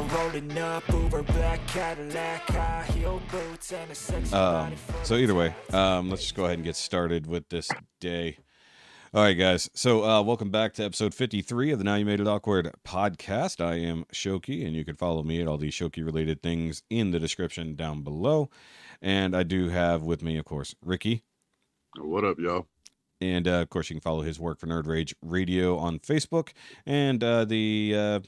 We're rolling up Uber black Cadillac, high heel boots, and a sexy Um, body so either way, um, let's just go ahead and get started with this day. All right, guys. So uh, welcome back to episode 53 of the Now You Made It Awkward podcast. I am Shoky, and you can follow me at all these Shoky related things in the description down below. And I do have with me, of course, Rikki. What up, y'all? And uh, of course, you can follow his work for Nerd Rage Radio on Facebook and uh, the uh,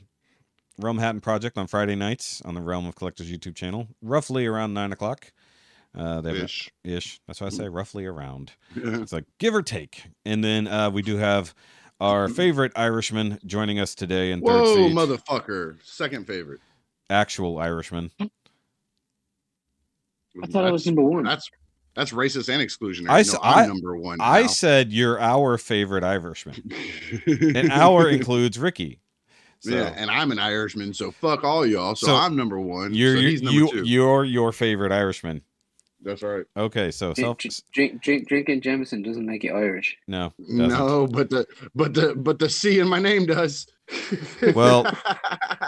Realm Hatton Project on Friday nights on the Realm of Collectors YouTube channel, roughly around 9 o'clock. Uh, they have a- Ish. ish. That's why I say roughly around. It's like give or take. And then uh, we do have our favorite Irishman joining us today in third Whoa, seat. motherfucker! Second favorite. Actual Irishman. I thought I was number one. That's that's racist and exclusionary. I I, s- no, I- I'm number one. I said you're our favorite Irishman. And our includes Rikki. So yeah, and I'm an Irishman, so fuck all y'all. So, So I'm number one. you're so you, he's number you two. you're your favorite Irishman. That's right. Okay, so self Drink, drink, drink, drinking Jameson doesn't make you Irish. no. doesn't. No, but the but the but the C in my name does. Well-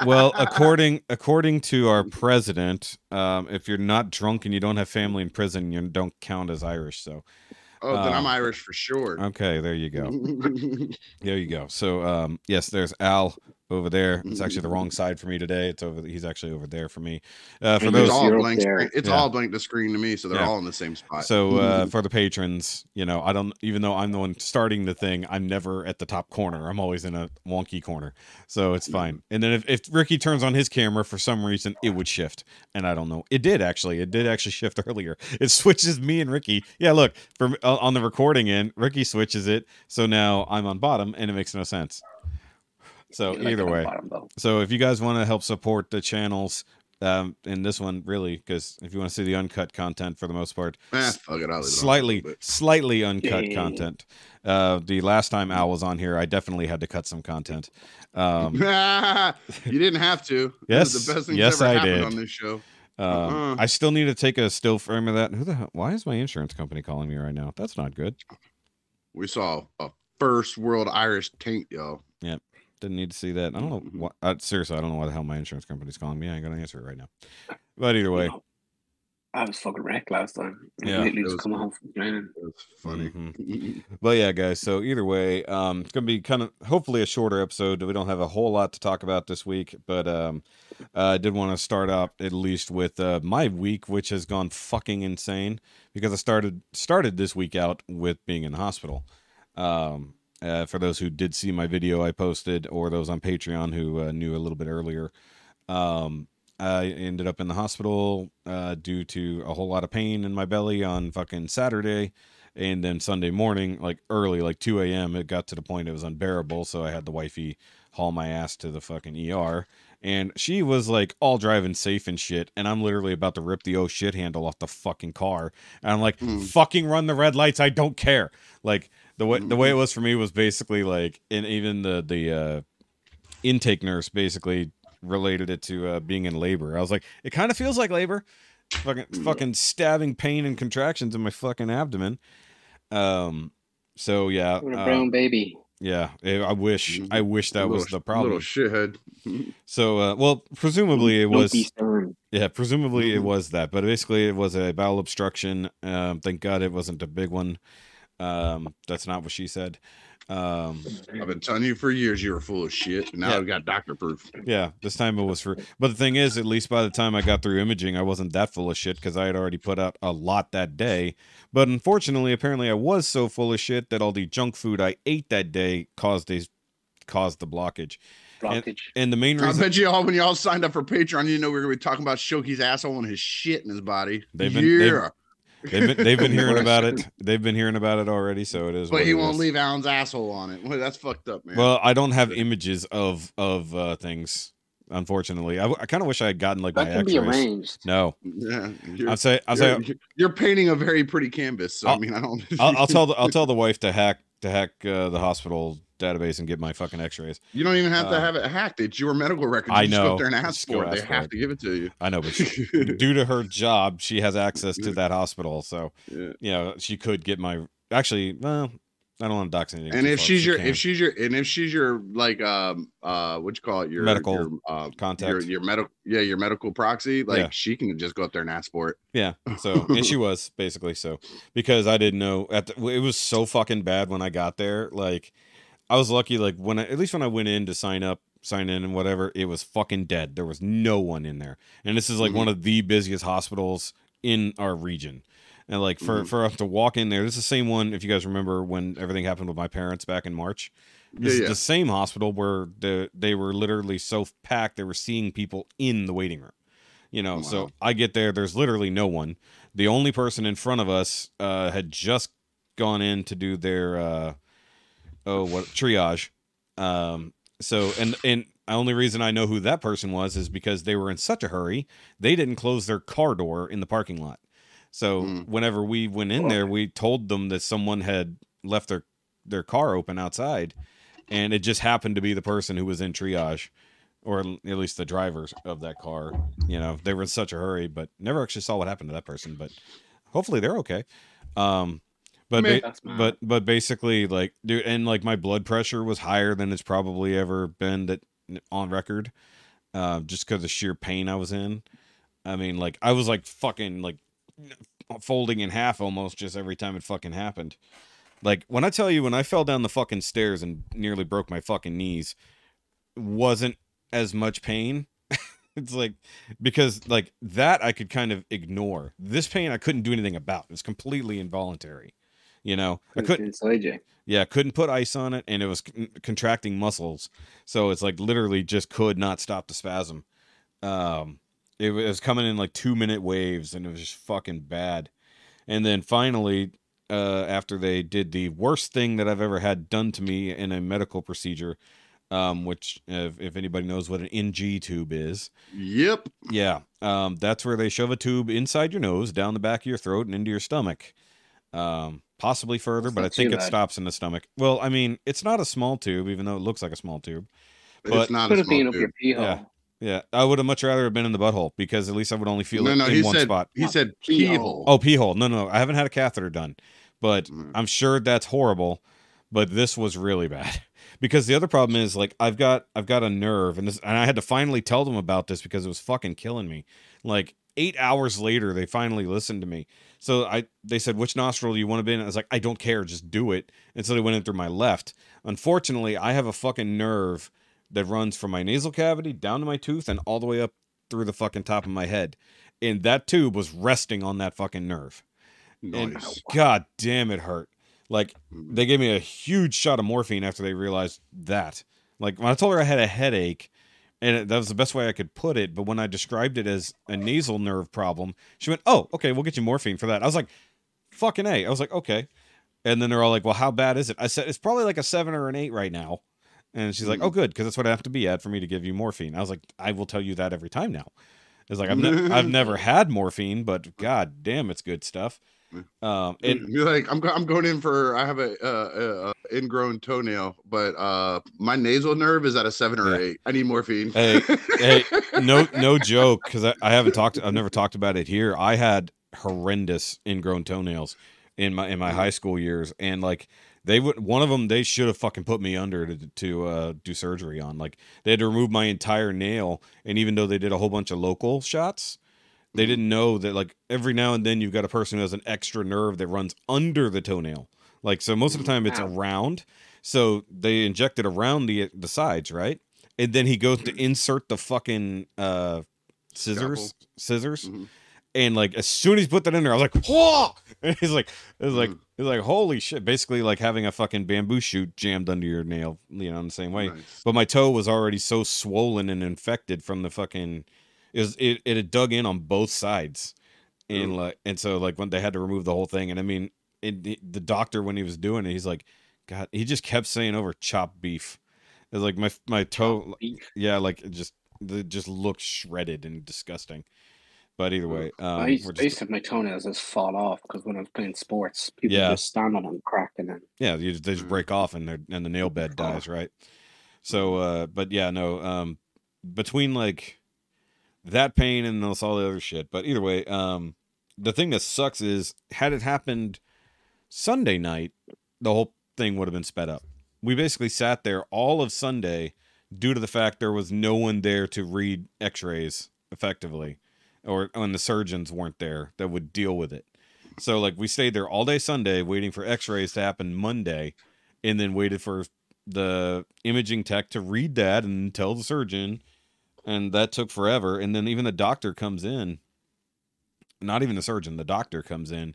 Well, according according to our president, um, if you're not drunk and you don't have family in prison, you don't count as Irish. So oh, then I'm uh, Irish for sure. okay, there you go. There you go. So um yes, there's Al over there. It's actually the wrong side for me today. It's over he's actually over there for me. Uh for And those it's all blank. there. Screen. It's Yeah. all blank to screen to me, so they're Yeah. all in the same spot. so uh for the patrons, you know, I don't even though I'm the one starting the thing, I'm never at the top corner. I'm always in a wonky corner. So it's fine. And then if, if Rikki turns on his camera for some reason, it would shift. And I don't know. It did actually. It did actually shift earlier. It switches me and Rikki. Yeah, look, from uh, on the recording end, Rikki switches it. So now I'm on bottom and it makes no sense. So like either way. So if you guys want to help support the channels, um, and this one really, because if you want to see the uncut content for the most part, Eh, fuck it, I'll leave it on a slightly, slightly uncut Yeah. content. Uh, the last time Al was on here, I definitely had to cut some content. Um, you didn't have to. Yes, the best thing yes, that's ever I happened did. on this show. um, Uh-uh. I still need to take a still frame of that. Who the hell? Why is my insurance company calling me right now? That's not good. We saw a first world Irish taint, yo. Didn't need to see that. I don't know. Mhm. What, uh, seriously, I don't know why the hell my insurance company's calling me. I ain't gonna answer it right now. But either way, I was fucking wrecked last time. I Yeah, literally it just was- come home from training. That's funny. Mhm. But yeah, guys. So either way, um, it's gonna be kind of hopefully a shorter episode. We don't have a whole lot to talk about this week, but um, uh, I did want to start out at least with uh, my week, which has gone fucking insane because I started started this week out with being in the hospital. Um, uh, for those who did see my video I posted, or those on Patreon who uh, knew a little bit earlier, um, I ended up in the hospital uh, due to a whole lot of pain in my belly on fucking Saturday and then Sunday morning, like early, like 2 a.m., it got to the point it was unbearable. So I had the wifey haul my ass to the fucking ER. And she was like all driving safe and shit. And I'm literally about to rip the oh shit handle off the fucking car. And I'm like, Mm. fucking run the red lights. I don't care. Like the way the way it was for me was basically like, and even the the uh, intake nurse basically related it to uh, being in labor. I was like, it kind of feels like labor. Fucking fucking stabbing pain and contractions in my fucking abdomen. Um. So yeah, a uh, brown baby. yeah. eh, I wish. I wish that was the problem. Little shithead. So, uh, well, presumably it was. Yeah, presumably it Mhm. was that, but basically it was a bowel obstruction. Um, thank God it wasn't a big one. Um, that's not what she said. Um, I've been telling you for years you were full of shit. and Now Yeah. we got doctor proof. yeah, this time it was for. But the thing is, at least by the time I got through imaging, I wasn't that full of shit because I had already put out a lot that day. But unfortunately, apparently, I was so full of shit that all the junk food I ate that day caused a caused the blockage. Blockage. And the main reason I bet you all when y'all signed up for Patreon, you know we were gonna be talking about Shoky's asshole and his shit in his body. They've been- yeah. they've- they've been they've been hearing about it. They've been hearing about it already. So it is. but he won't is. leave Alan's asshole on it. Well, that's fucked up, man. Well, I don't have images of of uh, things. Unfortunately, I, I kind of wish I had gotten like my That can be X-rays. arranged. No, yeah, you're, I'll say I'll say you're, you're painting a very pretty canvas. So I I'll- mean, I don't. I'll, I'll tell the I'll tell the wife to hack to hack uh, the hospital database and get my fucking X-rays. You don't even have to Uh, have it hacked. It's your medical record. You I just go know. up there and ask for it. They have it. to give it to you. I know, but she, due to her job, she has access to that hospital. So Yeah. you know, she could get my. Actually, well, I don't want to dox anything. And if she's she your, can. if she's your, and if she's your like, um, uh, what you call it, your Medical your, uh, contact. your, your medical, yeah, your medical proxy, like Yeah. she can just go up there and ask for it. Yeah. So, and she was basically so because I didn't know at the, it was so fucking bad when I got there. Like, I was lucky. Like when I, at least when I went in to sign up, sign in, and whatever, it was fucking dead. There was no one in there, and this is like Mhm. one of the busiest hospitals in our region. And like for Mhm. for us to walk in there, this is the same one. If you guys remember when everything happened with my parents back in March, this Yeah, is the same hospital where the they were literally so packed they were seeing people in the waiting room. You know, so I get there, there's literally no one. The only person in front of us uh, had just gone in to do their uh, oh what triage. Um, so and and the only reason I know who that person was is because they were in such a hurry they didn't close their car door in the parking lot. So Mm. whenever we went in there, we told them that someone had left their their car open outside, and it just happened to be the person who was in triage, or at least the drivers of that car. You know, they were in such a hurry, but never actually saw what happened to that person. But hopefully they're okay. Um, but ba- but but basically like dude and like my blood pressure was higher than it's probably ever been that on record uh, just because of sheer pain i was in. I mean like i was like fucking like folding in half almost just every time it fucking happened. Like when i tell you when i fell down the fucking stairs and nearly broke my fucking knees wasn't as much pain. It's like because like that i could kind of ignore. This pain i couldn't do anything about. It was completely involuntary you know i couldn't inside you. yeah, couldn't put ice on it, and it was con- contracting muscles, so it's like literally just could not stop the spasm. Um, it was coming in like two minute waves, and it was just fucking bad. And then finally, uh, after they did the worst thing that I've ever had done to me in a medical procedure, um, which if, if anybody knows what an NG tube is, Yep. yeah, um, that's where they shove a tube inside your nose, down the back of your throat, and into your stomach. Um, possibly further, That's but I think it bad. stops in the stomach. Well, I mean, it's not a small tube, even though it looks like a small tube. But- it's not Could a have been small tube. pee hole. Yeah. Yeah, I would have much rather have been in the butthole because at least I would only feel No, it no, in one said spot. he said pee pee hole. hole. Oh, pee hole. No, no, I haven't had a catheter done, but Mhm. I'm sure that's horrible. But this was really bad because the other problem is like I've got I've got a nerve, and this and I had to finally tell them about this because it was fucking killing me. Like eight hours later, they finally listened to me. So I they said which nostril do you want to be in? I was like I don't care, just do it. And so they went in through my left. Unfortunately, I have a fucking nerve that runs from my nasal cavity down to my tooth and all the way up through the fucking top of my head. And that tube was resting on that fucking nerve. And god damn it hurt. Like Mhm. they gave me a huge shot of morphine after they realized that. Like when I told her I had a headache, and it, that was the best way I could put it. But when I described it as a nasal nerve problem, she went, "Oh, okay, we'll get you morphine for that." I was like, "Fucking a!" I was like, "Okay." And then they're all like, "Well, how bad is it?" I said, "It's probably like a seven or an eight right now." And she's like. "Oh, mm. good, because that's what I have to be at for me to give you morphine." I was like, "I will tell you that every time now." It's like I've, ne- I've never had morphine, but god damn, it's good stuff. Um, and You're like I'm. I'm going in for. I have a, uh, uh, ingrown toenail, but uh, my nasal nerve is at a seven or Yeah. eight. I need morphine. Hey, hey, no no joke because I, I haven't talked i've never talked about it here i had horrendous ingrown toenails in my in my high school years and like they would one of them they should have fucking put me under to, to uh, do surgery on like they had to remove my entire nail and even though they did a whole bunch of local shots they didn't know that like every now and then you've got a person who has an extra nerve that runs under the toenail. Like so most of the time it's around. So they inject it around the the sides right? And then he goes to insert the fucking uh scissors scissors. Mhm. and like as soon as he put that in there i was like whoa! And he's like it was like it's like holy shit. Basically like having a fucking bamboo shoot jammed under your nail you know in the same way. Nice. but my toe was already so swollen and infected from the fucking it was it, it had dug in on both sides. And Ooh. like and so like when they had to remove the whole thing and i mean it, it- the doctor when he was doing it he's like god he just kept saying over chopped beef. It's like my my toe yeah like it just it just looked shredded and disgusting. But either way um I, used, we're I used just, to have my toenails just fall off because when I was playing sports, people Yeah. just stand on them, crack, and then yeah you they just Mm. break off and and the nail bed dies right? So uh but yeah no um between like that pain and all the other shit but either way um the thing that sucks is had it happened sunday night the whole thing would have been sped up. We basically sat there all of Sunday due to the fact there was no one there to read x-rays effectively or when the surgeons weren't there that would deal with it. So like we stayed there all day Sunday waiting for x-rays to happen Monday and then waited for the imaging tech to read that and tell the surgeon and that took forever. And then even the doctor comes in not even the surgeon the doctor comes in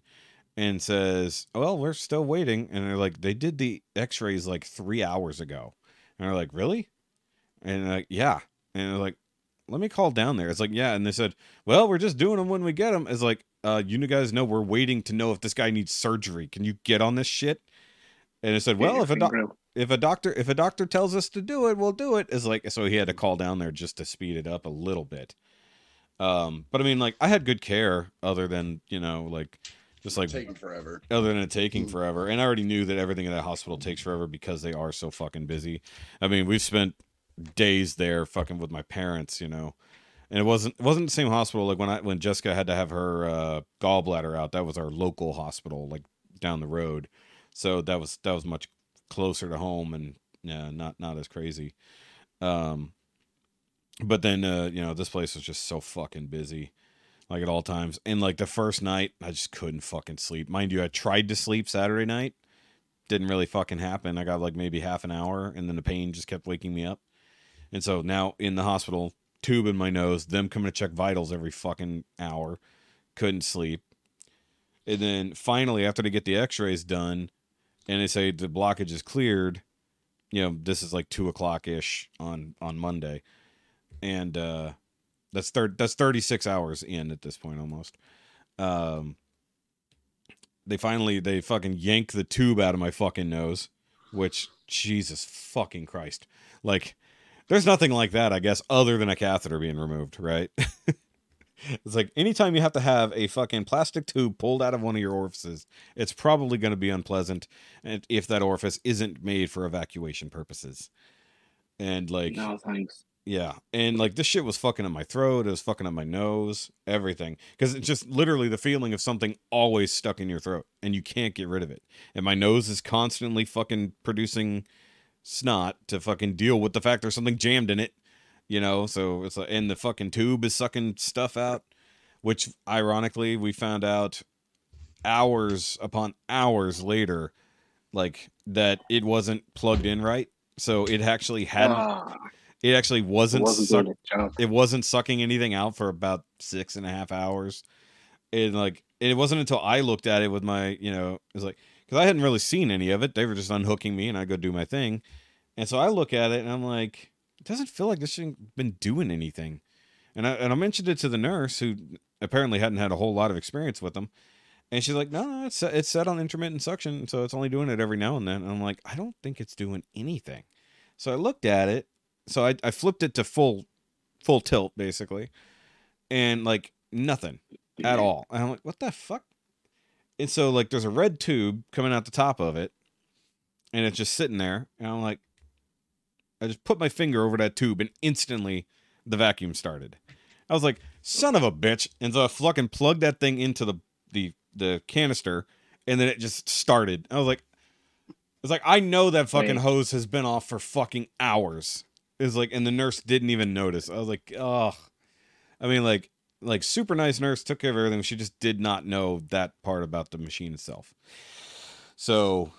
and says well we're still waiting. And they're like they did the x-rays like three hours ago. And they're like really? And they're like yeah. And they're like let me call down there. It's like yeah. And they said well we're just doing them when we get them it's like uh you guys know we're waiting to know if this guy needs surgery. Can you get on this shit? And it said well if a doc finger out. If a doctor if a doctor tells us to do it, we'll do it. Is like so he had to call down there just to speed it up a little bit. Um, but I mean, like I had good care, other than you know, like just like taking forever. other than it taking forever. And I already knew that everything in that hospital takes forever because they are so fucking busy. I mean, we've spent days there fucking with my parents, you know. And it wasn't it wasn't the same hospital like when I when Jessica had to have her uh, gallbladder out. That was our local hospital, like down the road. So that was that was much closer to home and yeah, not not as crazy. Um, but then uh, you know this place was just so fucking busy, like at all times. And like the first night, I just couldn't fucking sleep. Mind you, I tried to sleep Saturday night, didn't really fucking happen. I got like maybe half an hour, and then the pain just kept waking me up. And so now in the hospital, tube in my nose, them coming to check vitals every fucking hour, couldn't sleep. And then finally, after they get the X-rays done, and they say the blockage is cleared, you know, this is like two o'clock ish on on Monday, and uh, that's third that's thirty six hours in at this point almost. Um, they finally they fucking yank the tube out of my fucking nose, which Jesus fucking Christ, like there's nothing like that I guess other than a catheter being removed, right? It's like anytime you have to have a fucking plastic tube pulled out of one of your orifices, it's probably going to be unpleasant, and if that orifice isn't made for evacuation purposes. And like, No, thanks. yeah, and like this shit was fucking up my throat, it was fucking up my nose, everything, because it's just literally the feeling of something always stuck in your throat, and you can't get rid of it. And my nose is constantly fucking producing snot to fucking deal with the fact there's something jammed in it you know so it's like and the fucking tube is sucking stuff out which ironically we found out hours upon hours later like that it wasn't plugged in right. So it actually hadn't Ah, it actually wasn't, wasn't suck, doing its job. it wasn't sucking anything out for about six and a half hours. And like it wasn't until i looked at it with my you know it was like because i hadn't really seen any of it. They were just unhooking me and i go do my thing. And so i look at it and i'm like it doesn't feel like this shouldn't been doing anything. And I, and I mentioned it to the nurse who apparently hadn't had a whole lot of experience with them. And she's like no no it's set- it's set on intermittent suction so it's only doing it every now and then. And i'm like i don't think it's doing anything. So i looked at it. So i, I flipped it to full full tilt basically. And like nothing at all. And I'm like, what the fuck? And so like there's a red tube coming out the top of it, and it's just sitting there. And I'm like, I just put my finger over that tube, and instantly the vacuum started. I was like, son of a bitch. And so I fucking plugged that thing into the the the canister, and then it just started. I was like, it's like I know that fucking Wait. hose has been off for fucking hours. It's like, and the nurse didn't even notice. I was like, oh, I mean, like, like super nice nurse took care of everything. She just did not know that part about the machine itself. So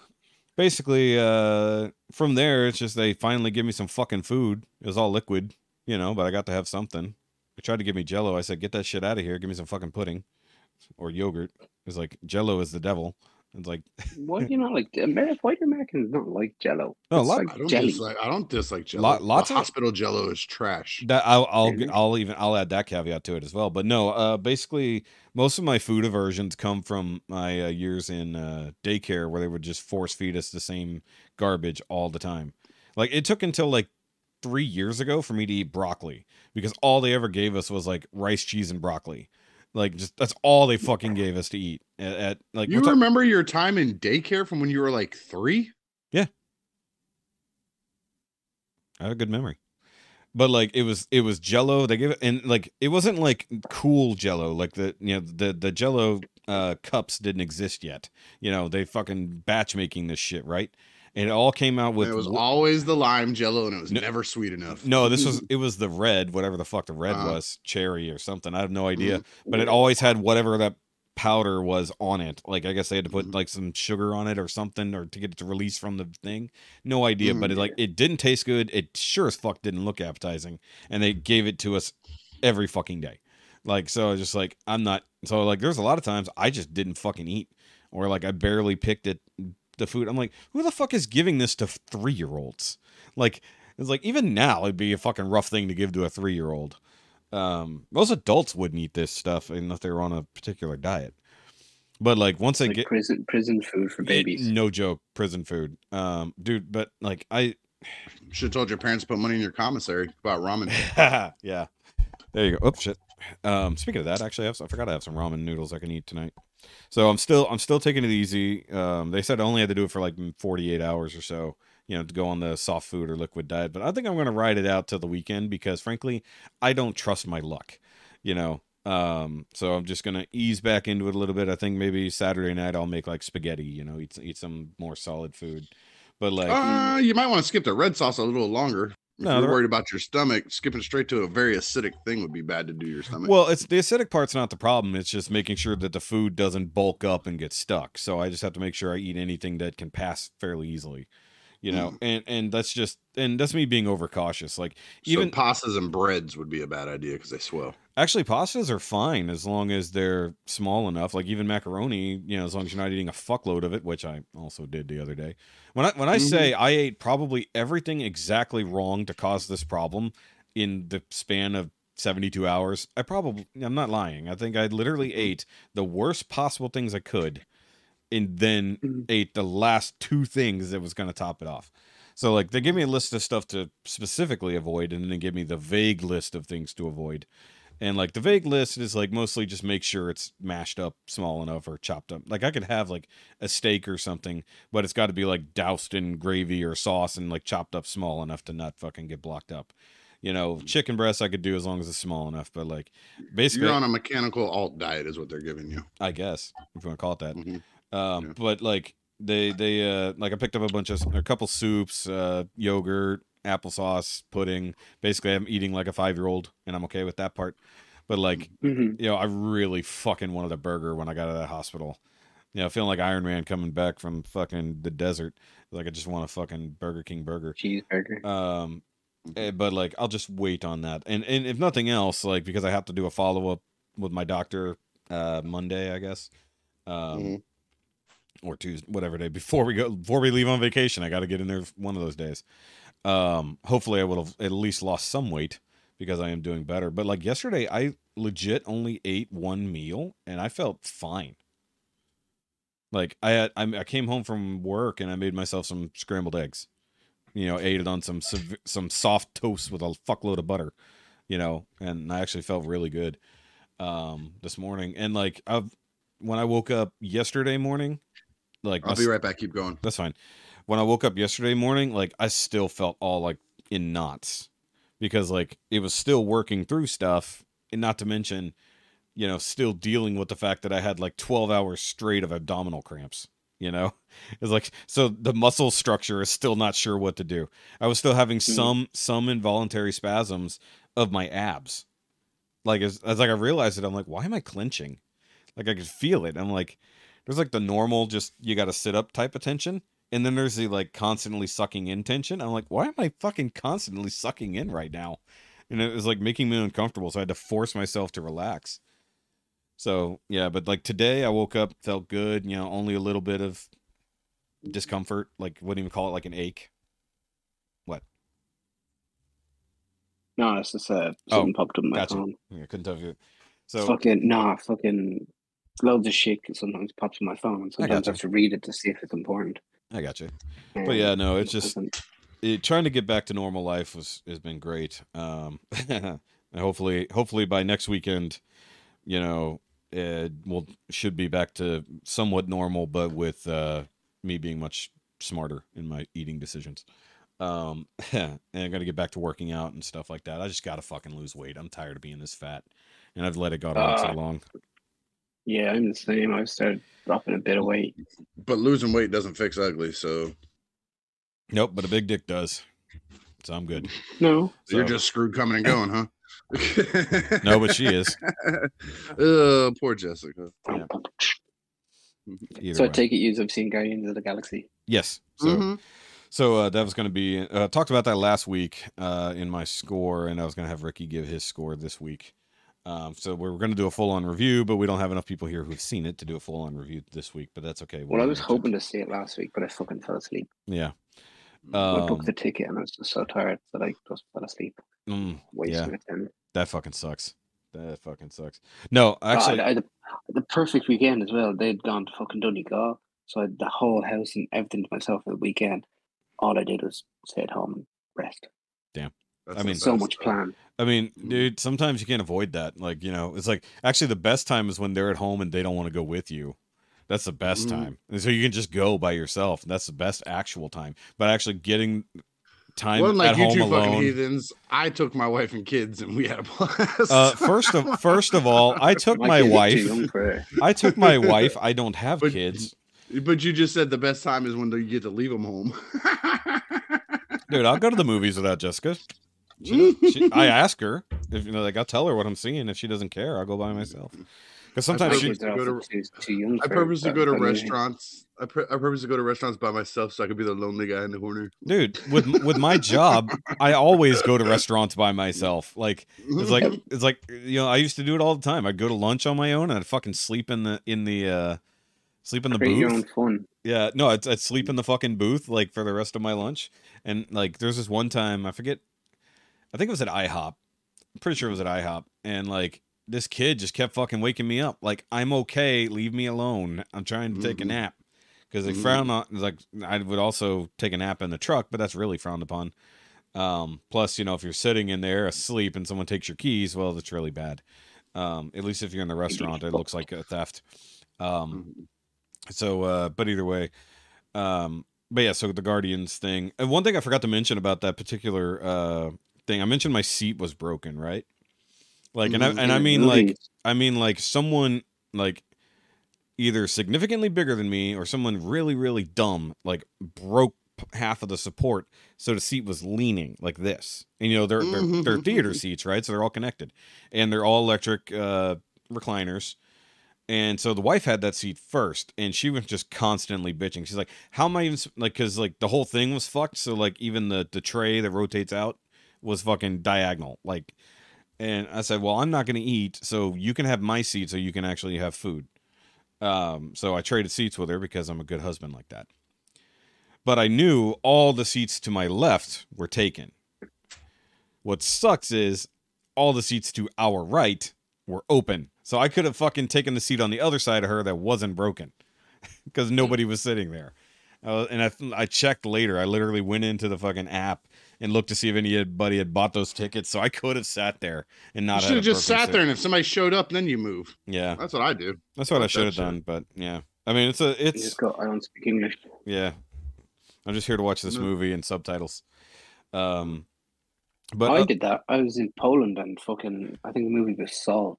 basically, uh, from there, it's just they finally give me some fucking food. It was all liquid, you know, but I got to have something. They tried to give me Jello. I said, "Get that shit out of here. Give me some fucking pudding or yogurt." It's like Jello is the devil. It's like Why do you know, like American white Americans don't like Jello? No, a lot- like I don't jelly. dislike. I don't dislike Jello. Lot- lots the of- hospital Jello is trash. That I'll I'll Mhm. I'll even I'll add that caveat to it as well. But no, uh, basically most of my food aversions come from my uh, years in uh, daycare where they would just force feed us the same garbage all the time. Like it took until like three years ago for me to eat broccoli because all they ever gave us was like rice, cheese, and broccoli. Like just that's all they fucking gave us to eat at, at like You remember your time in daycare from when you were like three? Yeah, I have a good memory. But like it was it was jello. They gave it and like it wasn't like cool jello, like the you know, the the jello uh, cups didn't exist yet. You know, they fucking batch making this shit, right? And it all came out with it was always the lime jello, and it was No- never sweet enough. no, this was it was the red, whatever the fuck the red Uh-huh. was, cherry or something. I have no idea. Mm-hmm. But it always had whatever that powder was on it. Like I guess they had to put Mhm. like some sugar on it or something or to get it to release from the thing. No idea, Mhm. but it like it didn't taste good. It sure as fuck didn't look appetizing. And they gave it to us every fucking day. Like so I was just like I'm not so like there's a lot of times I just didn't fucking eat or like I barely picked it the food. I'm like, who the fuck is giving this to three year olds? Like it's like even now it'd be a fucking rough thing to give to a three year old. Um, most adults wouldn't eat this stuff unless they were on a particular diet. But like once It's I get prison prison food for it- babies. no joke, prison food, um, dude. But like I, Should have told your parents to put money in your commissary about ramen. yeah, there you go. Oops, shit. Um, speaking of that, actually, I, have, I forgot I have some ramen noodles I can eat tonight. So I'm still I'm still taking it easy. Um, they said I only had to do it for like 48 hours or so, you know, to go on the soft food or liquid diet. But I think I'm going to ride it out till the weekend because, frankly, I don't trust my luck. You know, um, so I'm just gonna ease back into it a little bit. I think maybe Saturday night I'll make like spaghetti. You know, eat eat some more solid food. But like, Uh, you might want to skip the red sauce a little longer. If No, you're worried about your stomach, skipping straight to a very acidic thing would be bad to do your stomach. Well, it's the acidic part's not the problem. It's just making sure that the food doesn't bulk up and get stuck. So I just have to make sure I eat anything that can pass fairly easily. You know, mm. and and that's just and that's me being overcautious. Like even so pastas and breads would be a bad idea because they swell. Actually pastas are fine as long as they're small enough. Like even macaroni, you know, as long as you're not eating a fuckload of it, which I also did the other day. When I when I say I ate probably everything exactly wrong to cause this problem in the span of 72 hours, I probably I'm not lying. I think I literally ate the worst possible things I could and then Mhm. ate the last two things that was going to top it off. So like they give me a list of stuff to specifically avoid and then they give me the vague list of things to avoid. And like the vague list is like mostly just make sure it's mashed up small enough or chopped up. Like I could have like a steak or something, but it's got to be like doused in gravy or sauce and like chopped up small enough to not fucking get blocked up. You know, chicken breast I could do as long as it's small enough, but like basically You're on a mechanical alt diet, is what they're giving you. I guess if you want to call it that. Mhm. Um, Yeah. but like they they uh like I picked up a bunch of a couple soups, uh, yogurt, applesauce, pudding. Basically, I'm eating like a five year old, and I'm okay with that part. But like Mhm. you know, I really fucking wanted a burger when I got out of that hospital. You know, feeling like Iron Man coming back from fucking the desert. Like I just want a fucking Burger King burger. Cheeseburger. Um, eh, but like I'll just wait on that, and and if nothing else, like because I have to do a follow up with my doctor uh Monday, I guess, um, Mhm. or Tuesday, whatever day before we go before we leave on vacation. I got to get in there one of those days. Um, hopefully I would have at least lost some weight because I am doing better. But like yesterday, I legit only ate one meal and I felt fine. Like I had, I, I came home from work and I made myself some scrambled eggs. You know, ate it on some some soft toast with a fuckload of butter. You know, and I actually felt really good um this morning. And like I've when I woke up yesterday morning, like I'll be right back. Keep going. that's fine. When I woke up yesterday morning, like I still felt all like in knots because like it was still working through stuff, and not to mention, you know, still dealing with the fact that I had like 12 hours straight of abdominal cramps. You know, it's like so the muscle structure is still not sure what to do. I was still having mm-hmm. some some involuntary spasms of my abs. Like as, as like I realized it, I'm like, why am I clenching? Like I could feel it. I'm like, there's like the normal, just you got to sit up type of tension, and then there's the like constantly sucking in tension. I'm like, why am I fucking constantly sucking in right now? And it was like making me uncomfortable, so I had to force myself to relax. So yeah, but like today, I woke up, felt good. You know, only a little bit of discomfort. Like wouldn't even call it like an ache. What? No, it's just uh, Oh, something popped up on my gotcha. phone. I couldn't tell you. So fucking nah, fucking loads of shit sometimes pops on my phone, sometimes I, gotcha. have to read it to see if it's important. I got you. But yeah, no, it's just it, trying to get back to normal life was has been great. Um, and hopefully, hopefully by next weekend, you know, it will should be back to somewhat normal, but with uh, me being much smarter in my eating decisions. Um, and I got to get back to working out and stuff like that. I just got to fucking lose weight. I'm tired of being this fat, and I've let it go on so Ah. long. Yeah, I'm the same. I've started dropping a bit of weight. But losing weight doesn't fix ugly, so Nope, but a big dick does. So I'm good. No, you're just screwed coming and going, huh? No, but she is. uh, poor Jessica. Yeah. Either so I take it you have seen Guardians of the Galaxy. yes. So Mhm. so uh, that was going to be uh, talked about that last week uh, in my score, and I was going to have Rikki give his score this week. Um, so we're going to do a full on review, but we don't have enough people here who've seen it to do a full on review this week. But that's okay. Well, I was hoping to see it last week, but I fucking fell asleep. Yeah. I Um, booked the ticket and I was just so tired that I just fell asleep, mm, wasting yeah, that fucking sucks. That fucking sucks. No, Oh, actually, I, I the, the perfect weekend as well. They'd gone to fucking Donegal, so I had the whole house and everything to myself for the weekend. All I did was stay at home and rest. That's I mean- So much plan. I mean, dude, sometimes you can't avoid that. Like, you know, it's like actually the best time is when they're at home and they don't want to go with you. That's the best Mhm. time. And so you can just go by yourself. That's the best actual time. But actually getting time Well, like at you home two fucking alone. heathens, I took my wife and kids and we had a blast. Uh, first of first of all, I took my kids are too wife. young for it. I took my wife. I don't have But- kids, but you just said the best time is when you get to leave them home. dude. I'll go to the movies without Jessica. She, she, I ask her if you know, like I'll tell her what I'm seeing. If she doesn't care, I'll go by myself. Because sometimes she, purposely Kids go to- also too, too young I purposely go to restaurants. I, pur- I purposely go to restaurants by myself so I could be the lonely guy in the corner. dude, with with my job, I always go to restaurants by myself. Like it's like it's like you know, I used to do it all the time. I'd go to lunch on my own and I'd fucking sleep in the in the uh sleep in the Create your own booth. Yeah, no, I'd, I'd sleep in the fucking booth like for the rest of my lunch. And like there's this one time, I forget I think it was at IHOP. I'm pretty sure it was at IHOP. And like this kid just kept fucking waking me up. Like, I'm okay, leave me alone. I'm trying to take a Mhm. nap. Because they Mhm. frown on like I would also take a nap in the truck, but that's really frowned upon. Um, plus, you know, if you're sitting in there asleep and someone takes your keys, well, that's really bad. Um, at least if you're in the restaurant, it looks like a theft. Um, Mhm. so, uh, but either way, um, but yeah, so the Guardians thing. And one thing I forgot to mention about that particular uh thing, I mentioned my seat was broken, right? Like, and I and I mm, mean like. I mean like someone like either significantly bigger than me or someone really really dumb like broke half of the support so the seat was leaning like this. And you know they're they're, mm-hmm, they're mm-hmm, theater mm-hmm. seats right? So they're all connected. And they're all electric uh recliners. And so the wife had that seat first and she was just constantly bitching. She's like how am i even like because like the whole thing was fucked so like even the the tray that rotates out was fucking diagonal like and i said well i'm not going to eat so you can have my seat so you can actually have food. Um so i traded seats with her because i'm a good husband like that. But i knew all the seats to my left were taken. What sucks is all the seats to our right were open. So i could have fucking taken the seat on the other side of her that wasn't broken because nobody was sitting there. Uh, and I, I checked later. I literally went into the fucking app and looked to see if anybody had bought those tickets so i could have sat there and You not should have just sat seat. there, and if somebody showed up, then you move. yeah That's what I do. that's what i Fuck should that have shit. done but yeah i mean it's a You it's just go, I don't speak English. yeah i'm just here to watch this No. movie and subtitles um but I uh, did that. I was in Poland and fucking, I think the movie was Salt.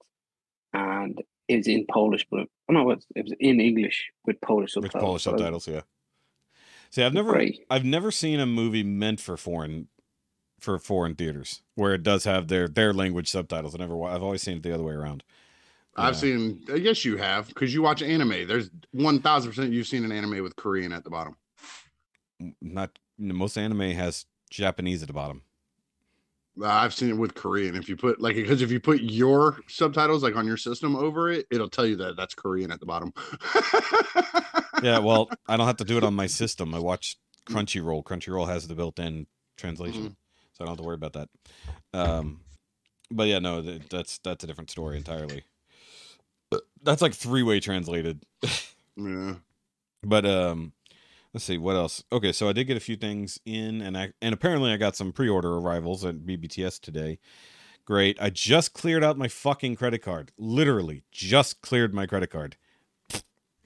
And it was in Polish, but oh no, it was, it was in English with Polish subtitles. with subtitles. polish so subtitles yeah see i've never Great. I've never seen a movie meant for foreign for foreign theaters where it does have their their language subtitles. I never I've always seen it the other way around. I've seen. I guess you have because you watch anime. There's one thousand percent you've seen an anime with Korean at the bottom. not most anime has Japanese at the bottom. I've seen it with Korean. If you put like because if you put your subtitles like on your system over it, it'll tell you that that's Korean at the bottom. Yeah, well, I don't have to do it on my system. I watch Crunchyroll. Crunchyroll has the built-in translation, Mm-hmm. so I don't have to worry about that. Um, but yeah, no, th- that's that's a different story entirely. That's like three-way translated. yeah. But um let's see what else. Okay, so I did get a few things in and I and apparently I got some pre-order arrivals at BBTS today. Great. I just cleared out my fucking credit card. Literally just cleared my credit card.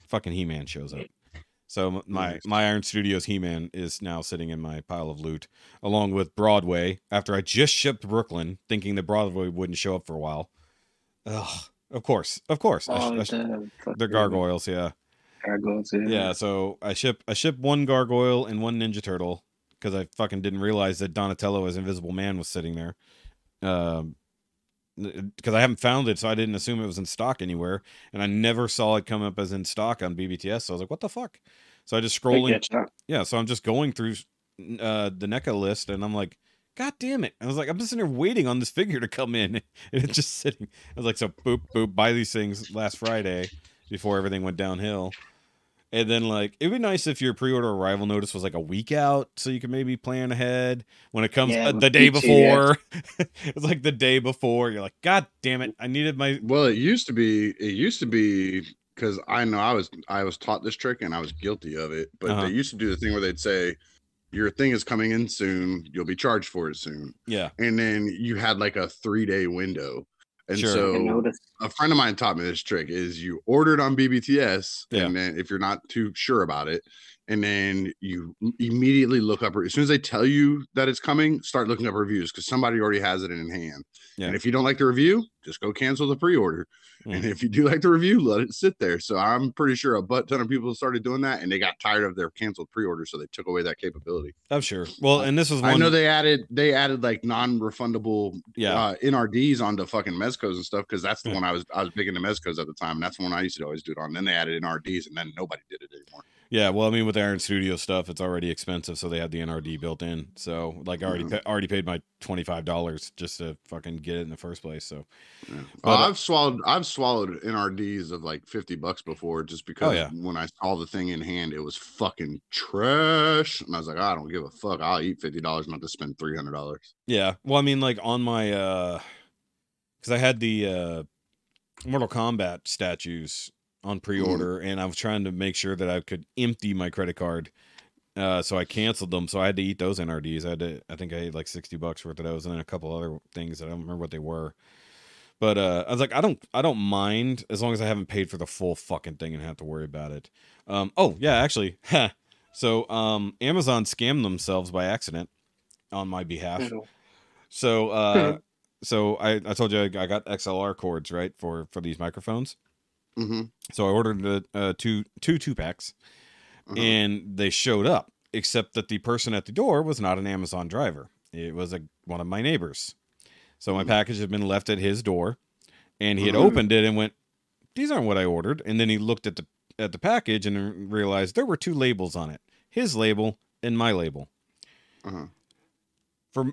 Fucking He-Man shows up. So my my Iron Studios He-Man is now sitting in my pile of loot along with Broadway after I just shipped Brooklyn thinking that Broadway wouldn't show up for a while. Ugh. Of course, of course. I sh- Oh, I sh- the they're gargoyles, yeah. Gargoyles, yeah. Yeah, so I ship I ship one gargoyle and one ninja turtle because I fucking didn't realize that Donatello as Invisible Man was sitting there. Um because I haven't found it, so I didn't assume it was in stock anywhere, and I never saw it come up as in stock on BBTS. So I was like, "What the fuck?" So I just scrolling, yeah. So I'm just going through uh, the NECA list, and I'm like, "God damn it!" I was like, "I'm just sitting here waiting on this figure to come in, and it's just sitting." I was like, "So boop boop, buy these things last Friday before everything went downhill." And then like it'd be nice if your pre-order arrival notice was like a week out, so you could maybe plan ahead when it comes Yeah, uh, the day me too, yeah. before. it's like the day before. You're like, God damn it! I needed my Well, it used to be. It used to be because I know I was I was taught this trick and I was guilty of it. But Uh-huh. they used to do the thing where they'd say, "Your thing is coming in soon. You'll be charged for it soon." yeah And then you had like a three day window. And Sure. So a friend of mine taught me this trick is you order it on BBTS Yeah. and then if you're not too sure about it and then you immediately look up as soon as they tell you that it's coming start looking up reviews because somebody already has it in hand Yeah. and if you don't like the review just go cancel the pre-order and Mm. if you do like the review let it sit there so i'm pretty sure a butt ton of people started doing that and they got tired of their canceled pre-order so they took away that capability I'm sure. Well, and this was one. i know they added they added like non-refundable yeah uh, NRDs onto fucking mezcos and stuff because that's the Yeah. one I was I was big into mezcos at the time, and that's the one I used to always do it on. Then they added NRDs, and then nobody did it anymore. Yeah. Well, I mean, with Iron Studio stuff, it's already expensive, so they had the NRD built in. So like, I already pa- already paid my twenty five dollars just to fucking get it in the first place. So Yeah. But, Oh, uh, I've swallowed I've swallowed NRDs of like fifty bucks before just because Oh, yeah. when I saw the thing in hand, it was fucking trash, and I was like, I don't give a fuck. I'll eat fifty dollars not to spend three hundred dollars. yeah. Well, I mean, like on my uh, because I had the uh, Mortal Kombat statues on pre order, and I was trying to make sure that I could empty my credit card. Uh, so I canceled them. So I had to eat those NRDs. I had to, I think I ate like 60 bucks worth of those and then a couple other things that I don't remember what they were. But uh, I was like, I don't, I don't mind as long as I haven't paid for the full fucking thing and have to worry about it. Um, oh yeah, actually, so um, Amazon scammed themselves by accident on my behalf. So uh, so I, I told you I I got XLR cords right for for these microphones. Mm-hmm. So I ordered the uh, two two two packs Uh-huh. and they showed up except that the person at the door was not an amazon driver it was a one of my neighbors so my Hmm. package had been left at his door and he had Mhm. opened it and went these aren't what i ordered and then he looked at the at the package and realized there were two labels on it his label and my label Uh-huh. for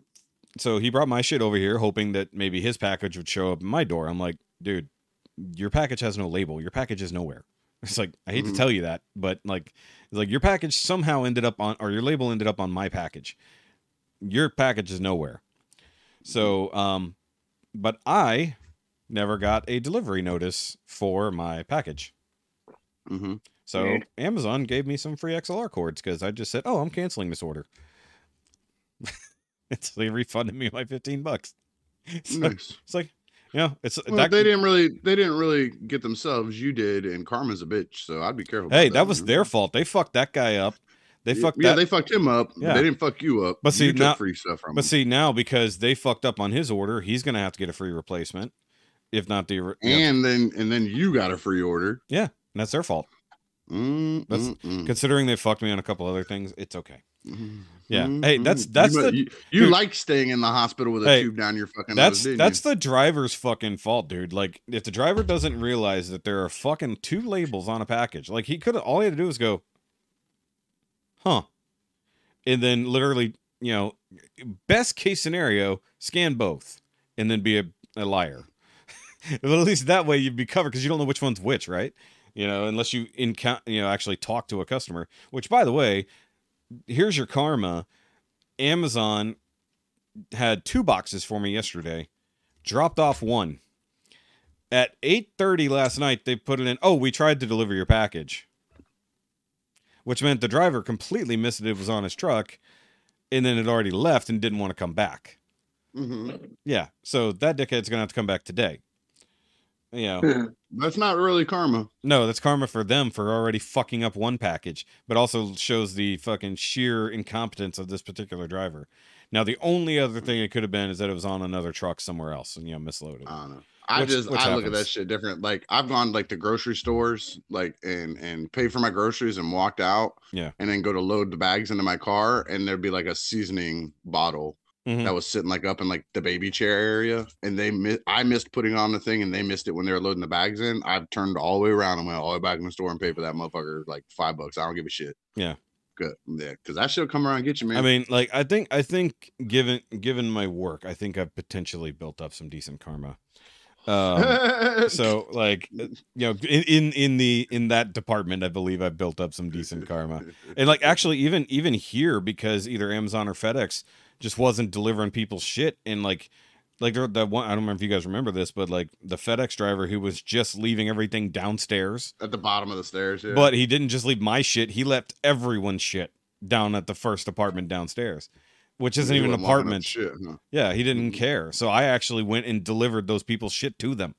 so he brought my shit over here hoping that maybe his package would show up at my door i'm like dude your package has no label. Your package is nowhere. It's like i hate to tell you that but like it's like your package somehow ended up on or your label ended up on my package. Your package is nowhere. So um but i never got a delivery notice for my package. Mm-hmm. so Weird. amazon gave me some free xlr cords because i just said oh i'm canceling this order. So they refunded me my 15 bucks. Nice. it's like know it's Well, that, they didn't really they didn't really get themselves. You did, and Karma's a bitch, so I'd be careful. hey about that was their fault they fucked that guy up they Yeah, fucked yeah, that they fucked him up. Yeah. They didn't fuck you up. But see, you now- free stuff from But him. see now because they fucked up on his order, he's gonna have to get a free replacement, if not the. yeah, and then and then you got a free order. Yeah, and that's their fault. Mm, That's- mm, mm, Considering they fucked me on a couple other things, it's okay. Yeah. mm, Hey, that's- that's you, the- you, you like staying in the hospital with a Hey, tube down your fucking That's nose. that's you? the driver's fucking fault, dude. Like if the driver doesn't realize that there are fucking two labels on a package, like he could have all he had to do was go, huh, and then literally, you know, best case scenario, scan both, and then be a, a liar. but at least that way you'd be covered because you don't know which one's which, right? You know, unless you encounter, you know, actually talk to a customer. Which, by the way, here's your karma. Amazon had two boxes for me yesterday. Dropped off one. At 8:30 last night they put it in, "Oh, we tried to deliver your package." Which meant the driver completely missed it, it was on his truck and then it already left and didn't want to come back. Mhm. Yeah. So that dickhead's going to have to come back today. You know, That's not really karma. no, that's karma for them for already fucking up one package, but also shows the fucking sheer incompetence of this particular driver. Now, the only other thing it could have been is that it was on another truck somewhere else and, you know, misloaded. I don't know. I Which- just which I look at that shit different. Like I've gone like to grocery stores, like and and paid for my groceries and walked out. Yeah. And then go to load the bags into my car, and there'd be like a seasoning bottle Mhm. that was sitting like up in like the baby chair area, and they mi- I missed putting on the thing, and they missed it when they were loading the bags in. I've turned all the way around and went all the way back in the store and paid for that motherfucker like five bucks. I don't give a shit. Yeah. Good. Yeah, because that shit'll come around and get you, man. I mean, like I think I think given given my work, I think I've potentially built up some decent karma. Um, so like uh, you know in, in in the in that department i believe i've built up some decent karma and like actually even even here because either amazon or fedex just wasn't delivering people's shit and like like there- the one i don't remember if you guys remember this but like the fedex driver who was just leaving everything downstairs at the bottom of the stairs. Yeah. but he didn't just leave my shit he left everyone's shit down at the first apartment downstairs which isn't He even an wasn't locking up apartment Shit, huh? yeah, he didn't Mhm. care. So I actually went and delivered those people's shit to them.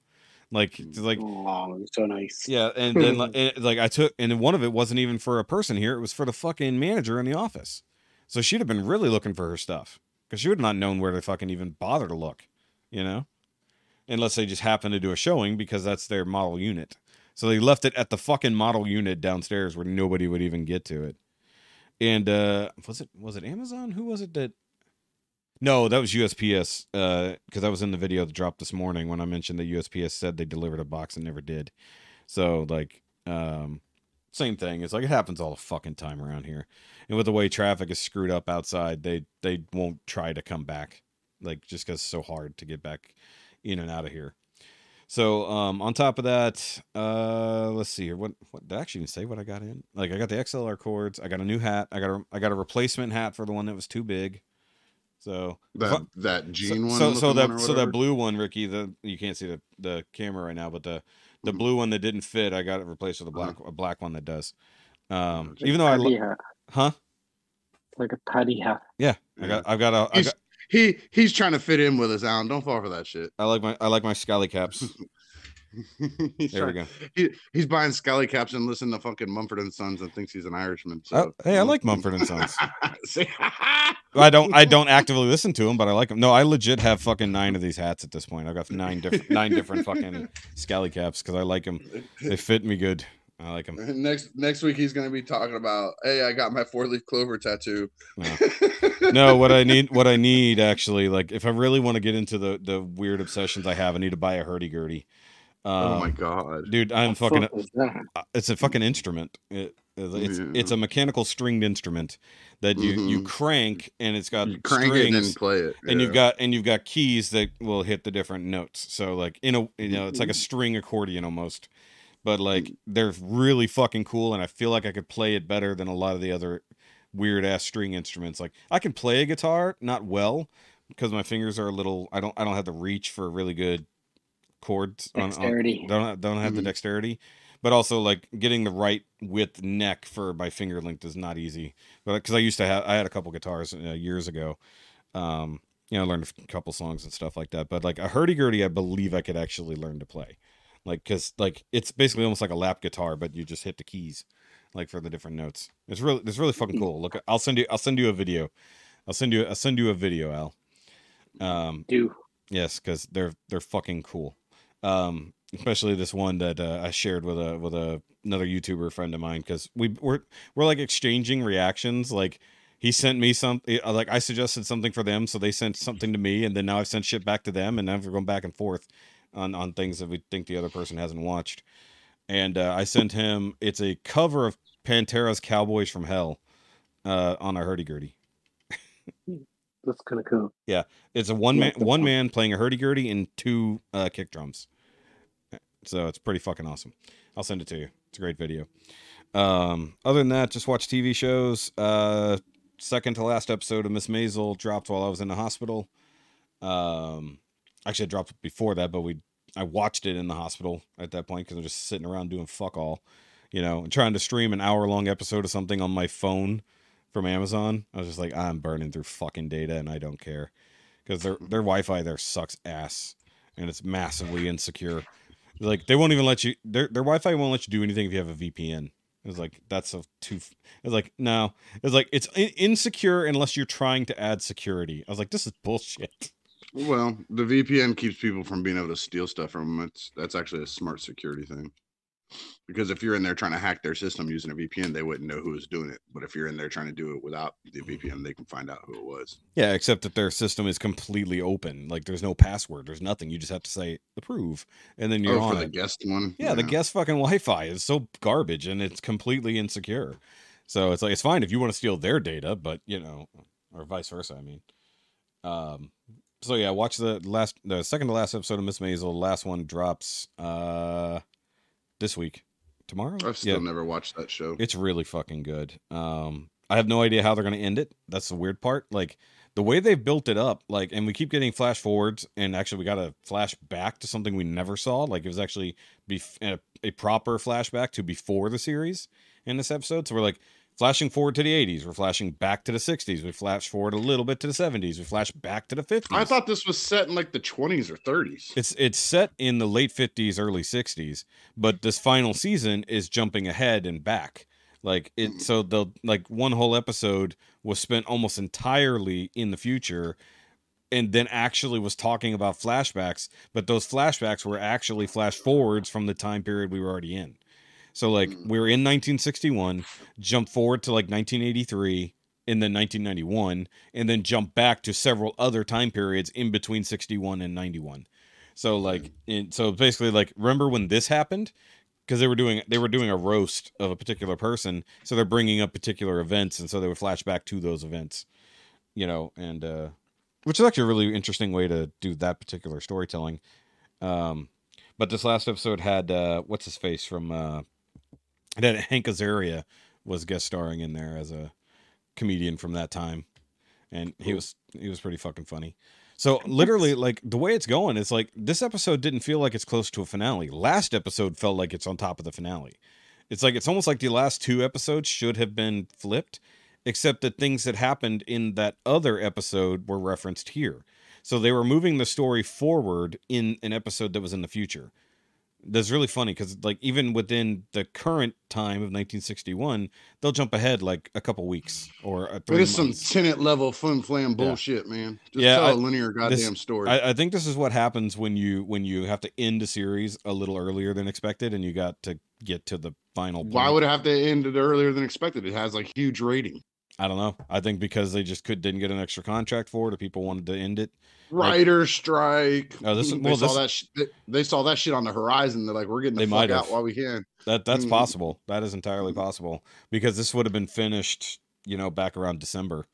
Like, Mm. like, Oh, so nice. yeah, and then like, eh, like I took, and one of it wasn't even for a person here; it was for the fucking manager in the office. So she'd have been really looking for her stuff because she would have not known where to fucking even bother to look, you know, unless they just happened to do a showing because that's their model unit. So they left it at the fucking model unit downstairs where nobody would even get to it. And uh was it was it Amazon? Who was it that no, that was USPS because that was in the video that dropped this morning when I mentioned that USPS said they delivered a box and never did. So like, um, same thing. It's like it happens all the fucking time around here, and with the way traffic is screwed up outside, they they won't try to come back, like just because it's so hard to get back in and out of here. So um, on top of that, uh, let's see here. What what did I actually even say what I got in? Like I got the XLR cords. I got a new hat. I got a I got a replacement hat for the one that was too big. So That that gene so, one. So, so that so that blue one, Rikki, the you can't see the the camera right now, but the the Mhm. blue one that didn't fit, I got it replaced with a Uh-huh. black a black one that does. Um, Like even though I, Paddy lo- hat. huh? like a paddy hat. Yeah, I got I've got a I, He's, got, he he's trying to fit in with us, Alan. Don't fall for that shit. I like my I like my scally caps. he's There we go. He, he's buying scally caps and listening to fucking Mumford and Sons and thinks he's an Irishman. So. Oh, hey, I like mm. Mumford and Sons. I don't I don't actively listen to them, but I like them. No, I legit have fucking nine of these hats at this point. I've got nine different nine different fucking scally caps because I like them. They fit me good. I like them. next next week he's gonna be talking about, hey, I got my four leaf clover tattoo. No. no what i need what i need actually like if i really want to get into the the weird obsessions i have i need to buy a hurdy-gurdy um, oh my god. dude i'm What fucking fuck was that? it's a fucking instrument it, it's Yeah. it's a mechanical stringed instrument that you you Mhm. crank and it's got You crank it and strings play it. and you've got and you've got keys that will hit the different notes so like in a you know it's like a string accordion almost but like they're really fucking cool and i feel like i could play it better than a lot of the other weird ass string instruments like i can play a guitar not well because my fingers are a little i don't i don't have the reach for a really good chords on, on don't don't have the Mhm. dexterity but also like getting the right width neck for my finger length is not easy but because i used to have i had a couple guitars uh, years ago um you know learned a couple songs and stuff like that but like a hurdy-gurdy i believe i could actually learn to play like because like it's basically almost like a lap guitar but you just hit the keys like for the different notes. It's really it's really fucking cool. Look i'll send you i'll send you a video. I'll send you i'll send you a video al. Um Do. Yes, because they're they're fucking cool. Um, especially this one that uh, I shared with a with a another YouTuber friend of mine because we we're we're like exchanging reactions. Like he sent me some uh, like I suggested something for them, so they sent something to me, and then now I've sent shit back to them, and now we're going back and forth on on things that we think the other person hasn't watched. And uh, I sent him it's a cover of Pantera's "Cowboys from Hell" uh, on a hurdy gurdy. that's kind of cool. Yeah, it's a one man one man playing a hurdy gurdy and two uh, kick drums. So it's pretty fucking awesome. I'll send it to you. It's a great video. Um, other than that, just watch TV shows. Uh, second to last episode of Miss Maisel dropped while I was in the hospital. Um, actually, it dropped before that, but we I watched it in the hospital at that point because I'm just sitting around doing fuck all, you know, and trying to stream an hour long episode of something on my phone from Amazon. I was just like, I'm burning through fucking data and I don't care because their their Wi-Fi there sucks ass and it's massively insecure. Like they won't even let you their their Wi-Fi won't let you do anything if you have a VPN. It's like that's a too. It's like no. It's like it's in- insecure unless you're trying to add security. I was like, this is bullshit. Well, the VPN keeps people from being able to steal stuff from them. It's that's actually a smart security thing. Because if you're in there trying to hack their system using a VPN, they wouldn't know who was doing it. But if you're in there trying to do it without the VPN, they can find out who it was. Yeah, except that their system is completely open. Like there's no password. There's nothing. You just have to say approve, and then you're oh, on for the it. guest one. Yeah, the guest fucking Wi-Fi is so garbage and it's completely insecure. So it's like it's fine if you want to steal their data, but you know, or vice versa. I mean, um, so yeah, watch the last, the second to last episode of Miss Maisel. The last one drops uh this week, tomorrow. I've still never watched that show. It's really fucking good. Um, I have no idea how they're going to end it. That's the weird part. Like the way they've built it up, like, and we keep getting flash forwards, and actually we got a flash back to something we never saw. Like it was actually bef- a, a proper flashback to before the series in this episode. So we're like flashing forward to the 80s. We're flashing back to the 60s. We flash forward a little bit to the 70s. We flash back to the 50s. I thought this was set in like the 20s or 30s. It's it's set in the late 50s, early 60s, but this final season is jumping ahead and back. Like it mm. so the like one whole episode was spent almost entirely in the future and then actually was talking about flashbacks, but those flashbacks were actually flash forwards from the time period we were already in. So like we're in 1961, jump forward to like 1983 and then 1991 and then jump back to several other time periods in between 61 and 91. So like in, so basically like remember when this happened? Because they were doing they were doing a roast of a particular person, so they're bringing up particular events, and so they would flash back to those events, you know, and uh, which is actually a really interesting way to do that particular storytelling. Um, but this last episode had uh, what's his face from uh, it had Hank Azaria was guest starring in there as a comedian from that time, and he was he was pretty fucking funny. So literally, like the way it's going, it's like this episode didn't feel like it's close to a finale. Last episode felt like it's on top of the finale. It's like it's almost like the last two episodes should have been flipped, except that things that happened in that other episode were referenced here. So they were moving the story forward in an episode that was in the future. That's really funny because like even within the current time of 1961, they'll jump ahead like a couple weeks or uh, a It three is some Tenet level flim flam bullshit, man. Just Yeah, tell I- a linear goddamn this- story. I, I think this is what happens when you when you have to end a series a little earlier than expected, and you got to get to the final. Why would it have to end it earlier than expected? It has like huge rating. I don't know. I think because they just could didn't get an extra contract for it, or people wanted to end it. Like- Writer strike. Oh, this is- they saw this- that. Sh- they- saw that shit on the horizon. They're like, we're getting the fuck out while we can. That that's Mhm. possible. That is entirely possible because this would have been finished, you know, back around December.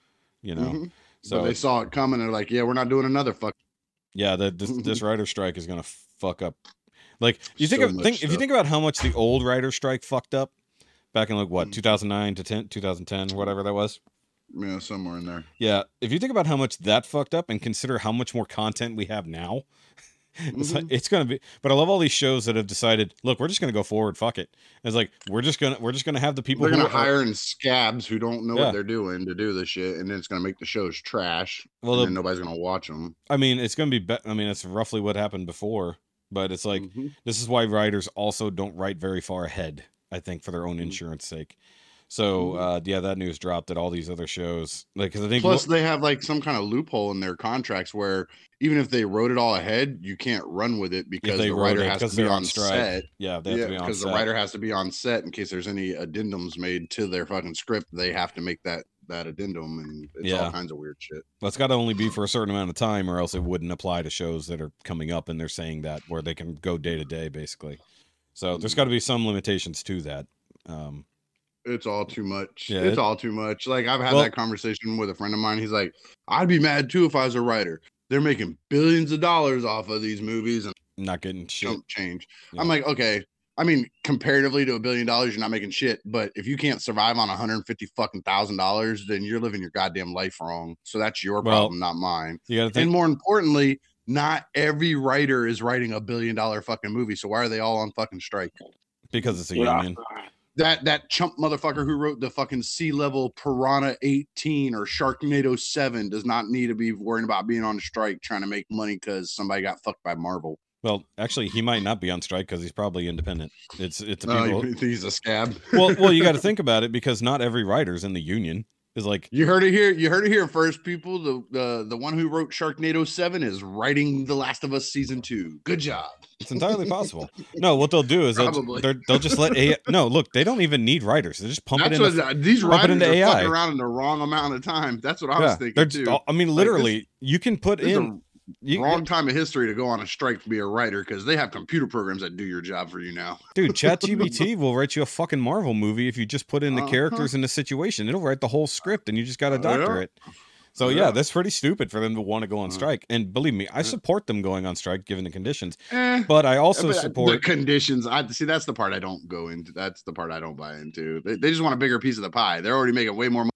You know, Mhm. so but they saw it coming. and They're like, yeah, we're not doing another fuck. yeah, that this, this writer strike is gonna fuck up. Like you think of think if you think about how much the old writer strike fucked up back in like what Mm. 2009 to 10 2010 whatever that was. Yeah, somewhere in there. Yeah, if you think about how much that fucked up and consider how much more content we have now, it's, like, Mhm. it's gonna be. But I love all these shows that have decided, look, we're just gonna go forward. Fuck it. It's like we're just gonna we're just gonna have the people. They're gonna are- hire in scabs who don't know Yeah. what they're doing to do this shit, and then it's gonna make the shows trash. Well, and the- then nobody's gonna watch them. I mean, it's gonna be. be I mean, it's roughly what happened before. But it's like Mhm. this is why writers also don't write very far ahead. I think for their own Mhm. insurance sake. So Mhm. uh, yeah, that news dropped that all these other shows, like, because I think Plus, they have like some kind of loophole in their contracts where even if they wrote it all ahead, you can't run with it because the writer it, has to be on set. yeah, they have Yeah, to be on because the writer has to be on set in case there's any addendums made to their fucking script. They have to make that that addendum, and it's Yeah. all kinds of weird shit. That's got to only be for a certain amount of time, or else it wouldn't apply to shows that are coming up. And they're saying that where they can go day to day, basically. So there's got to be some limitations to that. Um, It's all too much. Yeah, it's it- all too much. Like I've had Well- that conversation with a friend of mine. He's like, I'd be mad too if I was a writer. They're making billions of dollars off of these movies and not getting shit. don't change. Yeah. I'm like, okay. I mean, comparatively to a billion dollars, you're not making shit. But if you can't survive on 150 fucking thousand dollars, then you're living your goddamn life wrong. So that's your Well, problem, not mine. You got to And more importantly, not every writer is writing a billion dollar fucking movie. So why are they all on fucking strike? because it's a Yeah. union. That that chump motherfucker who wrote the fucking sea level Piranha 18 or Sharknado 7 does not need to be worrying about being on strike trying to make money because somebody got fucked by Marvel. Well, actually, he might not be on strike because he's probably independent. It's it's the Oh, people. you he's a scab. well, well, you got to think about it because not every writer's in the union. Is like You heard it here. You heard it here first, people. The the the one who wrote Sharknado Seven is writing The Last of Us season two. Good job. it's entirely possible. No, what they'll do is they'll, Probably. they're, they'll just let AI. No, look, they don't even need writers. They just pump That's it in. what the, these writers into are AI. fucking around in the wrong amount of time. That's what I was thinking too. I mean, this- literally, you can put This in. You, wrong time of history to go on a strike to be a writer because they have computer programs that do your job for you now. Dude, ChatGPT will write you a fucking Marvel movie if you just put in the Uh-huh. characters in the situation. It'll write the whole script and you just got to doctor yeah. it. So yeah. Yeah. that's pretty stupid for them to want to go on Uh, strike. And believe me, I support them going on strike given the conditions. Eh, But I also but the support conditions. I see. That's the part I don't go into. That's the part I don't buy into. They, they just want a bigger piece of the pie. They're already making way more money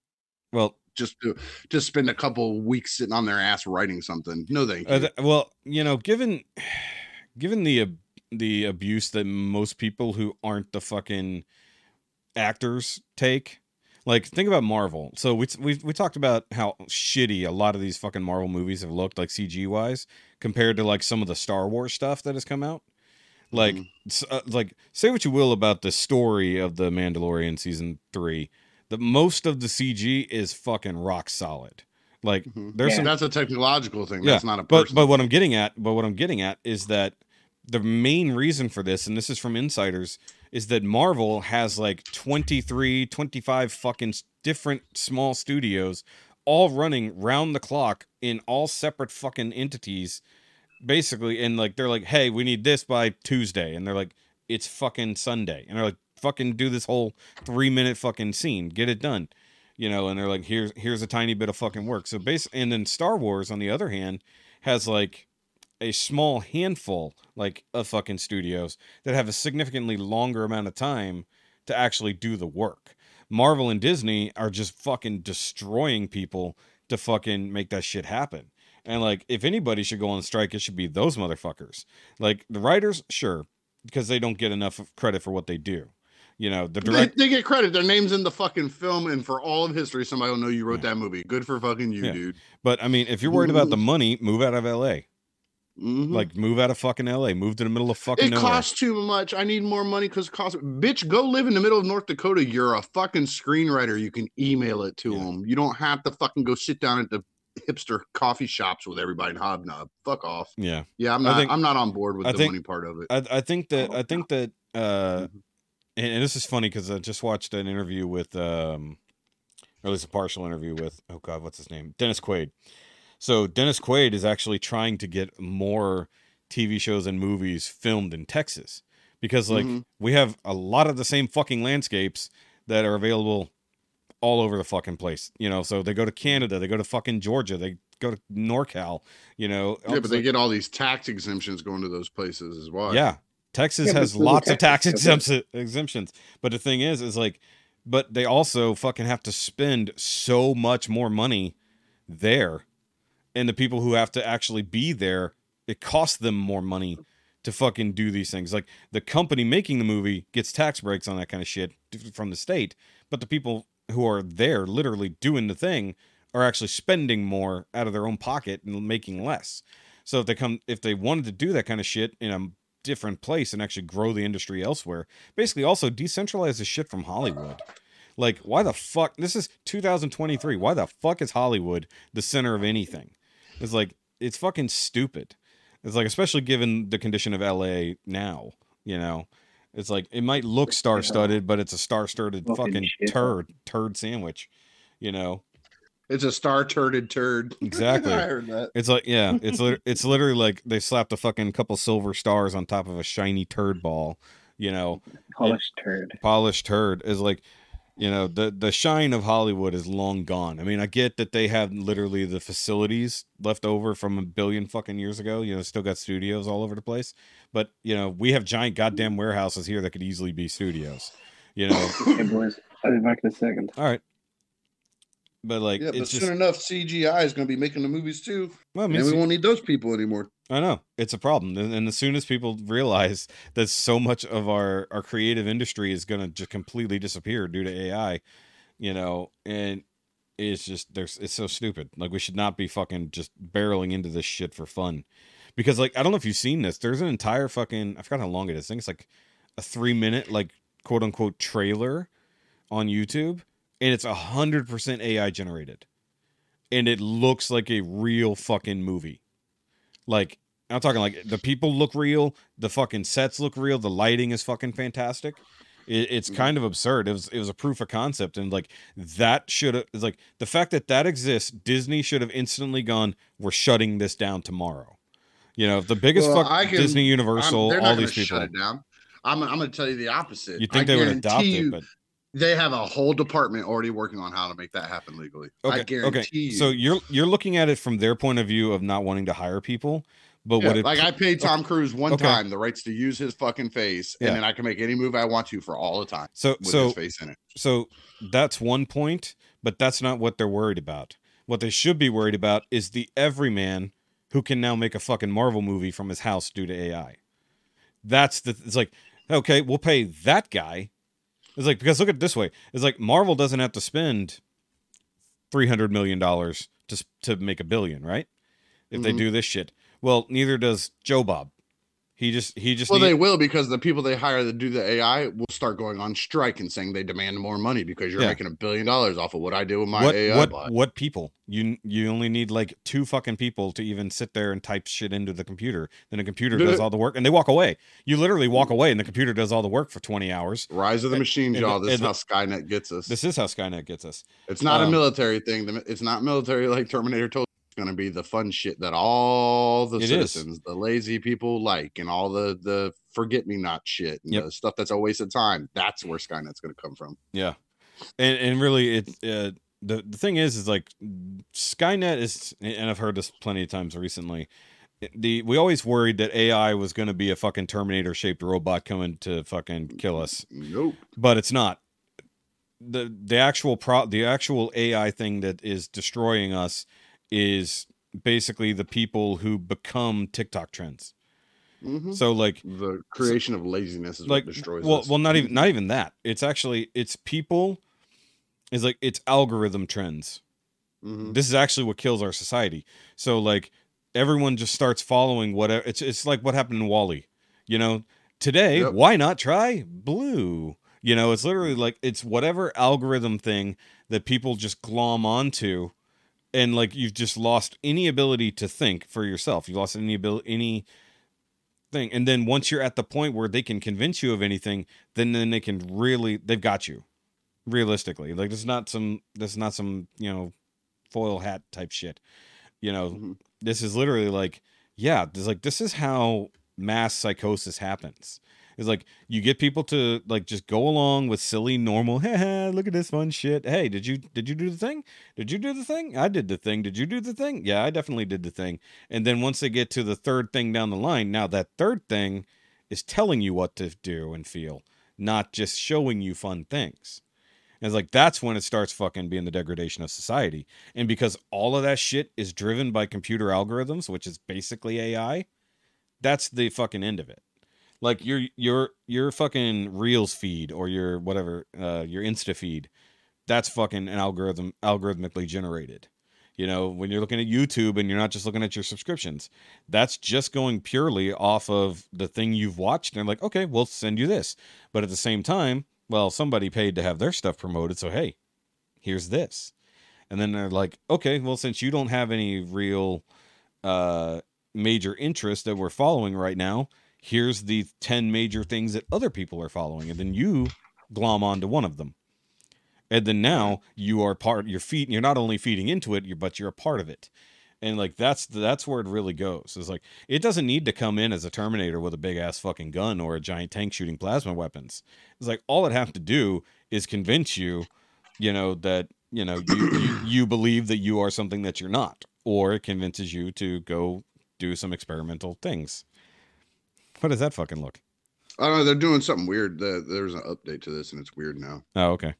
well, just to just spend a couple weeks sitting on their ass writing something. No, thank you. uh, th- well, you know, given given the ab- the abuse that most people who aren't the fucking actors take like think about marvel so we we we talked about how shitty a lot of these fucking marvel movies have looked like cg wise compared to like some of the star wars stuff that has come out like Mhm. uh, like say what you will about the story of the mandalorian season 3 the most of the cg is fucking rock solid like Mhm. there's Yeah. some that's a technological thing. Yeah, That's not a but person. but what I'm getting at, but what I'm getting at is that the main reason for this, and this is from insiders, is that Marvel has like 23, 25 fucking different small studios all running round the clock in all separate fucking entities, basically. And like they're like, hey, we need this by Tuesday, and they're like, it's fucking Sunday, and they're like, fucking do this whole three minute fucking scene, get it done you know, and they're like, here's here's a tiny bit of fucking work. So base and then Star Wars on the other hand has like a small handful like of fucking studios that have a significantly longer amount of time to actually do the work. Marvel and Disney are just fucking destroying people to fucking make that shit happen. And like if anybody should go on strike, it should be those motherfuckers. Like the writers, sure, because they don't get enough credit for what they do. You know, the They, direct they get credit. Their name's in the fucking film, and for all of history, somebody will know you wrote that movie. Good for fucking you, Yeah. dude. But I mean, if you're worried about the money, move out of LA. Mhm. Like move out of fucking LA. Move to the middle of fucking it nowhere. costs too much. I need more money because it costs. Bitch, go live in the middle of North Dakota. You're a fucking screenwriter. You can email it to Yeah. them. You don't have to fucking go sit down at the hipster coffee shops with everybody and hobnob. Fuck off. yeah. Yeah, I'm not. think- I'm not on board with I the think- money part of it. I I think that Oh, I think that uh Mhm. And, and this is funny because I just watched an interview with um or at least a partial interview with oh god, what's his name? Dennis Quaid. So Dennis Quaid is actually trying to get more TV shows and movies filmed in Texas. Because like Mhm. we have a lot of the same fucking landscapes that are available all over the fucking place. You know, so they go to Canada, they go to fucking Georgia, they go to NorCal, you know. yeah, but they get all these tax exemptions going to those places as well. yeah, Texas Yeah, has lots of tax Texas. exemptions. But the thing is, is like, but they also fucking have to spend so much more money there, and the people who have to actually be there, it costs them more money to fucking do these things. Like the company making the movie gets tax breaks on that kind of shit from the state, but the people who are there literally doing the thing are actually spending more out of their own pocket and making less. So if they come if they wanted to do that kind of shit in a different place and actually grow the industry elsewhere, basically also decentralize the shit from Hollywood. Like why the fuck this is 2023. Why the fuck is Hollywood the center of anything? It's like it's fucking stupid. It's like especially given the condition of LA now, you know. It's like it might look star-studded, but it's a star-studded Fucking fucking turd turd sandwich, you know. It's a star turded turd. Exactly. I heard that. It's like yeah, it's lit- it's literally like they slapped a fucking couple silver stars on top of a shiny turd ball, you know, Polished turd. polished turd is like you know the the shine of Hollywood is long gone. I mean, I get that they have literally the facilities left over from a billion fucking years ago. You know, still got studios all over the place, but you know we have giant goddamn warehouses here that could easily be studios. You know, Hey boys, I'll be back in a second. all right. But like, Yeah, but soon just, enough, CGI is going to be making the movies too, well, I mean, and we won't need those people anymore. I know it's a problem, and, and as soon as people realize that so much of our our creative industry is going to just completely disappear due to AI, you know, and it's just there's it's so stupid. Like we should not be fucking just barreling into this shit for fun, because like I don't know if you've seen this. There's an entire fucking I forgot how long it is. I think it's like a three minute like quote unquote trailer on YouTube, and it's a hundred percent AI generated, and it looks like a real fucking movie. Like I'm talking like the people look real, the fucking sets look real, the lighting is fucking fantastic. It, it's Mhm. kind of absurd. It was it was a proof of concept, and like that should have like the fact that that exists. Disney should have instantly gone. We're shutting this down tomorrow. You know, the biggest Well, fuck can- Disney Universal, all these people. shut it down. I'm, I'm going to tell you the opposite. You think I they would adopt guarantee it, but They have a whole department already working on how to make that happen legally. I guarantee okay. you. So you're you're looking at it from their point of view of not wanting to hire people, but Yeah, what it like I paid Tom Cruise one Okay. time the rights to use his fucking face, Yeah. and then I can make any move I want to for all the time so with so his face in it. So that's one point, but that's not what they're worried about. What they should be worried about is the everyman who can now make a fucking Marvel movie from his house due to AI. That's the it's like, okay, we'll pay that guy. It's like because look at it this way. It's like Marvel doesn't have to spend three hundred million dollars to to make a billion, right? If they Mhm. do this shit. Well, neither does Joe Bob. He just he just Well, they will because the people they hire to do the AI will start going on strike and saying they demand more money because you're Yeah. making a billion dollars off of what I do with my what AI what bot. what people you you only need like two fucking people to even sit there and type shit into the computer then the computer Dude, does all the work and they walk away you literally walk away and the computer does all the work for 20 hours Rise of the and- machine, and y'all. This is how Skynet gets us. this is how skynet gets us It's not a um, military thing. It's not military like Terminator told. Going to be the fun shit that all the It is. citizens, the lazy people like, and all the the forget me not shit, and Yep. the stuff that's a waste of time. That's where Skynet's going to come from. yeah and and really it uh the, the thing is is like skynet is and i've heard this plenty of times recently the we always worried that ai was going to be a fucking terminator shaped robot coming to fucking kill us Nope. but it's not the the actual pro the actual AI thing that is destroying us is basically the people who become TikTok trends. Mhm. So like The creation of laziness is like what destroys well us. well not even not even that. It's actually it's people is like it's algorithm trends. Mhm. This is actually what kills our society. So like everyone just starts following whatever it's it's like what happened in WALL-E. You know, today Yep. why not try blue? You know, it's literally like it's whatever algorithm thing that people just glom onto and like you've just lost any ability to think for yourself. You've lost any ability any thing. And then once you're at the point where they can convince you of anything, then then they can really they've got you. Realistically. Like this is not some this is not some, you know, foil hat type shit. You know, Mhm. this is literally like, yeah, this like this is how mass psychosis happens. It's like you get people to like just go along with silly normal, look at this fun shit. Hey, did you did you do the thing? Did you do the thing? I did the thing. Did you do the thing? Yeah, I definitely did the thing. And then once they get to the third thing down the line, now that third thing is telling you what to do and feel, not just showing you fun things. And it's like that's when it starts fucking being the degradation of society. And because all of that shit is driven by computer algorithms, which is basically AI, that's the fucking end of it. Like your your your fucking Reels feed or your whatever uh, your Insta feed, that's fucking an algorithm algorithmically generated. You know, when you're looking at YouTube and you're not just looking at your subscriptions, that's just going purely off of the thing you've watched. And like, okay, we'll send you this. But at the same time, well, somebody paid to have their stuff promoted, so hey, here's this. And then they're like, okay, well, since you don't have any real uh major interest that we're following right now, here's the 10 major things that other people are following. And then you glom onto one of them. And then now you are part your feet you're not only feeding into it, you're but you're a part of it. And like that's that's where it really goes. It's like it doesn't need to come in as a Terminator with a big ass fucking gun or a giant tank shooting plasma weapons. It's like all it have to do is convince you, you know, that you know you, you you believe that you are something that you're not, or it convinces you to go do some experimental things. What does that fucking look? I don't know. They're doing something weird. The, there's an update to this, and it's weird now. Oh, okay.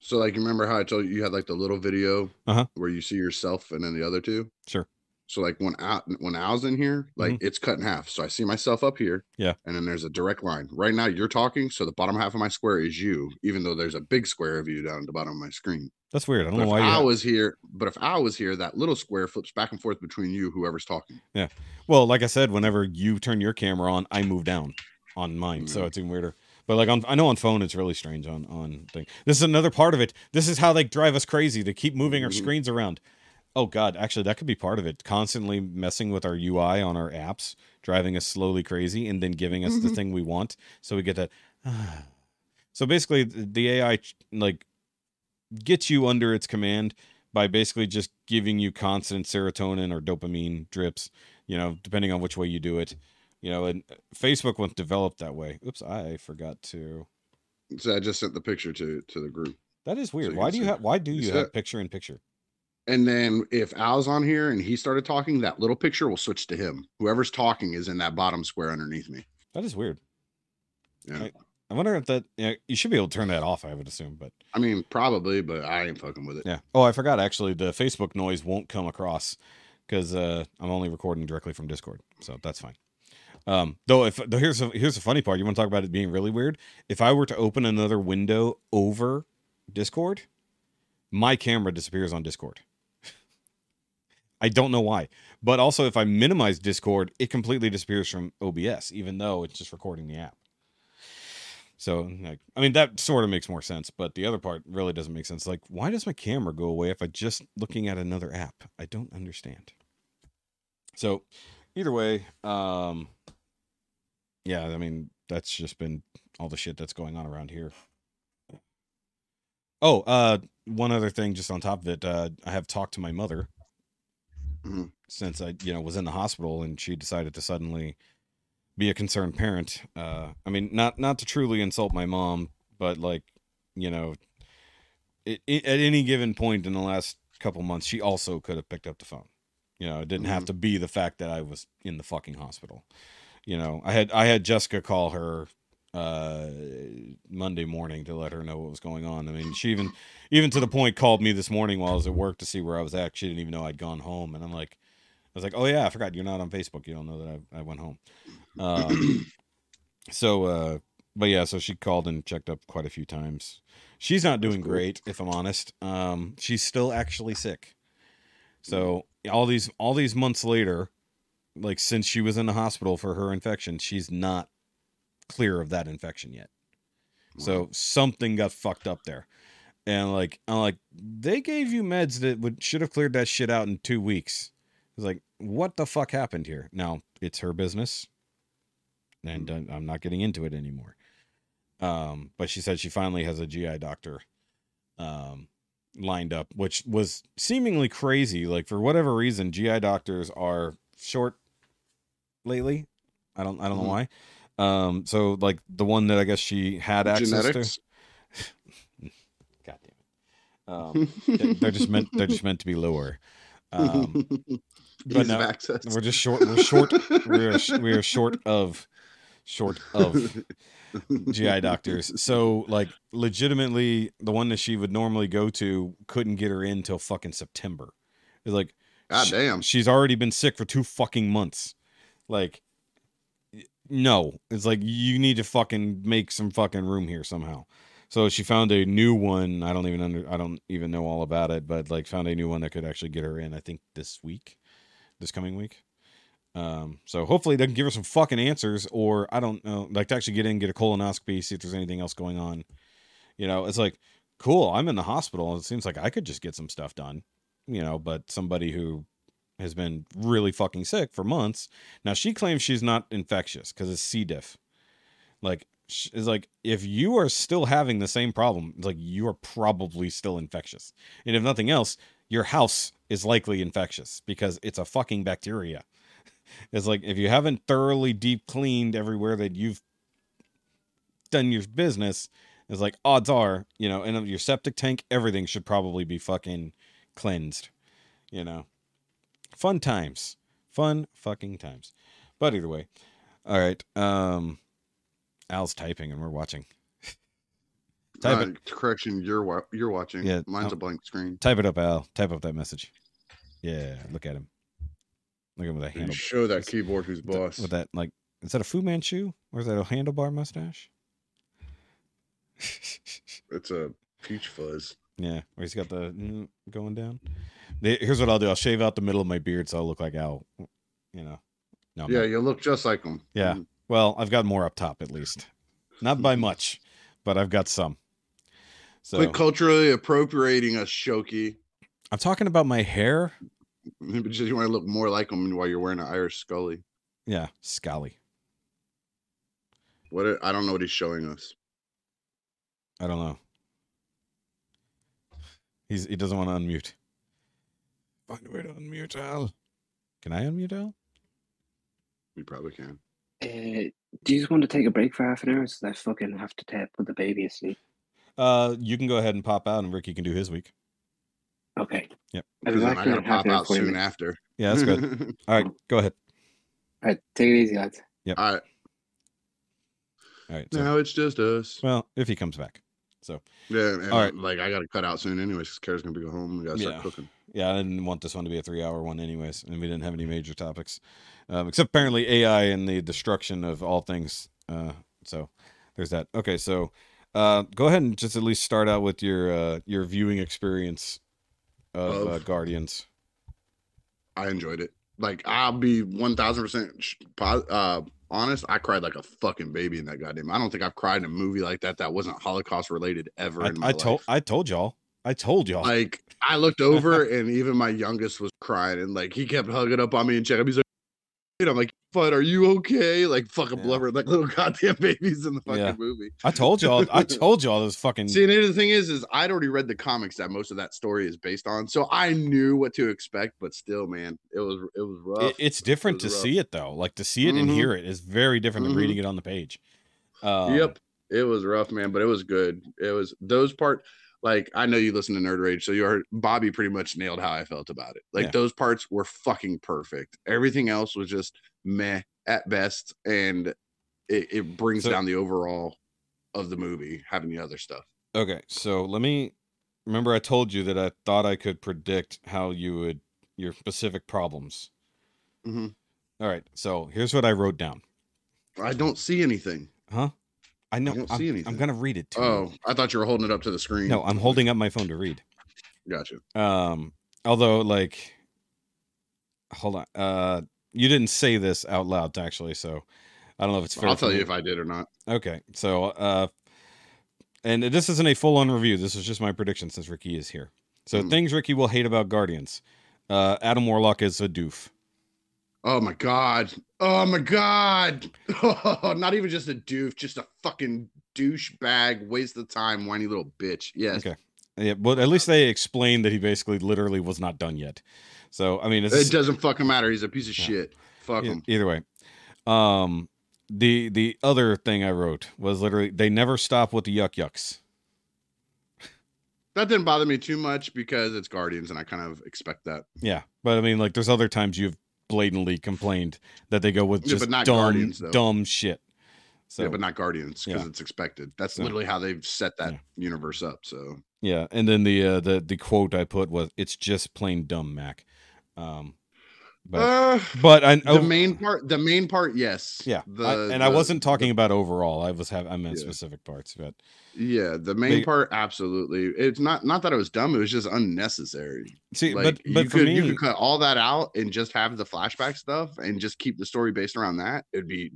So, like, you remember how I told you you had like the little video Uh-huh. where you see yourself and then the other two? Sure. So, like, when I when Al's in here, like it's cut in half. So I see myself up here. Mm-hmm. Yeah. And then there's a direct line. Right now, you're talking, so the bottom half of my square is you, even though there's a big square of you down at the bottom of my screen. That's weird. I don't But know if why I have- was here, but if I was here, that little square flips back and forth between you, whoever's talking. Yeah. Well, like I said, whenever you turn your camera on, I move down on mine, so Mhm. it's even weirder. But like on, I know on phone it's really strange on on thing. This is another part of it. This is how they drive us crazy to keep moving our Mhm. screens around. Oh God, actually that could be part of it. Constantly messing with our UI on our apps, driving us slowly crazy, and then giving us the Mhm. thing we want. So we get that. so basically, the the AI like gets you under its command by basically just giving you constant serotonin or dopamine drips. You know, depending on which way you do it. You know, and Facebook wasn't developed that way. Oops, I forgot to. So I just sent the picture to to the group. That is weird. you why can do you have? Why do you you have that? picture in picture? And then if Al's on here and he started talking, that little picture will switch to him. Whoever's talking is in that bottom square underneath me. That is weird. Yeah. I- I wonder if that. Yeah, you should be able to turn that off. I would assume, but I mean, probably, but I ain't fucking with it. yeah. Oh, I forgot. Actually, the Facebook noise won't come across because uh, I'm only recording directly from Discord, so that's fine. Um, though, if though here's a, here's the funny part. You want to talk about it being really weird? If I were to open another window over Discord, my camera disappears on Discord. I don't know why. But also, if I minimize Discord, it completely disappears from OBS, even though it's just recording the app. So, like, I mean, that sort of makes more sense, but the other part really doesn't make sense. Like, why does my camera go away if I'm just looking at another app? I don't understand. So, either way, um, yeah, I mean, that's just been all the shit that's going on around here. Oh, uh, one other thing, just on top of it, uh, I have talked to my mother Mhm. since I, you know, was in the hospital, and she decided to suddenly be a concerned parent. Uh, I mean, not not to truly insult my mom, but like, you know, it, it, at any given point in the last couple months, she also could have picked up the phone. You know, it didn't have Mhm. to be the fact that I was in the fucking hospital. You know, I had I had Jessica call her uh Monday morning to let her know what was going on. I mean, she even even to the point called me this morning while I was at work to see where I was at. She didn't even know I'd gone home, and I'm like, I was like, oh yeah, I forgot you're not on Facebook. You don't know that I, I went home. Um, so, uh, but yeah, so she called and checked up quite a few times. She's not doing great, if I'm honest. Um, she's still actually sick. So all these all these months later, like since she was in the hospital for her infection, she's not clear of that infection yet. So something got fucked up there. And like I'm like, they gave you meds that would should have cleared that shit out in two weeks. It's like, what the fuck happened here? Now it's her business, and uh, I'm not getting into it anymore. Um, but she said she finally has a GI doctor, um, lined up, which was seemingly crazy. Like for whatever reason, GI doctors are short lately. I don't I don't Mhm. know why. Um, so like the one that I guess she had access Genetics. to. God damn it. Um, they- they're just meant they're just meant to be lower. Um, but no, access. we're just short. We're short. we're we're short of short of GI doctors. So like legitimately, the one that she would normally go to couldn't get her in till fucking September. It's like God she- damn. she's already been sick for two fucking months. Like, no, it's like you need to fucking make some fucking room here somehow. So she found a new one. I don't even under. I don't even know all about it, but like found a new one that could actually get her in. I think this week, this coming week. Um, so hopefully they can give her some fucking answers, or I don't know, like to actually get in, get a colonoscopy, see if there's anything else going on. You know, it's like, cool. I'm in the hospital. It seems like I could just get some stuff done. You know, but somebody who has been really fucking sick for months. Now she claims she's not infectious because it's C. diff. Like, it's like if you are still having the same problem, it's like you are probably still infectious. And if nothing else, your house is likely infectious because it's a fucking bacteria. It's like if you haven't thoroughly deep cleaned everywhere that you've done your business, it's like odds are, you know, and your septic tank, everything should probably be fucking cleansed. You know, fun times, fun fucking times. But either way, all right. Um, Al's typing and we're watching. Type Uh, correction, you're wa- you're watching. Yeah, mine's oh. a blank screen. Type it up, Al. Type up that message. Yeah, look at him. Look at him with that handle. show that keyboard who's boss. With that, like, is that a Fu Manchu or is that a handlebar mustache? It's a peach fuzz. yeah, where he's got the mm, going down. Here's what I'll do. I'll shave out the middle of my beard so I'll look like Al. You know. No. Yeah, you look just like him. Yeah. Mm-hmm. Well, I've got more up top at least. not by much, but I've got some. So Quit culturally appropriating us, Shoky. I'm talking about my hair. Because you want to look more like him while you're wearing an Irish Scully. Yeah, Scully. What it- I don't know what he's showing us. I don't know. He's he doesn't want to unmute. Find a way to unmute Al. Can I unmute Al? We probably can. Uh, do you just want to take a break for half an hour so that I fucking have to tap, put the baby asleep? Uh, you can go ahead and pop out, and Rikki can do his week. Okay. Yep. I'll be Because then back I in gotta half pop an hour, out 40 soon after. Yeah, that's good. All right, go ahead. All right, take it easy, lads. All right. All right. So, Now it's just us. well, if he comes back. So Yeah. And All right. Like I gotta cut out soon anyways, because Kara's gonna be go home. We gotta start Yeah. cooking. Yeah, I didn't want this one to be a three-hour one, anyways, and we didn't have any major topics, um, except apparently AI and the destruction of all things. Uh, so there's that. Okay, so uh, go ahead and just at least start out with your uh, your viewing experience of uh, Guardians. I enjoyed it. Like I'll be one thousand percent uh honest. I cried like a fucking baby in that goddamn. I don't think I've cried in a movie like that that wasn't Holocaust related ever I, in my I told. I told y'all. I told y'all. Like I looked over and even my youngest was crying and like he kept hugging up on me and checking. He's like, and I'm like, "Bud, are you okay?" Like fucking Yeah. blubber like little goddamn babies in the fucking Yeah. movie. I told y'all. I told y'all this fucking. See, and the thing is, is I'd already read the comics that most of that story is based on, so I knew what to expect. But still, man, it was it was rough. it- it's different to rough. see it though. Like to see it and Mhm. hear it is very different than Mhm. reading it on the page. Um, yep, it was rough, man, but it was good. It was those part. Like I know you listen to Nerd Rage, so you heard Bobby pretty much nailed how I felt about it. Like Yeah. those parts were fucking perfect. Everything else was just meh at best, and it, it brings So- down the overall of the movie having the other stuff. Okay, so let me remember. I told you that I thought I could predict how you would your specific problems. Mhm. All right, so here's what I wrote down. I don't see anything. Huh? I know. don't I'm, see I'm gonna read it to Oh, I thought you were holding it up to the screen. No, I'm holding up my phone to read. Gotcha. Um, although like, hold on. Uh, you didn't say this out loud actually, so I don't know if it's fair. I'll tell me- you if I did or not. Okay, so uh, and this isn't a full-on review. This is just my prediction since Rikki is here. So Hmm. things Rikki will hate about Guardians. Uh, Adam Warlock is a doof. Oh my god. Oh my god. Oh, not even just a doof, just a fucking douchebag, waste of time, whiny little bitch. Yes. Okay. Yeah, but at least they explained that he basically literally was not done yet. So I mean, it's It doesn't fucking matter. He's a piece of Yeah. shit. Fuck him. either way. Um, the the other thing I wrote was literally they never stop with the yuck yucks. That didn't bother me too much because it's Guardians and I kind of expect that. Yeah, but I mean, like, there's other times you've blatantly complained that they go with Yeah, just but not dumb, Guardians, dumb shit. So yeah, but not Guardians because yeah. it's expected. That's So- literally how they've set that Yeah. universe up. So yeah, and then the uh, the the quote I put was, "It's just plain dumb, Mac." Um, but Uh, but I the main part, the main part, yes. yeah, The, I- and I wasn't the- talking about overall. I was have I meant Yeah. specific parts, but Yeah, the main They- part, absolutely. It's not not that it was dumb. It was just unnecessary. see, Like but but you for could me, you could cut all that out and just have the flashback stuff and just keep the story based around that. It'd be a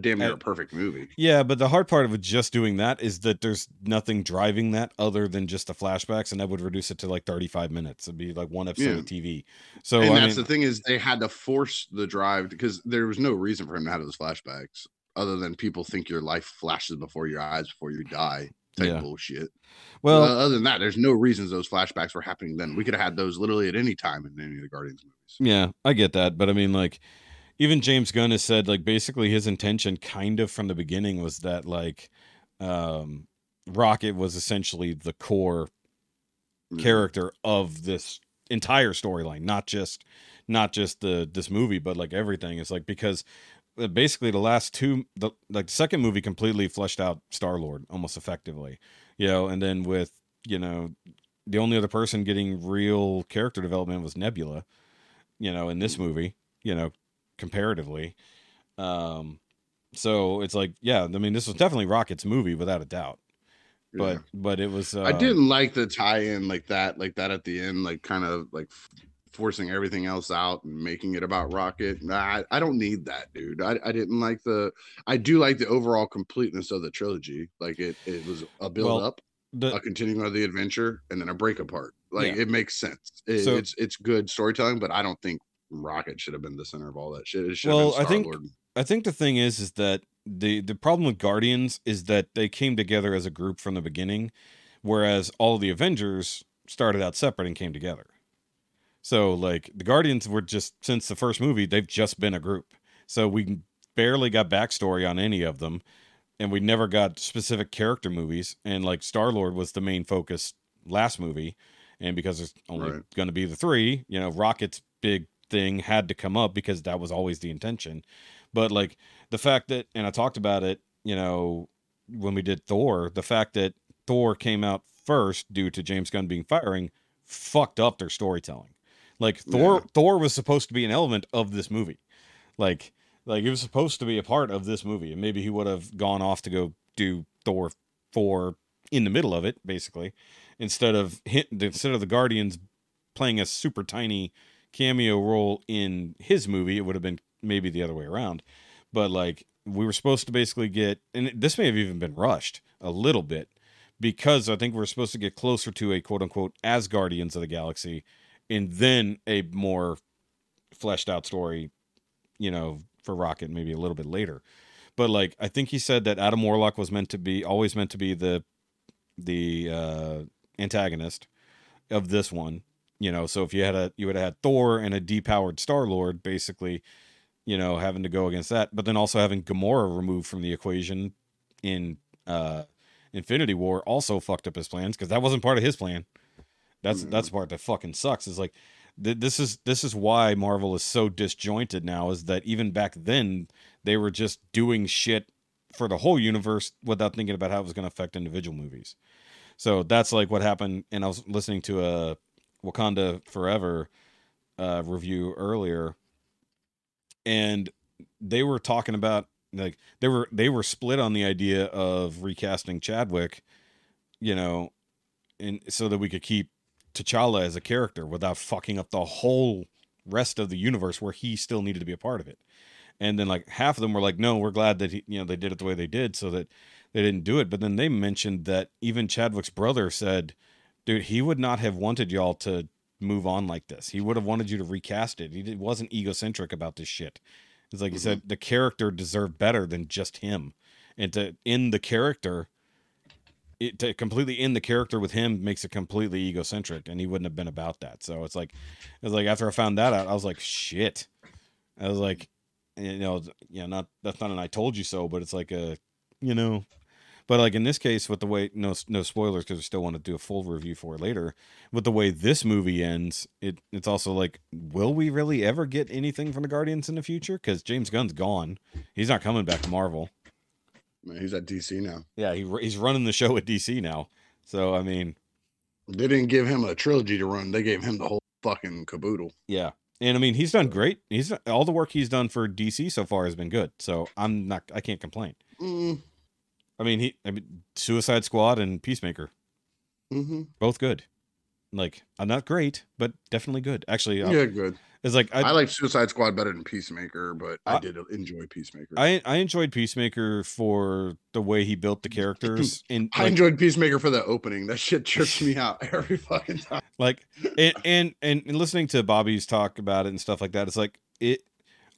damn near Uh, a perfect movie. Yeah, but the hard part of just doing that is that there's nothing driving that other than just the flashbacks, and that would reduce it to like 35 minutes. It'd be like one episode Yeah. of TV. So and I that's mean, the thing is they had to force the drive because there was no reason for him to have those flashbacks other than people think your life flashes before your eyes before you die. Type Yeah. bullshit. well, Well, other than that, there's no reasons those flashbacks were happening then. We could have had those literally at any time in any of the Guardians movies. yeah, I get that, but I mean, like, even James Gunn has said, like, basically his intention, kind of from the beginning, was that like, um, Rocket was essentially the core Yeah. character of this entire storyline not just not just the this movie but like everything it's like because uh, basically the last two the like the second movie completely fleshed out star lord almost effectively you know and then with you know the only other person getting real character development was nebula you know in this movie you know comparatively um so it's like yeah i mean this was definitely rocket's movie without a doubt but Yeah. but it was uh, I didn't like the tie-in like that, like that at the end, like kind of like f- forcing everything else out and making it about Rocket. Nah, I, I don't need that, dude. I, I didn't like the. I do like the overall completeness of the trilogy. Like it, it was a build Well, up, The, a continuing of the adventure, and then a break apart. Like Yeah. it makes sense. It- So- it's it's good storytelling, but I don't think Rocket should have been the center of all that shit. It should Well, I think- I think the thing is, is that the the problem with Guardians is that they came together as a group from the beginning, whereas all the Avengers started out separate and came together. So like the Guardians were just since the first movie, they've just been a group. So we barely got backstory on any of them, and we never got specific character movies. And like Star Lord was the main focus last movie, and because there's only Right. going to be the three, you know, Rocket's big thing had to come up because that was always the intention. But like the fact that, and I talked about it, you know, when we did Thor, the fact that Thor came out first due to James Gunn being firing fucked up their storytelling. Like Thor, Yeah. Thor was supposed to be an element of this movie, like like it was supposed to be a part of this movie, and maybe he would have gone off to go do Thor four in the middle of it, basically, instead of hit, instead of the Guardians playing a super tiny cameo role in his movie, it would have been maybe the other way around. But like we were supposed to basically get, and this may have even been rushed a little bit because I think we're supposed to get closer to a quote unquote as Guardians of the Galaxy, and then a more fleshed out story, you know, for Rocket maybe a little bit later. But like I think he said that Adam Warlock was meant to be always meant to be the the uh antagonist of this one. You know, so if you had a you would have had Thor and a depowered Star Lord, basically, you know, having to go against that, but then also having Gamora removed from the equation in uh Infinity War also fucked up his plans because that wasn't part of his plan. That's Mhm. that's the part that fucking sucks. Is like th- this is this is why Marvel is so disjointed now. Is that even back then they were just doing shit for the whole universe without thinking about how it was going to affect individual movies. So that's like what happened. And I was listening to a Wakanda Forever uh, review earlier, and they were talking about like they were they were split on the idea of recasting Chadwick, you know, and so that we could keep T'Challa as a character without fucking up the whole rest of the universe where he still needed to be a part of it. And then like half of them were like, no, we're glad that he, you know, they did it the way they did so that they didn't do it. But then they mentioned that even Chadwick's brother said, dude, he would not have wanted y'all to move on like this. He would have wanted you to recast it. He wasn't egocentric about this shit. It's like he said, mm-hmm. the character deserved better than just him. And to end the character, it, to completely end the character with him makes it completely egocentric, and he wouldn't have been about that. So it's like, it's like after I found that out, I was like, shit. I was like, you know, you know, not that's not an I told you so, but it's like a, you know, but like in this case, with the way no no spoilers because we still want to do a full review for it later. With the way this movie ends, it it's also like, will we really ever get anything from the Guardians in the future? Because James Gunn's gone, he's not coming back to Marvel. Man, he's at DC now. Yeah, he he's running the show at DC now. So I mean, They didn't give him a trilogy to run. They gave him the whole fucking caboodle. yeah, and I mean he's done great. He's all the work he's done for DC so far has been good. So I'm not I can't complain. Mm, I mean he I mean Suicide Squad and Peacemaker hmm both good. Like I'm not great, but definitely good. Actually, uh, Yeah, good. it's like I, I, like Suicide Squad better than Peacemaker, but I, I- did enjoy Peacemaker. I I enjoyed Peacemaker for the way he built the characters and I like, enjoyed Peacemaker for the opening. That shit trips me out every fucking time. like and, and and and listening to Bobby's talk about it and stuff like that. It's like it.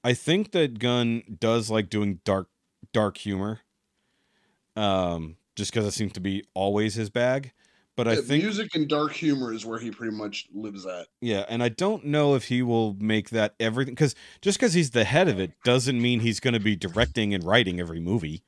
I think that Gunn does like doing dark dark humor. Um, just because it seems to be always his bag. But I think music and dark humor is where he pretty much lives at. Yeah, and I don't know if he will make that everything because just because he's the head of it doesn't mean he's going to be directing and writing every movie.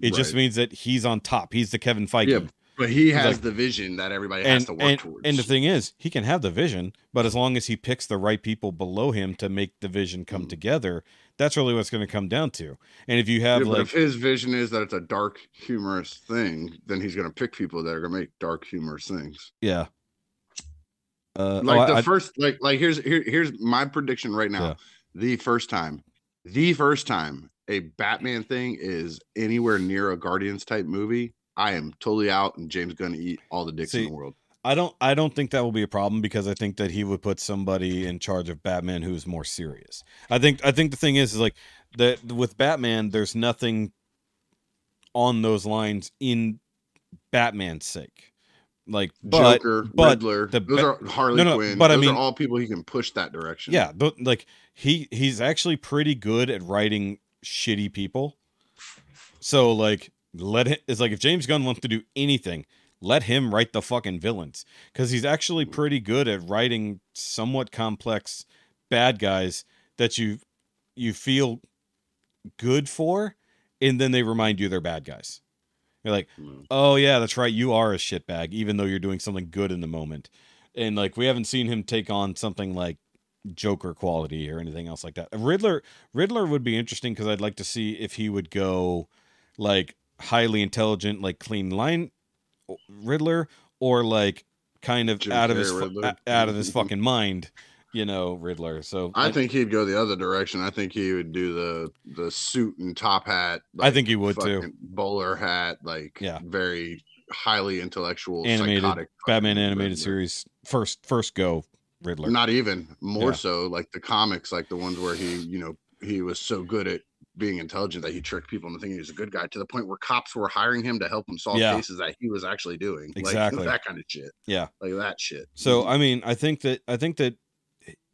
It just means that he's on top. He's the Kevin Feige. Yeah, But he has like- the vision that everybody and has to work and, towards. and the thing is, he can have the vision, but as long as he picks the right people below him to make the vision come Mm. together, that's really what's going to come down to. And if you have but like, if his vision is that it's a dark, humorous thing, then he's gonna pick people that are gonna make dark, humorous things. yeah, uh, Like oh, the I- first, like like here's here, here's my prediction right now. Yeah. The first time, the first time a Batman thing is anywhere near a Guardians type movie, I am totally out, and James going to eat all the dicks See, in the world. I don't I don't think that will be a problem because I think that he would put somebody in charge of Batman who's more serious. I think I think the thing is is like that with Batman there's nothing on those lines in Batman's sake. Like but Joker, but Riddler, the those are Harley No, no, Quinn. but I mean- are all people he can push that direction. yeah, th- like he he's actually pretty good at writing shitty people. So like let it it's like if James Gunn wants to do anything, let him write the fucking villains cuz he's actually pretty good at writing somewhat complex bad guys that you you feel good for and then they remind you they're bad guys. You're like, Mm. "Oh yeah, that's right, you are a shitbag even though you're doing something good in the moment." And like we haven't seen him take on something like Joker quality or anything else like that. Riddler Riddler would be interesting because I'd like to see if he would go like highly intelligent, like clean line Riddler, or like kind of Jim out of his Riddler. out of his fucking mind, you know, Riddler. So I think he'd go the other direction. I think he would do the the suit and top hat. I think he would too. Bowler hat, like Yeah. very highly intellectual, Animated psychotic Batman animated Riddler. series first first go Riddler. Not even more Yeah. so like the comics, like the ones where he, you know, he was so good at being intelligent that he tricked people into thinking he was a good guy to the point where cops were hiring him to help him solve Yeah. cases that he was actually doing. Exactly. Like that kind of shit. Yeah. Like that shit. So I mean, I think that I think that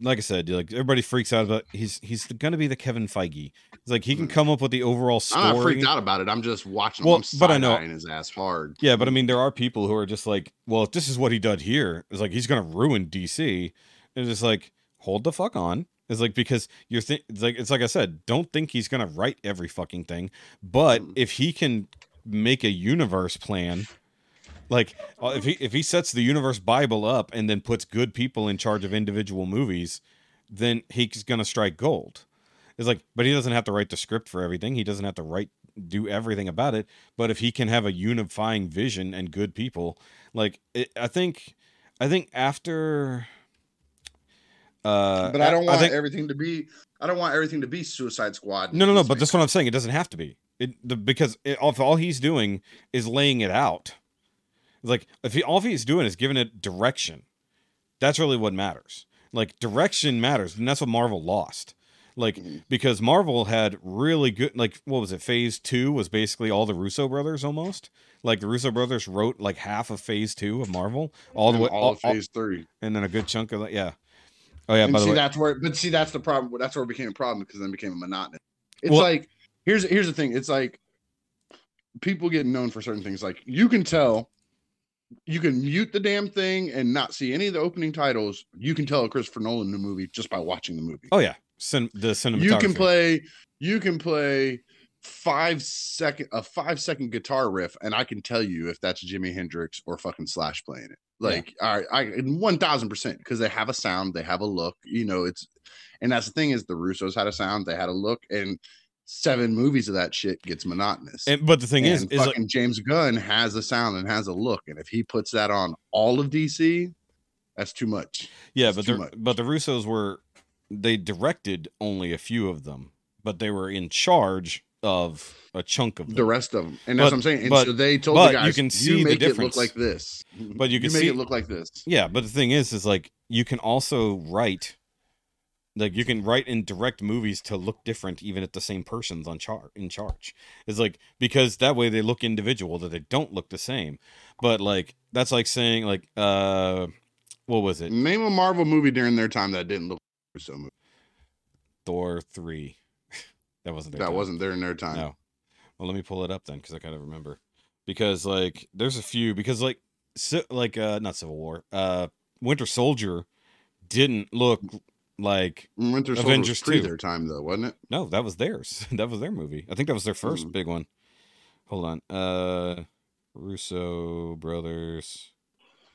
like I said, like everybody freaks out about he's he's gonna be the Kevin Feige. It's like he can mm. come up with the overall story. I'm not freaked out about it. I'm just watching Well, him. But I know- his ass hard. Yeah, but I mean, there are people who are just like, well, if this is what he did here, it's like he's gonna ruin DC. And it's like, hold the fuck on. It's like because you're think it's like it's like I said, don't think he's gonna write every fucking thing. But Mm. if he can make a universe plan, like uh, if he if he sets the universe Bible up and then puts good people in charge of individual movies, then he's gonna strike gold. It's like, but he doesn't have to write the script for everything. He doesn't have to write do everything about it. But if he can have a unifying vision and good people, like it, I think, I think after. Uh, But I don't want think, everything to be. I don't want everything to be Suicide Squad. no, no, no. But that's what I'm saying. It doesn't have to be. It the, because it, if all he's doing is laying it out, like if he all he's doing is giving it direction, that's really what matters. Like direction matters, and that's what Marvel lost. Like Mhm. because Marvel had really good, like what was it? Phase two was basically all the Russo brothers almost. Like the Russo brothers wrote like half of Phase two of Marvel, all the way, all all, of Phase Three. and then a good chunk of that. Yeah. Oh yeah. and by the see, way, that's where. But see, that's the problem. That's where it became a problem because then it became a monotonous. It's Well- like here's here's the thing. It's like people get known for certain things. Like you can tell. You can mute the damn thing and not see any of the opening titles. You can tell a Christopher Nolan new movie just by watching the movie. oh yeah, Cin- the cinematography. you can play you can play five second a five second guitar riff and i can tell you if that's jimi hendrix or fucking slash playing it. Like all right i 1000% because they have a sound they have a look you know it's and that's the thing is the russos had a sound they had a look and seven movies of that shit gets monotonous. And, but the thing is, and is like, fucking James Gunn has a sound and has a look, and if he puts that on all of DC, that's too much. yeah, it's but the but the Russos were they directed only a few of them, but they were in charge of a chunk of them. The rest of them, and that's But- what I'm saying. And but- so they told the you can see the make it difference. look like this, But you can make see- it look like this. Yeah, but the thing is, is like you can also write, like you can write and direct movies to look different, even if the same person's on char in charge. It's like because that way they look individual, that they don't look the same. But like that's like saying like uh, what was it? Name a Marvel movie during their time that didn't look like movie. Thor three. That wasn't That time. wasn't during their time. No. Well, let me pull it up then, because I kind of remember. Because like, there's a few. Because like, ci- like uh, not Civil War. Uh, Winter Soldier didn't look like Winter Soldier Avengers was pre 2. their time though, wasn't it? no. That was theirs. that was their movie. I think that was their first Mm. big one. Hold on. Uh, Russo brothers,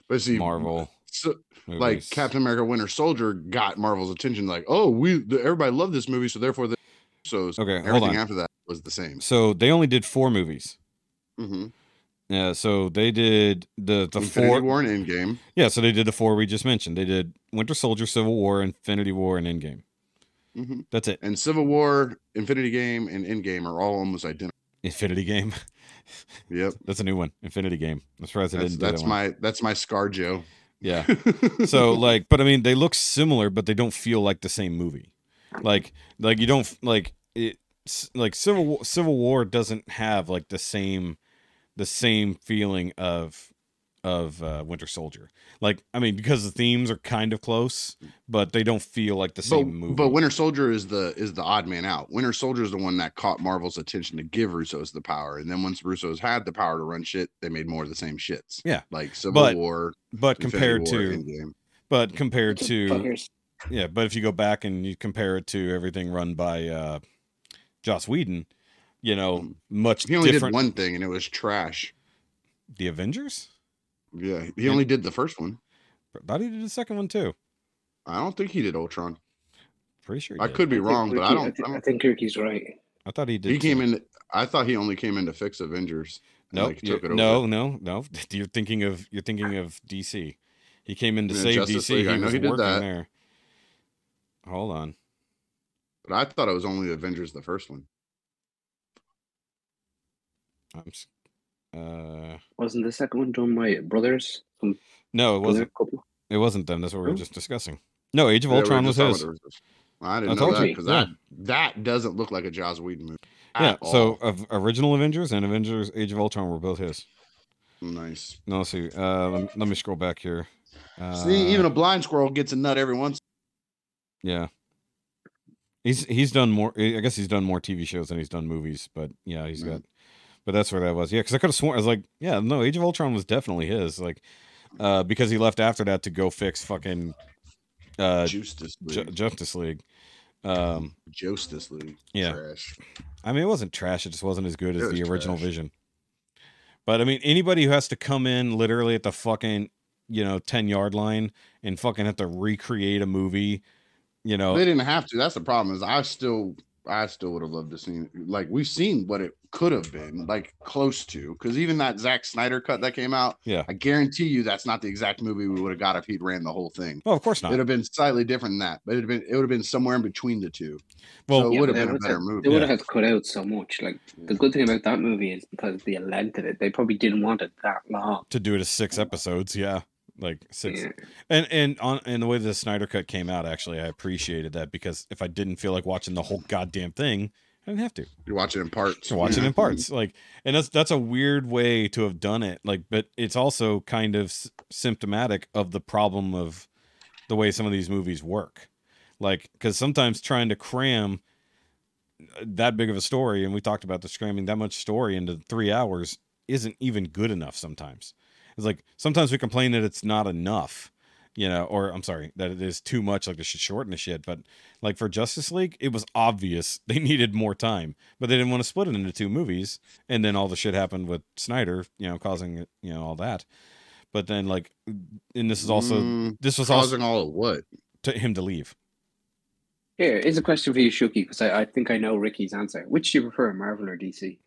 But see, Marvel. so, like. Captain America: Winter Soldier got Marvel's attention. Like, oh, we the, everybody loved this movie, so therefore, the so Okay, everything after that was the same. So they only did four movies. Mm-hmm. Yeah. So they did the the Infinity four. War and Endgame. Yeah. So they did the four we just mentioned. They did Winter Soldier, Civil War, Infinity War, and Endgame. hmm That's it. And Civil War, Infinity Game, and Endgame are all almost identical. Infinity Game. Yep. That's a new one. Infinity Game. I'm surprised That's, didn't that's that my that's my ScarJo. Yeah. So like, but I mean, they look similar, but they don't feel like the same movie. Like, like you don't like it. Like Civil War, Civil War doesn't have like the same, the same feeling of, of uh, Winter Soldier. Like, I mean, because the themes are kind of close, but they don't feel like the but, same movie. but Winter Soldier is the is the odd man out. Winter Soldier is the one that caught Marvel's attention to give Russo's the power, and then once Russo's had the power to run shit, they made more of the same shits. Yeah. like Civil But War, but Infinity compared War, to, Endgame. but compared to, Fuckers. Yeah, but if you go back and you compare it to everything run by uh, Joss Whedon, you know, much he only different. did one thing, and it was trash. The Avengers. Yeah, he only did the first one. Thought he did the second one too. I don't think he did Ultron. Pretty sure. He I did. could be I think wrong, but I Rikki- don't. thi- I I don't think Kirky's right. I thought he did. he came in. I thought he only came in to fix Avengers. and, No, like, no, no, no. You're thinking of you're thinking of DC. He came in to Yeah, save Justice DC. League, I He know was he did working that. there. Hold on. But I thought it was only Avengers the first one. I'm. Uh, Wasn't the second one done by brothers? No, it wasn't. couple? It wasn't them. That's what we were Oh. just discussing. No, Age of Yeah, Ultron was his. about. I I didn't know told that you, because yeah. that that doesn't look like a Joss Whedon movie. Yeah. at So all. of original Avengers and Avengers Age of Ultron were both his. nice. No, let's see. Uh, let, me- let me scroll back here. Uh, See, even a blind squirrel gets a nut every once. Yeah. He's he's done more. I guess he's done more TV shows than he's done movies. But yeah, he's Mhm. got. But that's where that was. Yeah, because I could have sworn I was like, yeah, no, Age of Ultron was definitely his. Like, uh, because he left after that to go fix fucking uh Justice Ju- League. Justice League. Um, Justice League. yeah. Trash. I mean, it wasn't trash. It just wasn't as good It as the original trash. Vision. But I mean, anybody who has to come in literally at the fucking you know ten yard line and fucking have to recreate a movie, you know, They didn't have to. That's the problem. Is I still, I still would have loved to see. Like we've seen what it could have been, like close to. Because even that Zack Snyder cut that came out, Yeah. I guarantee you that's not the exact movie we would have got if he'd ran the whole thing. Oh, of course not. It'd have been slightly different than that, but it'd have been it would have been somewhere in between the two. Well, so it Yeah, would have been a better have- movie. They would Yeah. have cut out so much. Like the good thing about that movie is because of the length of it, they probably didn't want it that long. to do it as six episodes. Yeah, like six. Yeah. And and on and the way the Snyder cut came out, actually, I appreciated that because if I didn't feel like watching the whole goddamn thing, I didn't have to. You watch it in parts. to watch it in parts. Like, and that's that's a weird way to have done it. Like, but it's also kind of s- symptomatic of the problem of the way some of these movies work. Like, because sometimes trying to cram uh, that big of a story, and we talked about the cramming that much story into three hours, isn't even good enough. Sometimes it's like sometimes we complain that it's not enough. You know, or I'm sorry, that it is too much, like they should shorten the shit. But like for Justice League, it was obvious they needed more time but they didn't want to split it into two movies and then all the shit happened with snyder you know causing you know all that but then like and this is also Mm, this was also causing all of what? to him to leave Here, here's a question for you, Shoky, because I, I think I know Rikki's answer. Which do you prefer, Marvel or DC?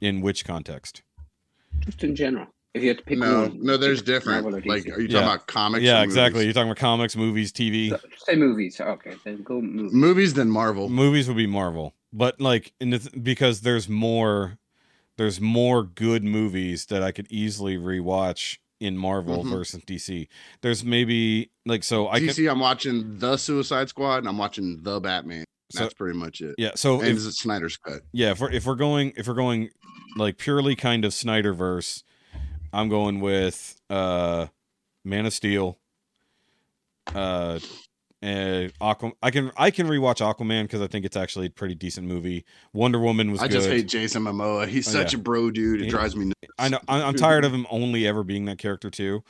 in which context Just in general. If you had to pick No, one, no, there's different. Like, DC. are you Yeah. talking about comics? yeah or exactly movies? you're talking about comics movies tv So, say movies. Okay, then go movies. Movies than Marvel. movies would be marvel but like in the th- because there's more there's more good movies that i could easily rewatch in marvel Mhm. versus dc there's maybe like so i DC, can I'm watching the Suicide Squad and I'm watching the Batman. So- That's pretty much it. yeah so and if, it's Snyder's cut. yeah if we're if we're going if we're going like purely kind of snyderverse i'm going with uh man of steel uh and Aqua, I can I can rewatch Aquaman because I think it's actually a pretty decent movie. Wonder Woman was I good. just hate Jason Momoa. He's Oh, such yeah. a bro dude. It He- drives me nuts. I know I'm tired of him only ever being that character too.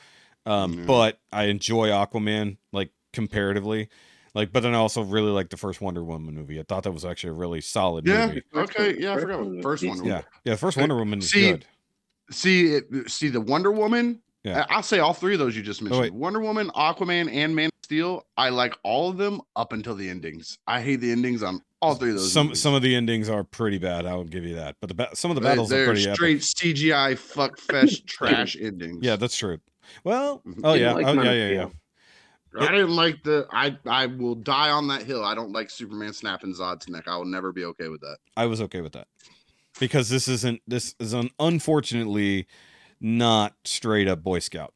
Um, Yeah. but I enjoy Aquaman like comparatively. Like, but then I also really like the first Wonder Woman movie. I thought that was actually a really solid movie. Yeah. movie. Okay. Yeah. I forgot. First one. decent. Yeah, yeah. The first Wonder Woman is See, good. See it. See the Wonder Woman. Yeah. Oh, I- I'll say all three of those you just oh, mentioned. wait. Wonder Woman, Aquaman, and Man of Steel. I like all of them up until the endings. I hate the endings on all three of those. Some movies. some of the endings are pretty bad. I will give you that. But the ba- some of the They- battles are they're pretty epic. straight CGI fuck fest trash endings. Yeah, that's true. Well, oh yeah, like oh, yeah, yeah, yeah. I didn't like the. I I will die on that hill. I don't like Superman snapping Zod's neck. I will never be okay with that. I was okay with that. Because this isn't this is an unfortunately not straight up Boy Scout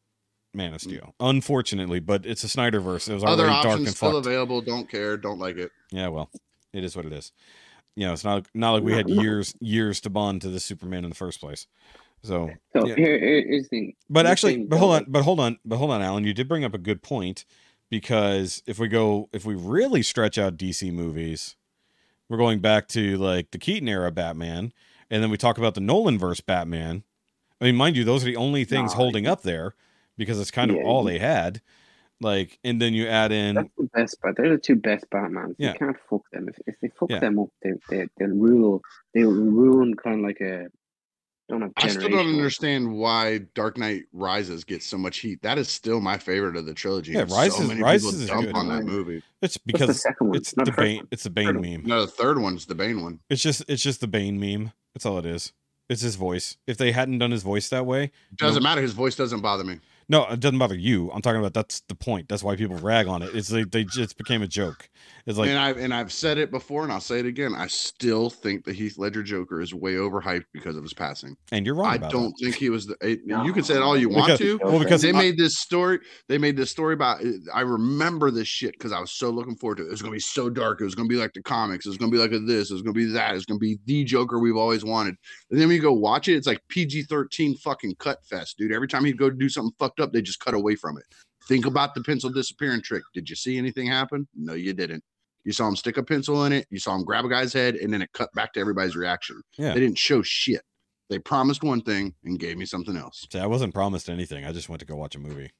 Man of mm. Steel. Unfortunately, but it's a Snyderverse. It was already Other dark options and still fucked. available. Don't care. Don't like it. Yeah, well, it is what it is. You know, it's not not like we had years years to bond to the Superman in the first place. So, So yeah. here, here is the but actually, but hold on, but hold on, but hold on, Alan. You did bring up a good point because if we go, if we really stretch out DC movies, we're going back to like the Keaton era Batman, and then we talk about the Nolan verse Batman. I mean, mind you, those are the only things Nah. holding up there because it's kind of Yeah, all they had. Like, and then you add in That's the best, but they're the two best Batmans. Yeah. You can't fuck them. If, if they fuck Yeah. them up, they they they'll rule. They'll ruin kind of like a. Don't have I still don't understand why Dark Knight Rises gets so much heat. That is still my favorite of the trilogy. Yeah, Rises- so many Rises people is dump good. on that movie. it's What's the because second one? it's Not the the Bane. one. It's the Bane Third one. meme. No, the third one's the Bane one. It's just it's just the Bane meme. That's all it is. It's his voice. If they hadn't done his voice that way, it Doesn't No. matter. His voice doesn't bother me. No, it doesn't bother you. I'm talking about that's the point. That's why people rag on it. It's like they just became a joke. It's like and I've and I've said it before, and I'll say it again. I still think the Heath Ledger Joker is way overhyped because of his passing. and you're wrong I about don't that. think he was the. It, You can say it all you want Because- to. well because they I- made this story. They made this story about. I remember this shit because I was so looking forward to it. It was gonna be so dark. It was gonna be like the comics. It was gonna be like a this. It was gonna be that. It's gonna be the Joker we've always wanted. And then when you go watch it, it's like PG thirteen fucking cut fest, dude. Every time he'd go do something fucked up, they just cut away from it. Think about the pencil disappearing trick. Did you see anything happen? No, you didn't. You saw him stick a pencil in it. You saw him grab a guy's head, and then it cut back to everybody's reaction. Yeah. They didn't show shit. They promised one thing and gave me something else. See, I wasn't promised anything. I just went to go watch a movie.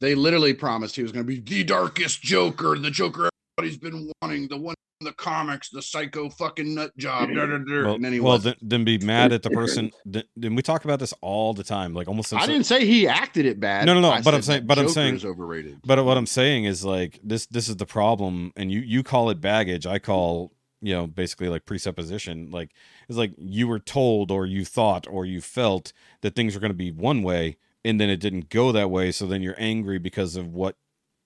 They literally promised he was going to be the darkest Joker, the Joker everybody's been wanting, the one the comics, the psycho fucking nut job. Well, and then he well then, then be mad at the person. Then, then we talk about this all the time, like almost. Since I didn't say he acted it bad. No, no, no, I but I'm saying- but I'm saying- is overrated. But what I'm saying is like this this is the problem and you you call it baggage, I call, you know, basically like presupposition. Like it's like you were told or you thought or you felt that things were going to be one way and then it didn't go that way, so then you're angry because of what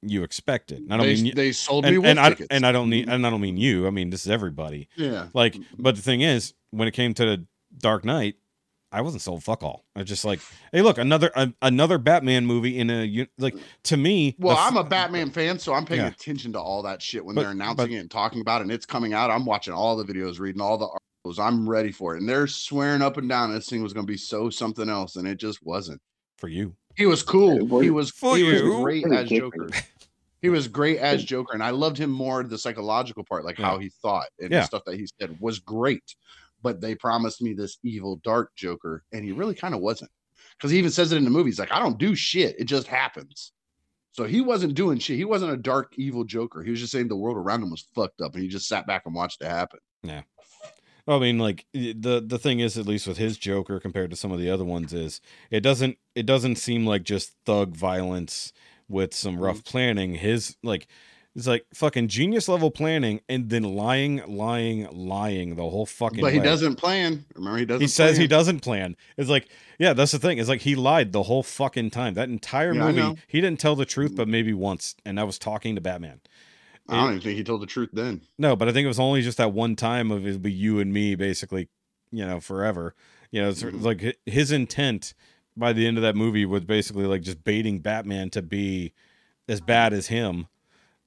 you expected. And I don't They, mean they sold me and, wolf and I tickets. and I don't need mm-hmm. and I don't mean you. I mean this is everybody. yeah. Like mm-hmm. but the thing is when it came to the Dark Knight, I wasn't sold fuck all. I was just like, hey, look, another a, another Batman movie in a u- like to me. Well, the f- I'm a Batman fan, so I'm paying Yeah. attention to all that shit when But- they're announcing but- it and talking about it and it's coming out. I'm watching all the videos, reading all the articles. I'm ready for it. And they're swearing up and down this thing was going to be so something else, and it just wasn't. for you. He was cool. He was For he was you. great It as Joker. He was great as Joker, and I loved him more the psychological part, like how he thought and Yeah. the stuff that he said was great. But they promised me this evil, dark Joker, and he really kind of wasn't. Because he even says it in the movies, like I don't do shit; it just happens. So he wasn't doing shit. He wasn't a dark, evil Joker. He was just saying the world around him was fucked up, and he just sat back and watched it happen. Yeah. I mean, like the the thing is, at least with his Joker compared to some of the other ones, is it doesn't it doesn't seem like just thug violence with some rough Mm-hmm. planning. His like it's like fucking genius level planning and then lying, lying, lying the whole fucking. But he way. doesn't plan. Remember, he doesn't. He says he doesn't plan. It's like, yeah, that's the thing. It's like he lied the whole fucking time. That entire Yeah, movie, he didn't tell the truth, but maybe once, and that was talking to Batman. I don't even think he told the truth then. No, but I think it was only just that one time of it'll be you and me, basically, you know, forever. You know, it's Mhm. like his intent by the end of that movie was basically like just baiting Batman to be as bad as him.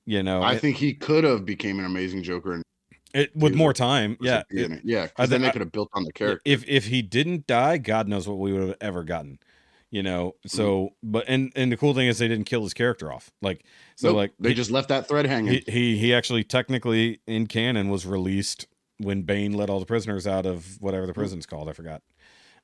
You know, I it- think he could have became an amazing Joker and it, with more time. Yeah, yeah, it- yeah. Because then they could have built on the character. if if he didn't die, God knows what we would have ever gotten. You know, so mm-hmm. but and and the cool thing is they didn't kill his character off. Like so, Nope, like they he- just left that thread hanging. he, he he actually technically in canon was released when Bane let all the prisoners out of whatever the mm-hmm. prison's called. I forgot.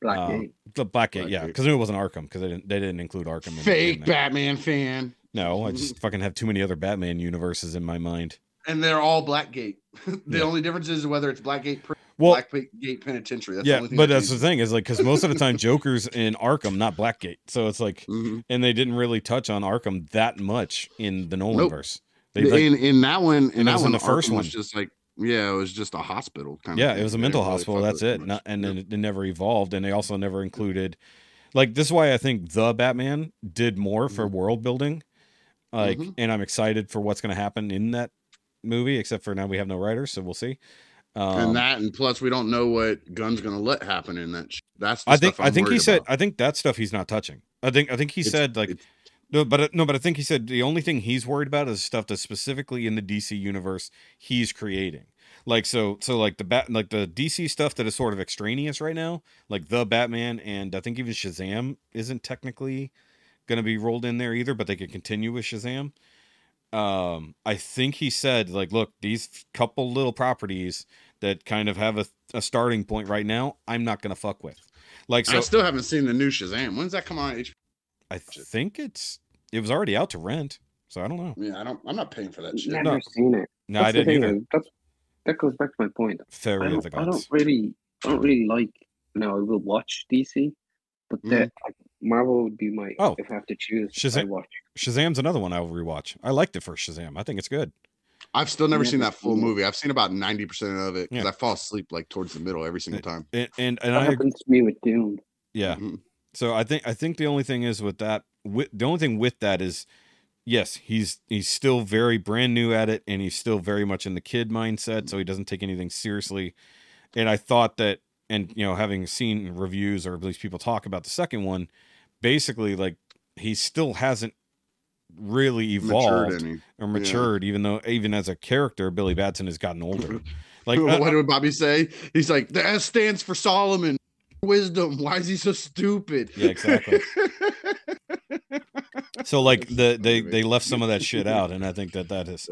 Black Um, Gate. The Blackgate, yeah, because it wasn't Arkham because they didn't they didn't include Arkham. in- in Fake. Batman fan. No, I just fucking have too many other Batman universes in my mind. And they're all Blackgate. the Yeah. only difference is whether it's Blackgate Pri- Well, Blackgate Penitentiary. That's the yeah, only thing but that that's the thing is like because most of the time Joker's in Arkham, not Blackgate. So it's like, Mhm. and they didn't really touch on Arkham that much in the Nolan Nope. verse. They like, in, in that one, in that that one, in the first Arkham one. was just like, yeah, it was just a hospital kind yeah, of. it was a mental hospital. That's it. Not, and then it, it never evolved, and they also never included. Like this is why I think the Batman did more for world building. Like, Mhm. and I'm excited for what's going to happen in that movie. Except for now we have no writers, so we'll see. Um, and that, and plus, we don't know what Gunn's gonna let happen in that. Sh- That's the I think stuff I think he worried said about. I think that stuff he's not touching. I think I think he It's- said like no, but uh, no, but I think he said the only thing he's worried about is stuff that's specifically in the DC universe he's creating. Like so, so like the bat, like the DC stuff that is sort of extraneous right now, like the Batman, and I think even Shazam isn't technically going to be rolled in there either, but they could continue with Shazam. Um, I think he said like, look, these couple little properties that kind of have a, a starting point right now, I'm not going to fuck with. Like so I still haven't seen the new Shazam. When's that come on? I think it's it was already out to rent, so I don't know. yeah, I don't. I'm not paying for that shit. Never No. seen it. No, That's I didn't thing, either. That's that goes back to my point. I Fairy of the don't, I don't really, I don't really like. No, I will watch DC, but the, Mhm. like, Marvel would be my. Mm-hmm. Oh. if I have to choose, I Shazam- watch. Shazam's another one I'll rewatch. I liked it for Shazam. I think it's good. I've still never seen that full seen movie. I've seen about ninety percent of it because Yeah. I fall asleep like towards the middle every single time. And and, and That I happens to me with Dune. yeah. Mhm. So I think I think the only thing is with that with the only thing with that is yes, he's he's still very brand new at it and he's still very much in the kid mindset, so he doesn't take anything seriously. And I thought that and you know, having seen reviews or at least people talk about the second one, basically like he still hasn't really evolved Matured or matured, even though even as a character, Billy Batson has gotten older. Like what uh, did Bobby say? He's like, the S stands for Solomon. Wisdom. Why is he so stupid? Yeah, exactly. so like the they they left some of that shit out, and I think that that is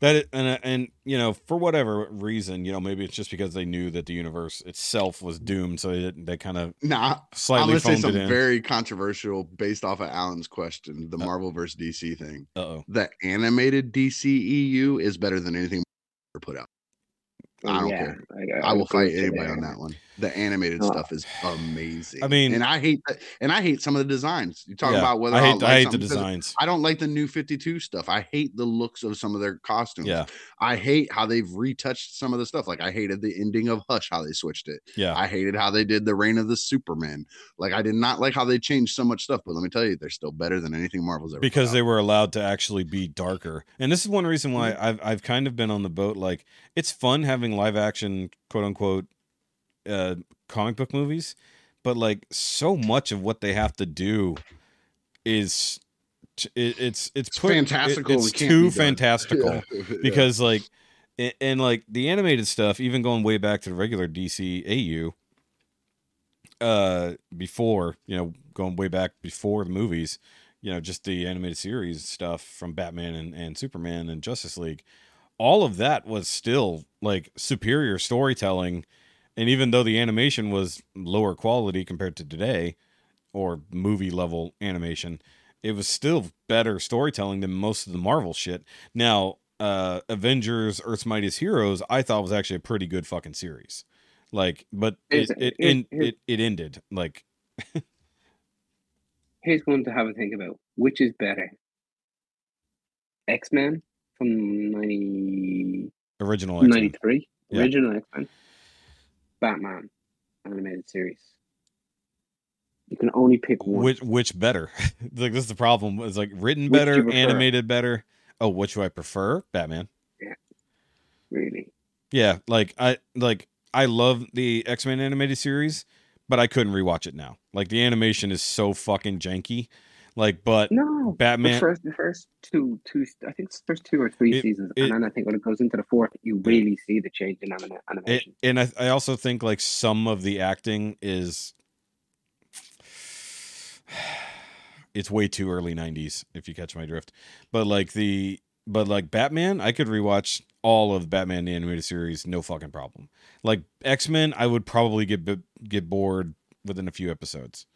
that it, and and you know for whatever reason, you know maybe it's just because they knew that the universe itself was doomed, so they they kind of Nah, I'm gonna say phoned something very controversial based off of Alan's question, the Marvel versus DC thing. Uh oh. The animated DCEU is better than anything ever put out. I don't yeah, care. I, I will fight anybody there. on that one. The animated Uh, stuff is amazing. I mean- and I hate and I hate some of the designs. You talk Yeah, about whether I hate like I hate the designs. I don't like the new 52 stuff. I hate the looks of some of their costumes. Yeah, I hate how they've retouched some of the stuff. Like I hated the ending of Hush, how they switched it. yeah. I hated how they did the Reign of the Superman. Like I did not like how they changed so much stuff. But let me tell you, they're still better than anything Marvel's ever. because they out. were allowed to actually be darker. And this is one reason why Mm-hmm. I've I've kind of been on the boat. Like it's fun having live action quote unquote uh comic book movies, but like so much of what they have to do is t- it, it's it's it's put, it- fantastical. it's and too be fantastical Yeah. because like and, and like the animated stuff even going way back to the regular DC AU uh before you know going way back before the movies you know just the animated series stuff from Batman and, and Superman and Justice League all of that was still like superior storytelling and even though the animation was lower quality compared to today or movie level animation it was still better storytelling than most of the Marvel shit now uh Avengers Earth's Mightiest Heroes I thought was actually a pretty good fucking series like but it it here's- it, it ended like Here's one to have a think about. Which is better? X Men from 90, original X-Men. 93, Yeah. original X Men, Batman animated series. You can only pick one. Which which better? like this is the problem. It's like written Which better, animated better. Oh, which do I prefer? Batman. Yeah. really? Yeah, like I like I love the X Men animated series, but I couldn't rewatch it now. Like the animation is so fucking janky. Like, but No. Batman The first, the first two, two, I think it's the first two or three It- seasons, it- and then I think when it goes into the fourth, you really see the change in anima- it, animation. and I, I also think like some of the acting is it's way too early 90s if you catch my drift but like the but like batman i could rewatch all of batman the animated series no fucking problem like x-men i would probably get get bored within a few episodes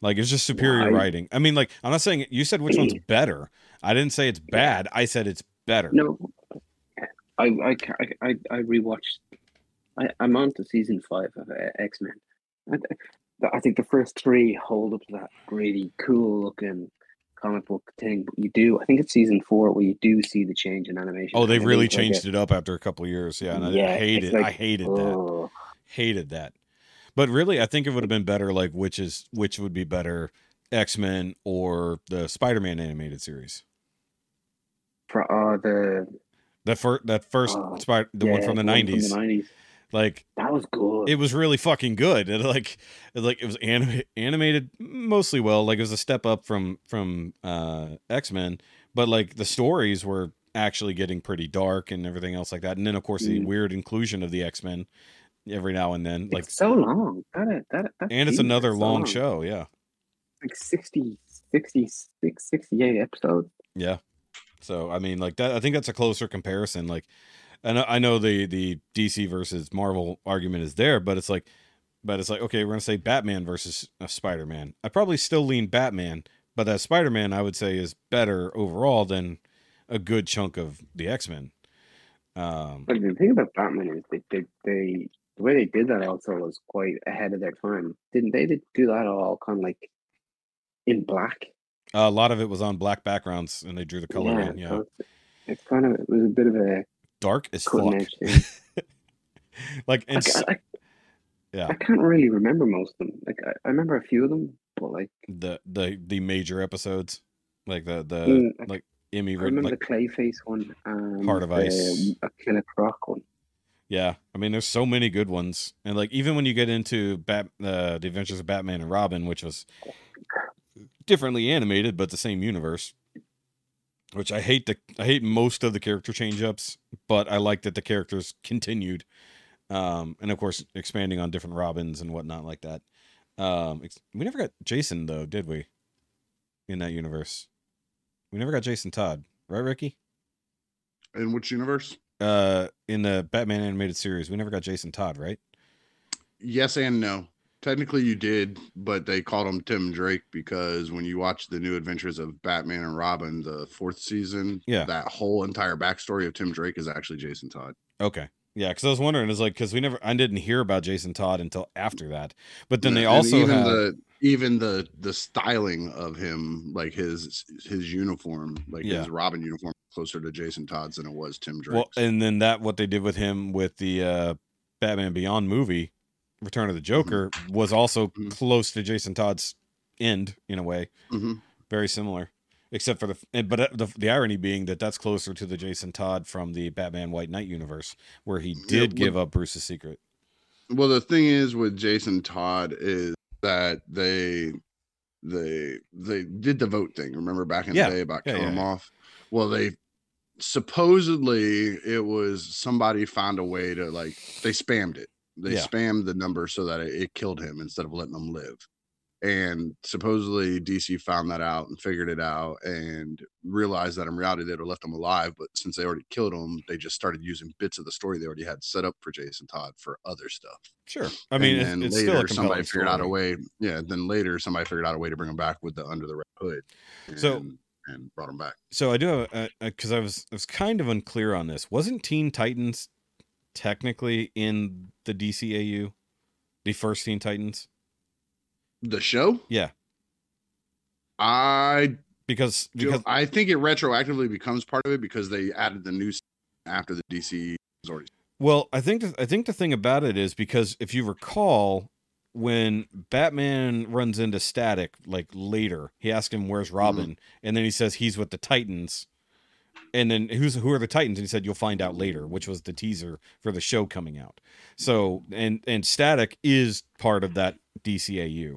like it's just superior Why? writing i mean like i'm not saying you said which one's better i didn't say it's bad i said it's better No, I, I, I, I, I rewatched. I, I'm on to season five of uh, X Men. I, I think the first three hold up to that really cool looking comic book thing, but you do. I think it's season four where you do see the change in animation. oh they've really is like changed it up after a couple of years yeah and i Yeah, hate it i like, hated that Oh, hated that. But really, I think it would have been better. Like, which is which would be better, X Men or the Spider Man animated series? for uh, the That first, that first Oh, Spider, the one yeah, from the. From the 90s. Like That was good. it was really fucking good. And like, it, like it was anim- animated mostly well. Like it was a step up from from uh, X Men, but like the stories were actually getting pretty dark and everything else like that. And then of course the Mm. weird inclusion of the X Men every now and then. Like, it's so long. That, that, that and it's season another is so long show. Yeah, Like 60, 66, 68 episodes. yeah. So I mean, like that. I think that's a closer comparison. Like, and I know the the DC versus Marvel argument is there, but it's like, but it's like, okay, we're gonna say Batman versus uh, Spider Man. I probably still lean Batman, but that Spider Man I would say is better overall than a good chunk of the X Men. Um, But the thing about Batman is they, they, they the way they did that also was quite ahead of their time. Didn't they did do that all kind of like in black? a lot of it was on black backgrounds, and they drew the color in. Yeah, so it's, it's kind of it was a bit of a dark as fuck. like, I, and ca- I, yeah. I can't really remember most of them. Like I, I remember a few of them, but like the the the major episodes, like the the Mm, I- like Emmy, I remember like the Clayface one, and Heart of the Ice. a Killer Croc one. Yeah, I mean, there's so many good ones, and like even when you get into Bat, uh, the Adventures of Batman and Robin, which was differently animated but the same universe, which I hate the I hate most of the character change ups, but I like that the characters continued, um, and of course expanding on different Robins and whatnot like that. Um, we never got Jason though, did we? In that universe, we never got Jason Todd, right, Rikki? In which universe? Uh, in the Batman animated series, we never got Jason Todd, right? Yes and no. Technically, you did, but they called him Tim Drake because when you watch the new adventures of Batman and Robin, the fourth season, Yeah. that whole entire backstory of Tim Drake is actually Jason Todd. Okay. Yeah, because I was wondering, it's like because we never, I didn't hear about Jason Todd until after that. But then they and also even the even the the styling of him, like his his uniform, like Yeah. his Robin uniform, closer to Jason Todd's than it was Tim Drake's. well, and then that what they did with him with the uh Batman Beyond movie, Return of the Joker, was also Mhm. close to Jason Todd's end in a way, Mhm. very similar, except for the, but uh, the the irony being that that's closer to the Jason Todd from the Batman White Knight universe, where he did with- give up Bruce's secret. Well, the thing is with Jason Todd is that they they they did the vote thing. Remember back in Yeah. the day about Yeah, killing yeah, him off? Well, they supposedly it was somebody found a way to like they spammed it. They Yeah. spammed the number so that it, it killed him instead of letting him live. And supposedly DC found that out and figured it out and realized that in reality they'd have left him alive. But since they already killed him, they just started using bits of the story they already had set up for Jason Todd for other stuff. Sure, I mean, and then it's later somebody figured out a way. Yeah, then later somebody figured out a way to bring him back with the under the red hood. And, So- and brought him back. So I do have because I was I was kind of unclear on this. Wasn't Teen Titans technically in the DCAU, the first Teen Titans? The show, Yeah, I because because I think it retroactively becomes part of it because they added the new after the DC was already. well, I think the, I think the thing about it is because if you recall when Batman runs into Static like later, he asks him where's mm-hmm. Robin, and then he says he's with the Titans. And then who's who are the Titans? And he said you'll find out later, which was the teaser for the show coming out. So and and Static is part of that DCAU.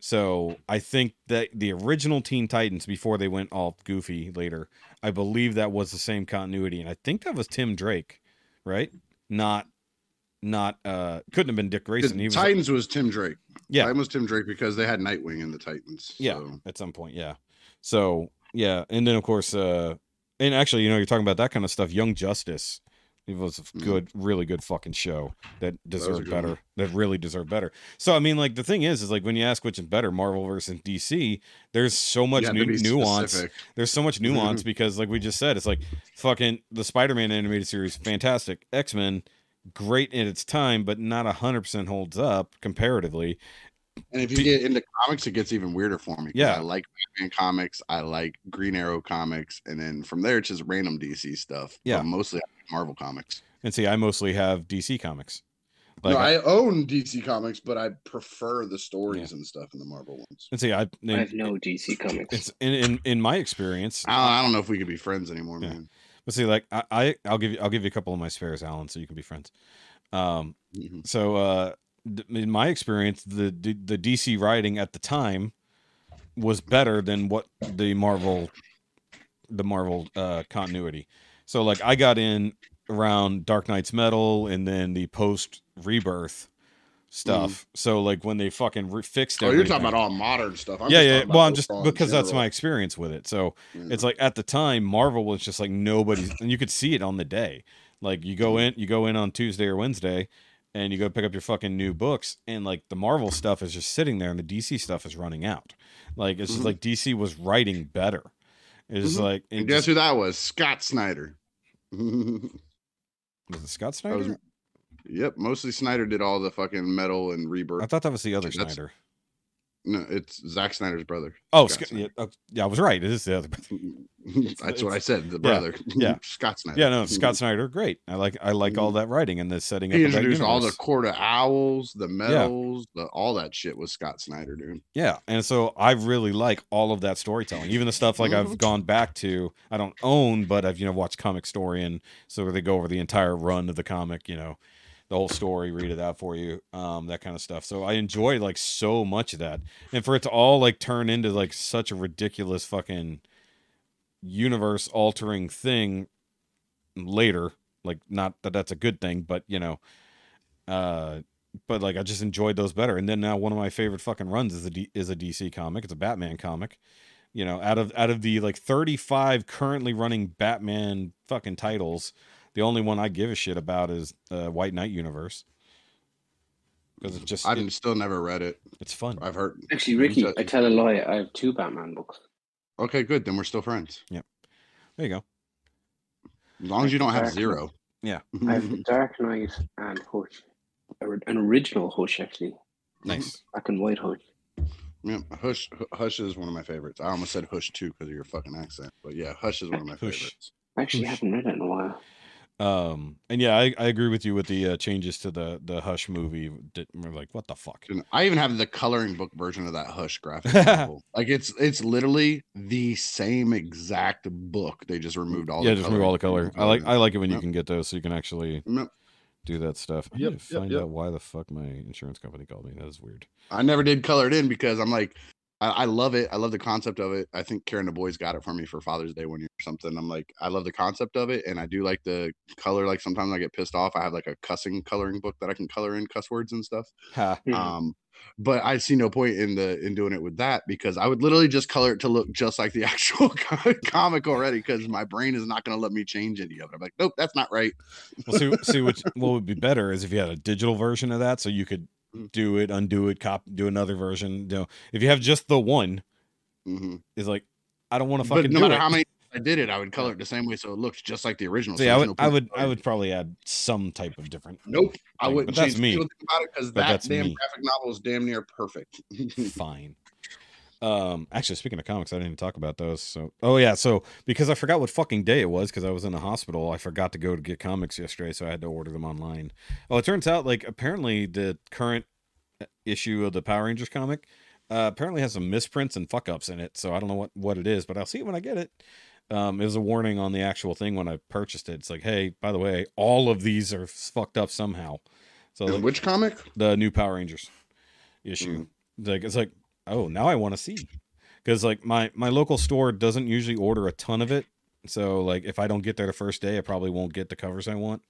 So I think that the original Teen Titans before they went all goofy later, I believe that was the same continuity, and I think that was Tim Drake, right? Not not uh couldn't have been Dick Grayson. He was Titans was Tim Drake. yeah Titan was Tim Drake because they had Nightwing in the Titans. yeah at some point yeah. So yeah, and then of course uh and actually you know you're talking about that kind of stuff. Young Justice. It was a Mhm. good, really good fucking show that deserved good better. one. That really deserved better. So I mean, like the thing is, is like when you ask which is better, Marvel versus DC, there's so much nu- nuance. specific. There's so much nuance because, like we just said, it's like fucking the Spider-Man animated series, fantastic. X-Men, great in its time, but not hundred percent holds up comparatively. And if you Be- get into comics, it gets even weirder for me. Yeah. I like Batman comics. I like Green Arrow comics, and then from there it's just random DC stuff. Yeah. but mostly Marvel comics. And see, I mostly have DC comics. Like, no, I, I own DC comics, but I prefer the stories and stuff in the Marvel ones. and see, I, I have no DC comics. it's in, in in my experience. I don't, I don't know if we could be friends anymore, Yeah. man. But see, like I, I I'll give you I'll give you a couple of my spares, Alan, so you can be friends. Um, Mhm. so uh, in my experience, the, the the DC writing at the time was better than what the Marvel the Marvel uh, continuity. So like I got in around Dark Nights: Metal and then the post Rebirth stuff. So like when they fucking re- fixed it. Oh, you're talking about all modern stuff. I'm yeah, yeah. Well, I'm just because that's my experience with it. So Yeah. it's like at the time Marvel was just like nobody's, and you could see it on the day. Like you go in, you go in on Tuesday or Wednesday, and you go pick up your fucking new books, and like the Marvel stuff is just sitting there, and the DC stuff is running out. Like it's just Mhm. like DC was writing better. It's Mhm. like it And guess just- who that was? Scott Snyder. was it Scott Snyder? Yep, mostly Snyder did all the fucking metal and rebirth. I thought that was the other That's- Snyder. No, it's Zack Snyder's brother. Oh, Sc- yeah, oh, yeah, I was right. It is the other. Mm-hmm. That's what I said. The brother. yeah. Scott Snyder. Yeah, no, mm-hmm. Scott Snyder, great. I like I like all mm-hmm. that writing and the setting up. Mm-hmm. He introduced all the. Court of Owls, the metals, the all that shit was Scott Snyder, dude. Yeah, and so I really like all of that storytelling, even the stuff like I've gone back to. I don't own, but I've you know watched Comic Story, and so they go over the entire run of the comic, you know, the whole story, read it out for you, um, that kind of stuff. So I enjoy like so much of that, and for it to all like turn into like such a ridiculous fucking universe altering thing later, like not that that's a good thing, but you know, uh but like I just enjoyed those better. And then now one of my favorite fucking runs is a D- is a DC comic. It's a Batman comic. You know, out of out of the like 35 currently running Batman fucking titles, the only one I give a shit about is uh, White Knight universe. Because it's just I've it- still never read it. it's fun. I've heard. Actually, Rikki, I tell a lie. I have two Batman books. Okay, good. Then we're still friends. Yep. There you go. As long as you don't have Dark Knight. zero. Yeah. I have Dark Knight and Hush. An original Hush, actually. Nice. Black and white Hush. Yeah, Hush Hush is one of my favorites. I almost said Hush too because of your fucking accent, but yeah, Hush is one of my Hush. favorites. I actually Hush. haven't read it in a while. Um and yeah, I, I agree with you with the uh, changes to the the Hush movie. Did- We're like, what the fuck? And I even have the coloring book version of that Hush graphic novel. Like it's it's literally the same exact book. They just removed all yeah, the just remove all the color. I like I like it when you can get those, so you can actually Yep. do that stuff. I Yep, need to yep, find yep. out why the fuck my insurance company called me. That is weird. I never did color it in because I'm like, I, I love it. I love the concept of it. I think Karen the boys got it for me for Father's Day one year or something. I'm like, I love the concept of it, and I do like the color. Like sometimes I get pissed off. I have like a cussing coloring book that I can color in cuss words and stuff. Mhm. Um, but I see no point in the in doing it with that because I would literally just color it to look just like the actual comic already because my brain is not going to let me change any of it. I'm like, nope, that's not right. Well, see, see what what would be better is if you had a digital version of that, so you could Mm. do it, undo it, cop, do another version. You know, if you have just the one, Mhm. is like, I don't want to But fucking no do matter how many I did it, I would color it the same way so it looks just like the original. See, so I would, no I would, I would probably add some type of different. Nope, I wouldn't but that's me. a single thing about it because that damn me. graphic novel is damn near perfect. Fine. Um, actually, speaking of comics, I didn't even talk about those. So, oh yeah, so because I forgot what fucking day it was because I was in the hospital, I forgot to go to get comics yesterday, so I had to order them online. Oh, it turns out like apparently the current uh, issue of the Power Rangers comic uh, apparently has some misprints and fuck ups in it. So I don't know what what it is, but I'll see it when I get it. Um, it was a warning on the actual thing when I purchased it. It's like, hey, by the way, all of these are fucked up somehow. So like, which comic? the new Power Rangers issue. Like it's like, oh, now I want to see because like my my local store doesn't usually order a ton of it. So like if I don't get there the first day, I probably won't get the covers I want.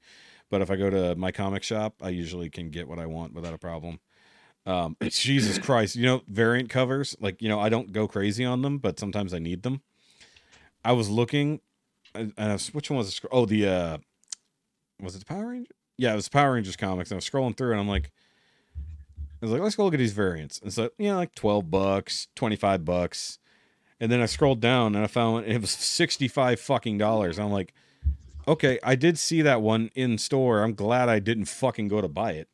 But if I go to my comic shop, I usually can get what I want without a problem. Um, Jesus Christ, you know, variant covers. Like you know, I don't go crazy on them, but sometimes I need them. I was looking, and I was, which one was it? Oh, the uh, was it the Power Ranger? Yeah, it was Power Rangers comics. And I was scrolling through, and I'm like, I was like, let's go look at these variants. And so, you know, like 12 bucks, 25 bucks. And then I scrolled down and I found it was 65 fucking dollars. I'm like, okay, I did see that one in store. I'm glad I didn't fucking go to buy it.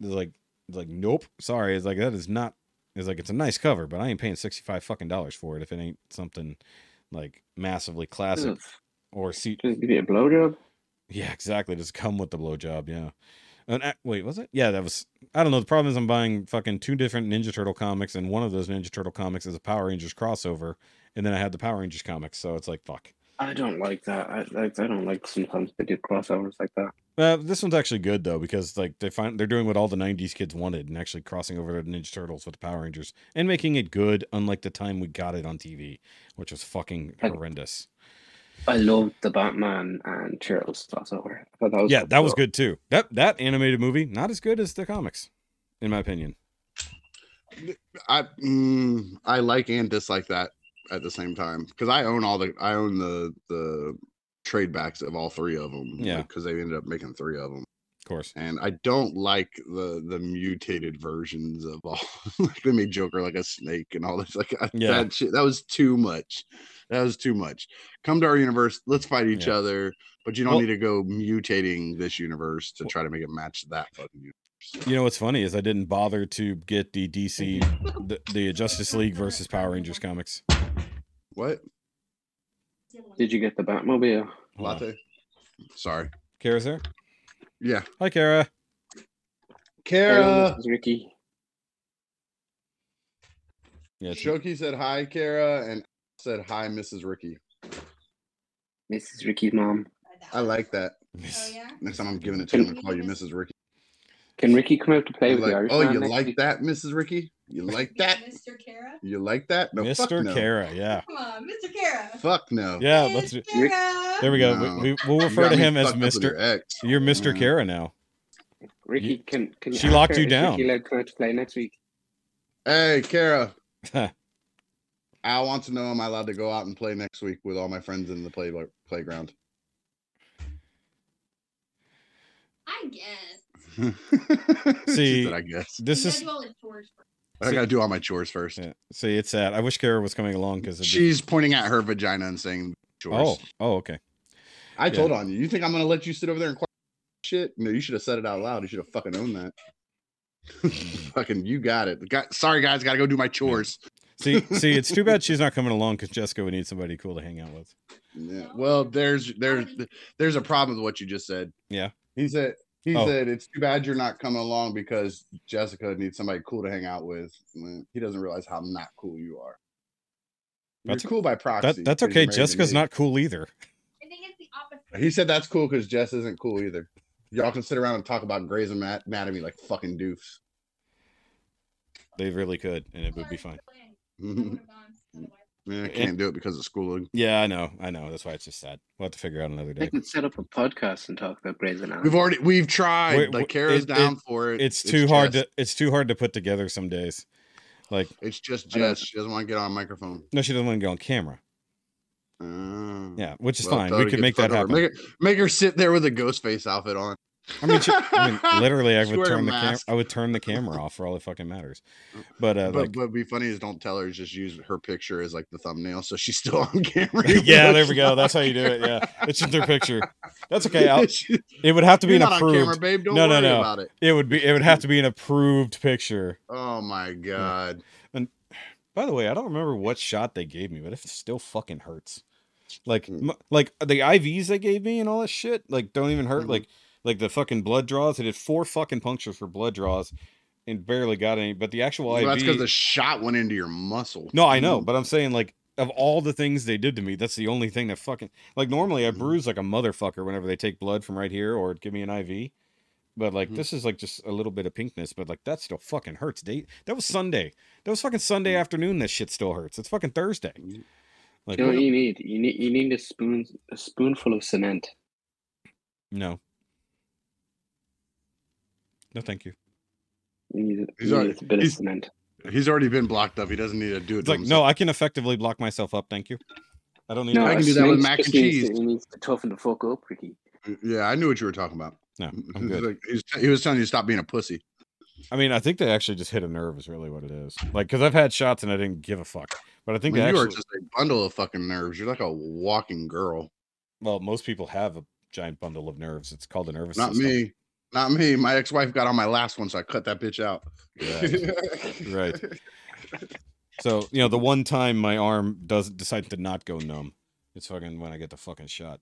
It's like, it's like, nope, sorry. It's like, that is not, it's like, it's a nice cover, but I ain't paying 65 fucking dollars for it if it ain't something like massively classic Does or see. it give you a blowjob? Yeah, exactly. Does come with the blowjob? Yeah. Uh, wait, was it? Yeah, that was. I don't know. The problem is I'm buying fucking two different Ninja Turtle comics, and one of those Ninja Turtle comics is a Power Rangers crossover, and then I had the Power Rangers comics, so it's like fuck. I don't like that. I like. I don't like sometimes they do crossovers like that. Uh, this one's actually good though because like they find they're doing what all the '90s kids wanted and actually crossing over to Ninja Turtles with the Power Rangers and making it good, unlike the time we got it on TV, which was fucking horrendous. I loved the Batman and Turtles crossover. I thought that was Yeah, that was good too. That that animated movie not as good as the comics, in my opinion. I mm, I like and dislike that at the same time because I own all the I own the the trade backs of all three of them. Yeah. because they ended up making three of them, Of course. and I don't like the the mutated versions of all. like they made Joker like a snake and all this. Like I- Yeah. that shit. That was too much. That was too much. Come to our universe. Let's fight each Yeah. other. But you don't Well- need to go mutating this universe to try to make it match that fucking universe. You know what's funny is I didn't bother to get the DC, the, the Justice League versus Power Rangers comics. What Did you get the Batmobile? Hold on. latte? Sorry. Kara's there. Yeah, Hi, Kara. Kara. Mrs. Rikki. Yeah, she- Shoky said hi, Kara, and said hi, Mrs. Rikki. Mrs. Rikki's mom. I like that. Oh yeah. Next time I'm giving it to you, I'm gonna call you Mrs. Rikki. Can Rikki come out to play You with like- the Irish oh, you like week? that, Mrs. Rikki? You like that? Mr. Kara. You like that? No, fuck Mr. no. Kara. Yeah, Come on, Mr. Kara. Fuck no. yeah. Let's. Do- Kara. There we go. No. We, we, we'll refer to him as fucked up with your Mr. ex. You're Mr. Mm. Kara now. Rikki, can can She ask locked her you down. Rikki allowed to to play next week? Hey, Kara. Al wants to know: Am I allowed to go out and play next week with all my friends in the play playground? I guess. See, said, I guess This is gotta do all the chores first. I gotta do all my chores first. yeah. See, it's sad. I wish Kara was coming along because She's pointing at her vagina and saying chores. Oh, oh, okay. I told on you. You think I'm gonna let you sit over there and quiet shit? No, you should have said it out loud. You should have fucking owned that. Mm. fucking, you got it. Got, sorry, guys, gotta go do my chores. See, see, it's too bad she's not coming along because Jessica would need somebody cool to hang out with. Yeah. Well, there's there's there's a problem with what you just said. Yeah. He said he Oh. said it's too bad you're not coming along because Jessica needs somebody cool to hang out with. He doesn't realize how not cool you are. You're That's- cool by proxy. That, that's 'cause okay. you're married to Jessica's not cool either. I think it's the opposite. He said that's cool because Jess isn't cool either. Y'all can sit around and talk about Grey's Ana- Anatomy like fucking doofs. They really could, and it would be fine. Yeah, I can't do it because of schooling. Yeah, I know, I know. That's why it's just sad. We'll have to figure out another day. day. could set up a podcast and talk about Grey's Anatomy. We've already we've tried. Wait, like Kara's it- down it- for it. It's too hard to. It's too hard to put together some days. Like, It's just Jess. She doesn't want to get on a microphone. no, she doesn't want to go on camera. Uh, Yeah, which is well, fine. We could make that fuck happen. Make her, make her sit there with a ghost face outfit on. I mean, she, I mean, literally, I would turn the cam- mask. I would turn the camera off for all it fucking matters. But uh, but like, what'd be funny is don't tell her. Just use her picture as like the thumbnail, so she's still on camera. yeah, there we go. That's how you do it. Yeah, it's just their picture. That's okay. I'll, it would have to be You're an not on camera, approved. babe. Don't No, no, worry no. about it. It would be. It would have to be an approved picture. Oh my god. And by the way, I don't remember what shot they gave me, but it still fucking hurts. Like, Mm. m- like the IVs they gave me and all that shit, like don't even hurt. Mhm. Like, like the fucking blood draws. It had four fucking punctures for blood draws, and barely got any. But the actual Well, IV. that's because the shot went into your muscle. no, I know, but I'm saying like of all the things they did to me, that's the only thing that fucking like normally I Mhm. bruise like a motherfucker whenever they take blood from right here or give me an IV. But like Mhm. this is like just a little bit of pinkness, but like that still fucking hurts. Date that was Sunday. That was fucking Sunday Mhm. afternoon. This shit still hurts. It's fucking Thursday. Like you know what what you need? You need you need a spoon a spoonful of cement. no, no, thank you. You need, He's you already- need a bit of he's- cement. He's already been blocked up. He doesn't need to do it. It's to like no. I can effectively block myself up. Thank you. I don't need. No, I to- can do that with mac and cheese. He needs to toughen the fuck up, Rikki. Yeah, I knew what you were talking about. No, I'm good. like- he, was, he was telling you to stop being a pussy. I mean, I think they actually just hit a nerve. Is really what it is. Like, because I've had shots and I didn't give a fuck. But I I think mean, they you are just a bundle of fucking nerves. You're like a walking girl. Well, most people have a giant bundle of nerves. It's called a nervous Not system. me. Not me. My ex-wife got on my last one, so I cut that bitch out. Right. So you know, the one time my arm does decide to not go numb, it's fucking when I get the fucking shot.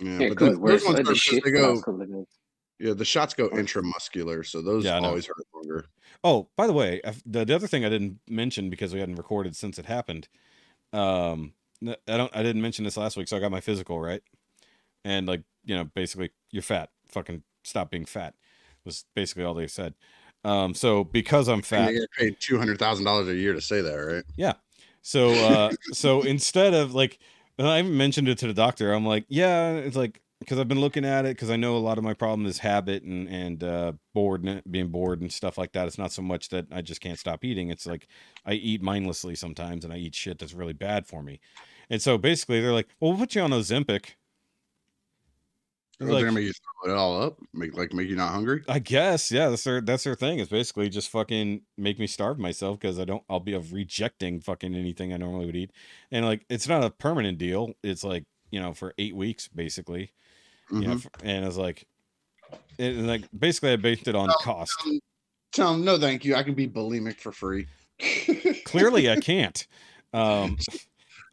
Yeah, Yeah, but good. those, those ones I had are the they go. last couple of days. Yeah, the shots go intramuscular, so those Yeah, always hurt longer. Oh, by the way, the, the other thing I didn't mention because we hadn't recorded since it happened, um, n- I don't I didn't mention this last week, so I got my physical right, and like you know basically you're fat. Fucking stop being fat was basically all they said. Um, so because I'm fat, they get paid two hundred thousand dollars a year to say that, right? Yeah. So uh so instead of like I mentioned it to the doctor. I'm like, yeah, it's like because I've been looking at it because I know a lot of my problem is habit and and uh bored and being bored and stuff like that. It's not so much that I just can't stop eating. It's like I eat mindlessly sometimes and I eat shit that's really bad for me. And so basically they're like, Well, we'll put you on Ozempic. Or Like- they're gonna make you throw it all up, make like make you not hungry. I guess, yeah, that's their that's their thing. It's basically just fucking make me starve myself because I don't. I'll be of rejecting fucking anything I normally would eat, and like it's not a permanent deal. It's like you know for eight weeks basically. Mhm. Yeah, and it's like, it, and like basically I based it on Well, cost. Um, Tell them no, thank you. I can be bulimic for free. Clearly, I can't. Um,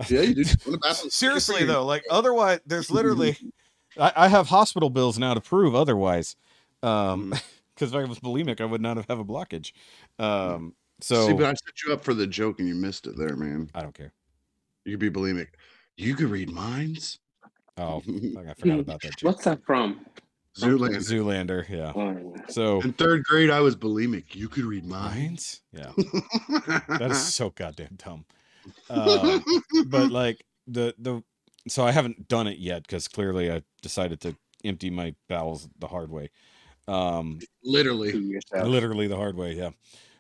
yeah, you do. Go in the bathroom. seriously though, like otherwise, there's literally, I, I have hospital bills now to prove otherwise. Um, Mm. because if I was bulimic, I would not have, have a blockage. Um, so See, but I set you up for the joke and you missed it there, man. I don't care. You could be bulimic. You could read minds. Oh, I forgot about that. joke. What's that from? Zoolander. Zoolander, yeah. Oh, So In third grade, I was bulimic. You could read minds. yeah, that is so goddamn dumb. Um, but like the the, so I haven't done it yet because clearly I decided to empty my bowels the hard way. Um, literally. literally the hard way, yeah.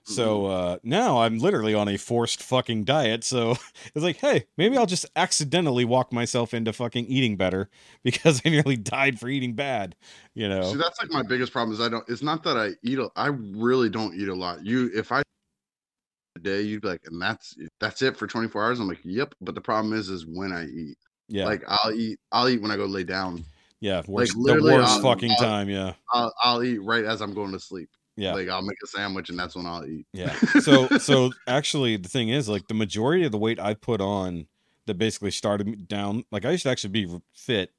So uh now I'm literally on a forced fucking diet. So it's like, hey, maybe I'll just accidentally walk myself into fucking eating better because I nearly died for eating bad. You know. See, that's like my biggest problem is I don't. It's not that I eat. A, I really don't eat a lot. You, if I a day, you'd be like, and that's that's it for 24 hours. I'm like, yep. But the problem is, is when I eat. Yeah. Like I'll eat. I'll eat when I go lay down. yeah. Worst, the literally, worst um, fucking uh, time. Yeah. I'll, I'll eat right as I'm going to sleep. Yeah. Like I'll make a sandwich and that's when I'll eat. Yeah. So so actually the thing is like the majority of the weight I put on that basically started me down like I used to actually be fit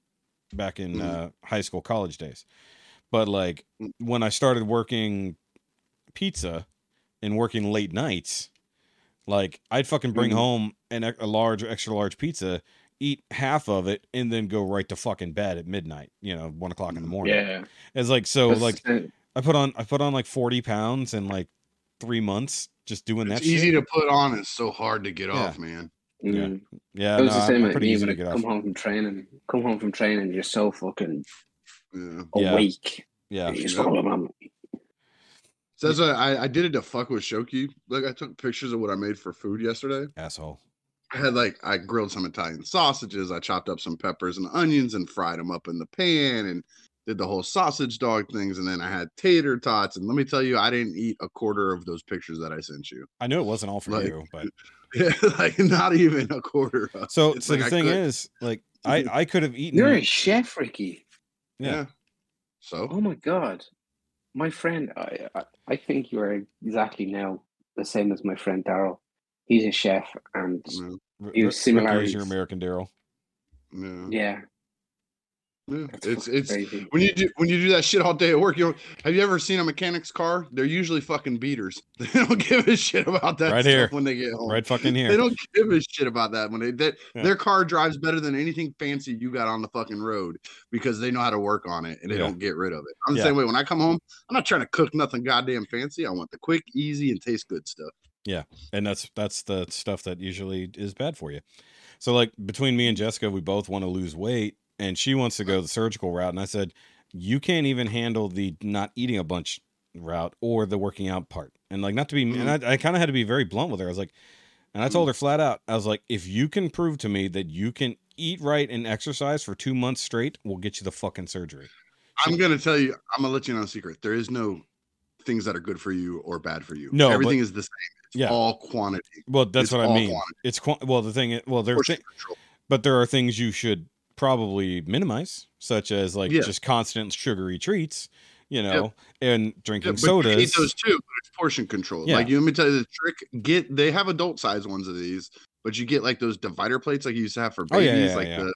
back in Mhm. uh, high school college days. But like Mm. when I started working pizza and working late nights, like I'd fucking bring Mhm. home an a large extra large pizza, eat half of it, and then go right to fucking bed at midnight. You know, one o'clock in the morning. Yeah. It's like so That's- like uh, I put on I put on like forty pounds in like three months just doing that. It's easy shit. to put on. It's so hard to get Yeah. off, man. Yeah. mm. Yeah, It was no, the same I'm with pretty easy to I get come off. home from training. Come home from training, you're so fucking Yeah. Yeah. awake. Yeah, Yeah. go, "I'm- So that's why I, I did it to fuck with Shoky. Like I took pictures of what I made for food yesterday. asshole. I had like I grilled some Italian sausages. I chopped up some peppers and onions and fried them up in the pan and did the whole sausage dog things. And then I had tater tots. And let me tell you, I didn't eat a quarter of those pictures that I sent you. I knew it wasn't all for Like- you, but like not even a quarter. Of, so It's so like the I thing could- is, like, I mm-hmm. I could have eaten. You're a chef, Rikki. yeah. yeah. So Oh my god, my friend. I I, I think you are exactly now the same as my friend Daryl. He's a chef, and yeah, R- You have R- Rikki is similarities. your American Daryl. yeah, yeah, yeah. It's it's crazy. when you do when you do that shit all day at work. You know, have you ever seen a mechanic's car? They're usually fucking beaters. They don't give a shit about that Right stuff here. when they get home. Right fucking here. They don't give a shit about that when they that Yeah. their car drives better than anything fancy you got on the fucking road because they know how to work on it and they Yeah. don't get rid of it. I'm the Yeah. same way. When I come home, I'm not trying to cook nothing goddamn fancy. I want the quick, easy, and taste good stuff. And that's that's the stuff that usually is bad for you. So like between me and Jessica, we both want to lose weight, and she wants to go the surgical route, and I said, you can't even handle the not eating a bunch route or the working out part, and like not to be, and mm. I, I kind of had to be very blunt with her. I was like, and I told mm. her flat out, I was like, if you can prove to me that you can eat right and exercise for two months straight, we'll get you the fucking surgery. I'm gonna tell you. I'm gonna let you know a secret. There is no things that are good for you or bad for you. No, everything but- is the same. Yeah. all quantity. Well, that's It's what I mean. quantity. It's qu- well, the thing, is- well, there, thi- but there are things you should probably minimize, such as like Yeah. just constant sugary treats, you know, and Yeah, drinking you sodas. eat those too, but it's portion control. Yeah. Like you let me tell you the trick. Get they have adult size ones of these, but you get like those divider plates like you used to have for Oh, babies, yeah, yeah, like yeah. the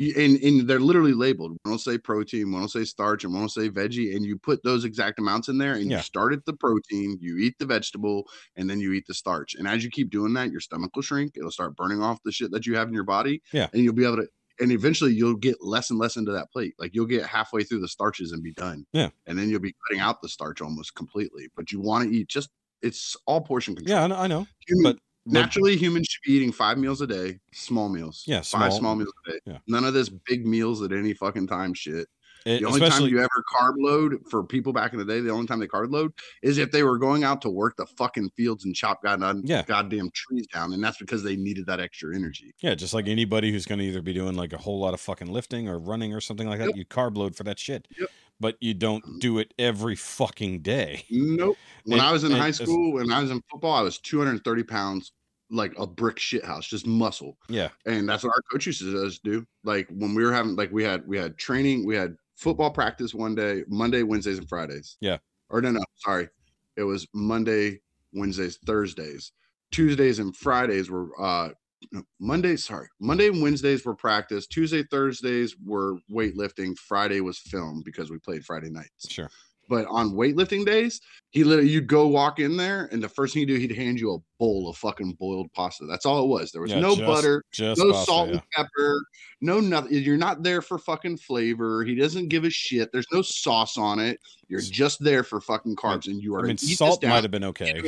and, and they're literally labeled. One will say protein, one will say starch, and one will say veggie. And you put those exact amounts in there, and Yeah. you start at the protein, you eat the vegetable, and then you eat the starch. And as you keep doing that, your stomach will shrink. It'll start burning off the shit that you have in your body. Yeah. and you'll be able to. And eventually, you'll get less and less into that plate. Like you'll get halfway through the starches and be done. Yeah. and then you'll be cutting out the starch almost completely. But you want to eat just. It's all portion control. Yeah, I know. I know. Human- but- but- naturally humans should be eating five meals a day, small meals. Yeah, five small- small meals a day. yeah. None of this big meals at any fucking time shit. It- The only time you ever carb load for people back in the day, the only time they carb load is if they were going out to work the fucking fields and chop goddamn, Yeah. goddamn trees down, and that's because they needed that extra energy. yeah, just like anybody who's going to either be doing like a whole lot of fucking lifting or running or something like that, Yep. you carb load for that shit. Yep. But you don't mm-hmm. do it every fucking day. Nope. When And- I was in and high school, when I was in football, I was 230 pounds, like a brick shit house, just muscle. Yeah. and that's what our coach used to us do. Like when we were having, like we had we had training, we had football practice one day, Monday, Wednesdays, and Fridays. Yeah. Or no, no, sorry, it was Monday, Wednesdays, Thursdays, Tuesdays, and Fridays were uh no, Mondays. Sorry, Monday and Wednesdays were practice. Tuesday, Thursdays were weightlifting. Friday was film because we played Friday nights. Sure. But on weightlifting days, he literally you'd go walk in there, and the first thing you do, he'd hand you a bowl of fucking boiled pasta. That's all it was. There was Yeah, no just- butter, Just no pasta, salt yeah. and pepper, no nothing. You're not there for fucking flavor. He doesn't give a shit. There's no sauce on it. You're just there for fucking carbs, and you are. I mean, gonna eat this salt might have been okay.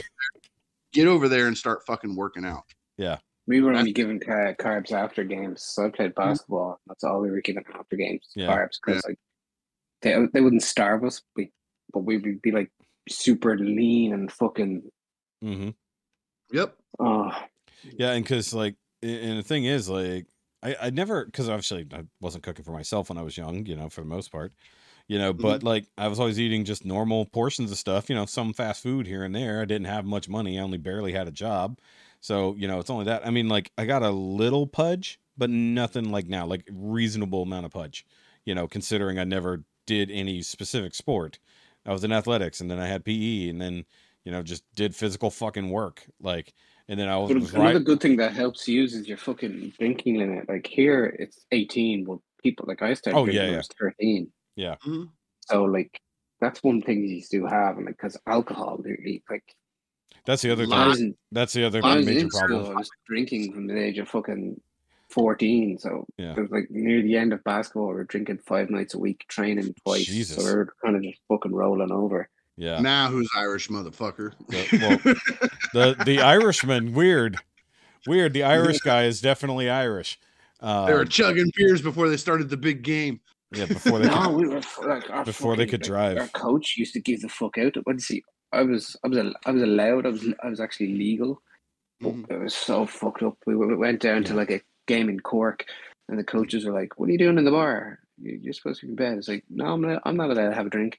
Get over there and start fucking working out. Yeah. We were That's- only given carbs after games. So I played mm-hmm. basketball. That's all we were given after games. Yeah. Carbs because like they they wouldn't starve us, we, but we would be like super lean and fucking. hmm Yep. Oh, Yeah, and because like, and the thing is, like, I I never because obviously I wasn't cooking for myself when I was young, you know, for the most part, you know, Mm-hmm. but like I was always eating just normal portions of stuff, you know, some fast food here and there. I didn't have much money. I only barely had a job, so you know, it's only that. I mean, like I got a little pudge, but nothing like now, like reasonable amount of pudge, you know, considering I never did any specific sport. I was in athletics, and then I had PE, and then you know just did physical fucking work, like. And then I was, was another right. good thing that helps you is your fucking drinking limit. Like here, it's eighteen, but people like I started Oh, drinking yeah, when I yeah. was thirteen. Mhm. So like that's one thing you do have, and like because alcohol, literally, like That's the other thing. That's the other when I was major in school, problem. I was drinking from the age of fucking fourteen. So Yeah. it was like near the end of basketball, we were drinking five nights a week, training twice. Jesus. So we are kind of just fucking rolling over. Yeah. Now who's Irish motherfucker? Yeah, The the Irishman, weird. Weird. The Irish guy is definitely Irish. Uh, they were chugging beers before they started the big game. yeah, before they no, could, we were like our before they could like, drive. Our coach used to give the fuck out. But see, I was, I was, al- I was allowed. I was, I was actually legal. But Mhm. it was so fucked up. We, we went down to like a game in Cork, and the coaches were like, "What are you doing in the bar? You- You're supposed to be in bed." It's like, "No, I'm not. I'm not allowed to have a drink."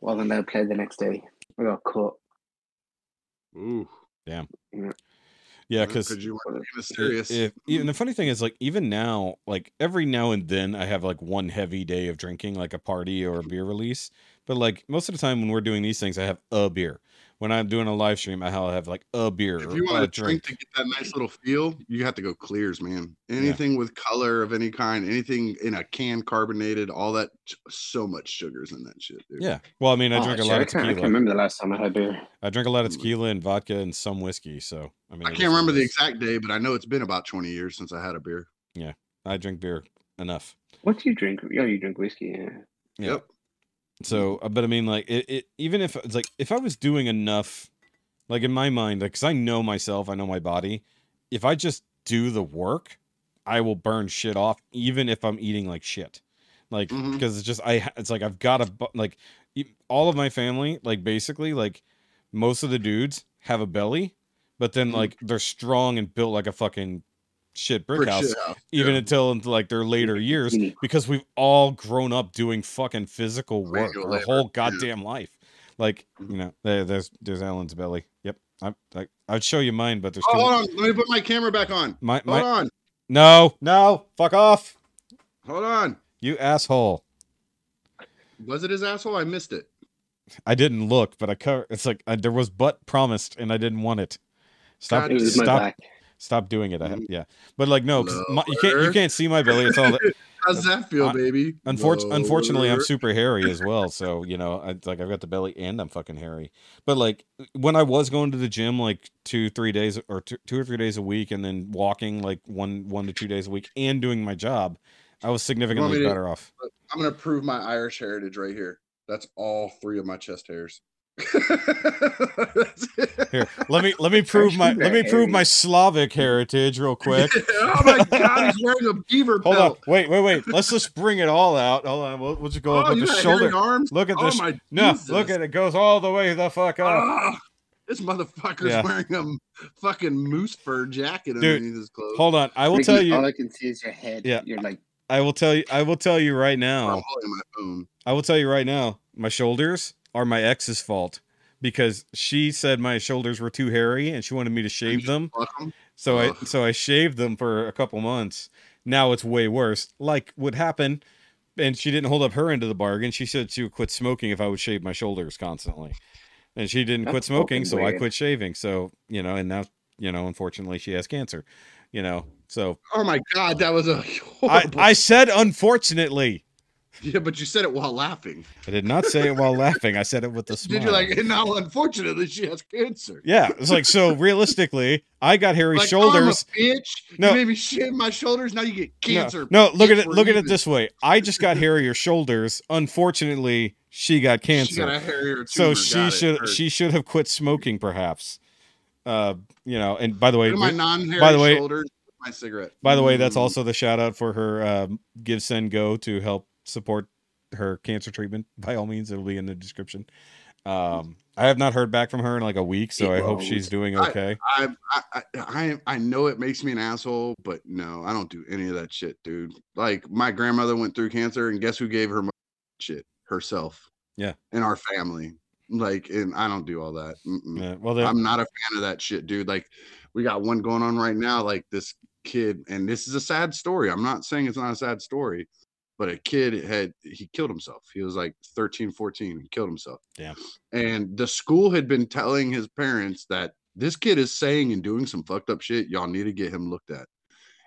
Well, then they'll play the next day. I got caught. Ooh, damn. yeah, because because you weren't taking it if, if even the funny thing is like even now like every now and then i have like one heavy day of drinking like a party or a beer release but like most of the time when we're doing these things i have a beer when i'm doing a live stream i have like a beer if you a want to drink drink to get that nice little feel, you have to go clears, man. Anything with color of any kind, anything in a can carbonated, all that, so much sugars in that shit, dude. yeah well i mean i Oh, drink a lot I of can't, I can't remember the last time I had beer. i drink a lot of tequila and vodka and some whiskey so i mean I can't remember it the exact day, but I know it's been about 20 years since I had a beer. Yeah. I drink beer enough What do you drink? Yeah, you drink whiskey. Yeah. Yeah. Yep. So, uh, but I mean, like, it, it even if it's like if I was doing enough, like in my mind, like, because I know myself, I know my body. If I just do the work, I will burn shit off, even if I'm eating like shit. Like, because it's just I, it's like I've got to like all of my family, like basically, like most of the dudes have a belly, but then Mhm. like they're strong and built like a fucking shit brick, Brick house shit house, even yeah. until into like their later years Mhm. because we've all grown up doing fucking physical work Manual our labor, whole yeah. goddamn life. Like you know, there, there's there's Alan's belly. Yep, I, I I'd show you mine, but there's Oh, hold on. Let me put my camera back on. My, Hold my on. no no fuck off Hold on. you asshole. Was it his asshole? I missed it. I didn't look, but I cover. It's like uh, there was butt promised, and I didn't want it. Stop! God It was my stop! Stop doing it. I have, Mhm. yeah, but like no, my, you can't you can't see my belly. It's all that, How's that feel, I- baby? Unfortunately, unfortunately, I'm super hairy as well. So you know, I, like I've got the belly and I'm fucking hairy. But like when I was going to the gym, like two, three days or two, two or three days a week, and then walking like one, one to two days a week, and doing my job, I was significantly me to- better off. I'm gonna prove my Irish heritage right here. That's all three of my chest hairs. That's it. Here, let me let me prove my let me prove my Slavic heritage real quick. oh my god, he's wearing a beaver Hold on, wait, wait, wait. Let's just bring it all out. Hold on, we'll, we'll just go Oh, up with the shoulder. arms. Look at oh this. my No, Jesus. look at it. Goes all the way the fuck up. Ah, this motherfucker's Yeah. wearing a fucking moose fur jacket Dude, underneath his clothes. Hold on, I will Like, tell you. All. I can see is your head. Yeah. You're like, I will tell you. I will tell you right now. I'm now. holding my phone. I will tell you right now. My shoulders are my ex's fault because she said my shoulders were too hairy and she wanted me to shave them. Fuck 'em. So I so I shaved them for a couple months. Now it's way worse. Like would happen, and she didn't hold up her end of the bargain. She said she would quit smoking if I would shave my shoulders constantly, and she didn't quit smoking, so I quit shaving. So you know, and now you know, unfortunately, she has cancer. You know, so Oh my god, that was a. I said unfortunately. yeah, but you said it while laughing. I did not say it while laughing. I said it with a smile. Did you like? And now, unfortunately, she has cancer. Yeah, it's like so. Realistically, I got hairy Like, shoulders. Bitch. No. you made me shave my shoulders. Now you get cancer. No, look at it. Look at it this way. I just got hairier shoulders. Unfortunately, she got She cancer. got a hairier so she Got should she should have quit smoking, perhaps. Uh, you know. And by the way, my non-hairy by the way- shoulders. My cigarette. by the way, that's Mm. also the shout out for her um, GiveSendGo to help support her cancer treatment. By all means, it'll be in the description. Um, I have not heard back from her in like a week, so I hope she's doing okay. I, I I I know it makes me an asshole, but no, I don't do any of that shit, dude. Like my grandmother went through cancer, and guess who gave her shit? Herself. Yeah. And our family. Like, and I don't do all that. Yeah, well, I'm not a fan of that shit, dude. Like, we got one going on right now. Like this kid, and this is a sad story. I'm not saying it's not a sad story, but a kid had he killed himself. He was like 13, 14, he killed himself. Damn. And the school had been telling his parents that this kid is saying and doing some fucked up shit. Y'all need to get him looked at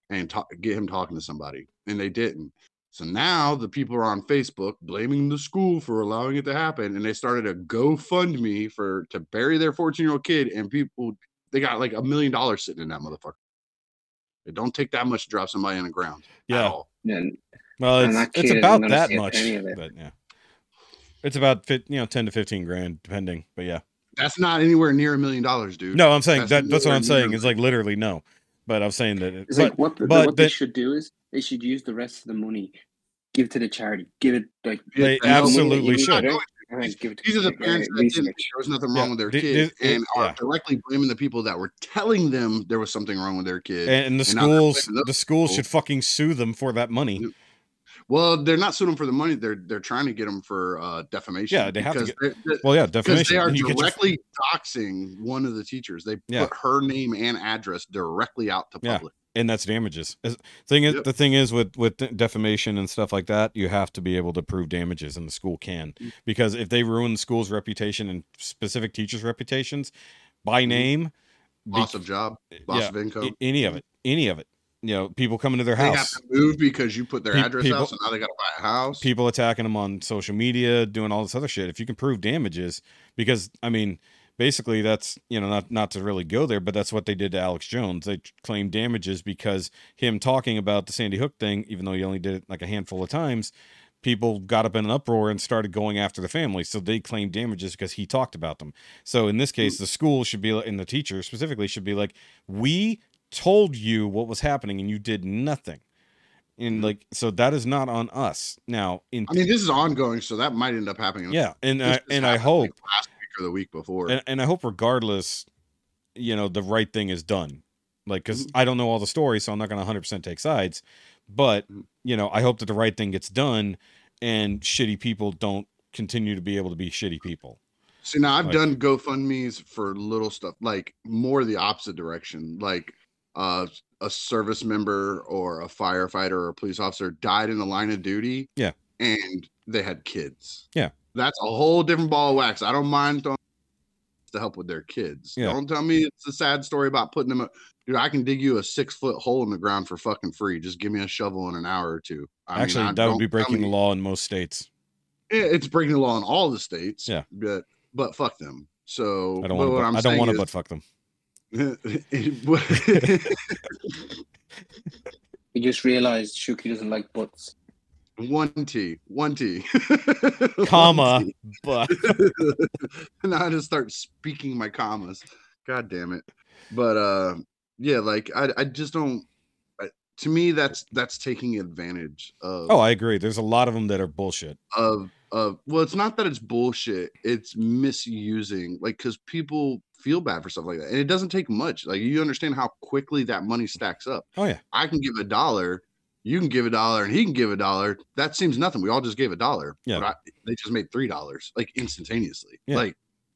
and talk, get him talking to somebody. And they didn't. So now the people are on Facebook blaming the school for allowing it to happen, and they started a GoFundMe for to bury their 14 year old kid. And people, they got like a million dollars sitting in that motherfucker. It don't take that much to drop somebody on the ground. at yeah. all. and Well, it's, that it's about that much, penny of it. but yeah, it's about you know ten to fifteen grand, depending. But yeah, That's not anywhere near a million dollars, dude. no, I'm saying That's that that's what I'm saying. It's like literally no, but I'm saying that. It, it's but like what, the, but what they the- should do is they should use the rest of the money, give it to the charity, give it like They It's- absolutely you should. it, and then give it to These are the parents that didn't, research. there was nothing Yeah, wrong with their the- kid, the- and are yeah. directly blaming the people that were telling them there was something wrong with their kid. and, and the and schools, the schools should fucking sue them for that money. Well, they're not suing them for the money; they're they're trying to get them for uh, defamation. Yeah, they have to get- they're- they're- Well, yeah, because defamation. they are You get your- directly doxing one of the teachers. They Yeah. put her name and address directly out to public. Yeah. and that's damages. Thing is, Yep. the thing is with with defamation and stuff like that, you have to be able to prove damages, and the school can Mm. because if they ruin the school's reputation and specific teachers' reputations by Mhm. name, be- Loss of job, loss yeah, of income. any of it, any of it. You know, people coming to their they have house, to move because you put their Pe- address people- out, so now they got to buy a house. people attacking them on social media, doing all this other shit. If you can prove damages, because I mean, basically that's you know not not to really go there, but that's what they did to Alex Jones. They claimed damages because him talking about the Sandy Hook thing, even though he only did it like a handful of times, people got up in an uproar and started going after the family. So they claimed damages because he talked about them. So in this case, hmm. the school should be and the teacher specifically should be like, we told you what was happening and you did nothing. And Mhm. like, so that is not on us. Now, in I mean, this is ongoing, so that might end up happening. yeah, and I, and I hope like, last week or the week before. and, and I hope regardless, you know, the right thing is done. Like, because Mhm. I don't know all the story, so I'm not going to 100% take sides. But, Mhm. you know, I hope that the right thing gets done and shitty people don't continue to be able to be shitty people. See, now I've Like- done GoFundMe's for little stuff, like more the opposite direction. Like uh, a service member or a firefighter or a police officer died in the line of duty. Yeah. And they had kids. Yeah. That's a whole different ball of wax. I don't mind throwing to help with their kids. Yeah. Don't tell me it's a sad story about putting them. up. dude, I can dig you a six foot hole in the ground for fucking free. Just give me a shovel in an hour or two. I mean, Actually, I that don't would be breaking the law in most states. Yeah, It's breaking the law in all the states. Yeah. but but fuck them. So I don't want to. I'm I don't want to butt fuck them. You just realized Shoky doesn't like butts. one T, one T, One Comma, but now I just start speaking my commas. God damn it. But uh yeah, like I I just don't I- to me that's that's taking advantage of oh, I agree. There's a lot of them that are bullshit. of of well it's not that it's bullshit it's misusing like because people feel bad for stuff like that and it doesn't take much like you understand how quickly that money stacks up Oh yeah, i can give a dollar you can give a dollar and he can give a dollar that seems nothing we all just gave a dollar Yeah. but I, they just made three dollars like instantaneously Yeah. like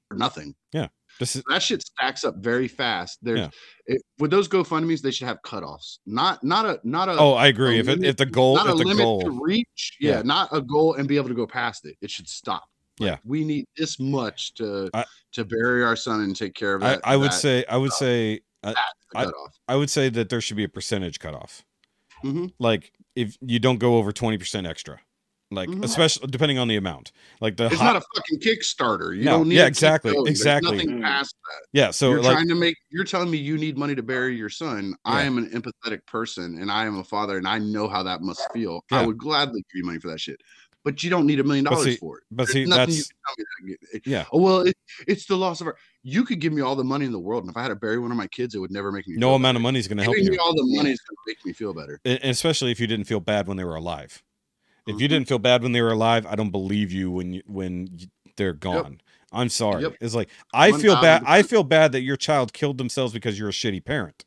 for nothing Yeah. this is that shit stacks up very fast there's Yeah. it, with those gofundme's they should have cutoffs not not a not a Oh, I agree. If it, if the goal, not if a the limit goal, to reach yeah, Yeah. not a goal and be able to go past it it should stop Like, Yeah. we need this much to I- to bury our son and take care of I, that I would that say, I would say, uh, I- I would say that there should be a percentage cutoff. Mhm. Like if you don't go over twenty percent extra, like Mhm. especially depending on the amount. Like the it's hot, not a fucking kickstarter you No, don't need yeah, to exactly, going. There's exactly. nothing Mm. past that yeah. So you're like trying to make you're telling me you need money to bury your son i am an empathetic person and i am a father and i know how that must feel Yeah. i would gladly give you money for that shit but you don't need a million dollars for it but see, nothing you that's can tell me that yeah. Oh well, it, it's the loss of our. You could give me all the money in the world, and if I had to bury one of my kids, it would never make me. No feel amount better. of money is going to help Giving you. all the money is going to make me feel better. and especially if you didn't feel bad when they were alive. If you Mhm. didn't feel bad when they were alive, I don't believe you when you, when you, they're gone. I'm sorry. Yep. It's like I feel bad. I feel bad that your child killed themselves because you're a shitty parent.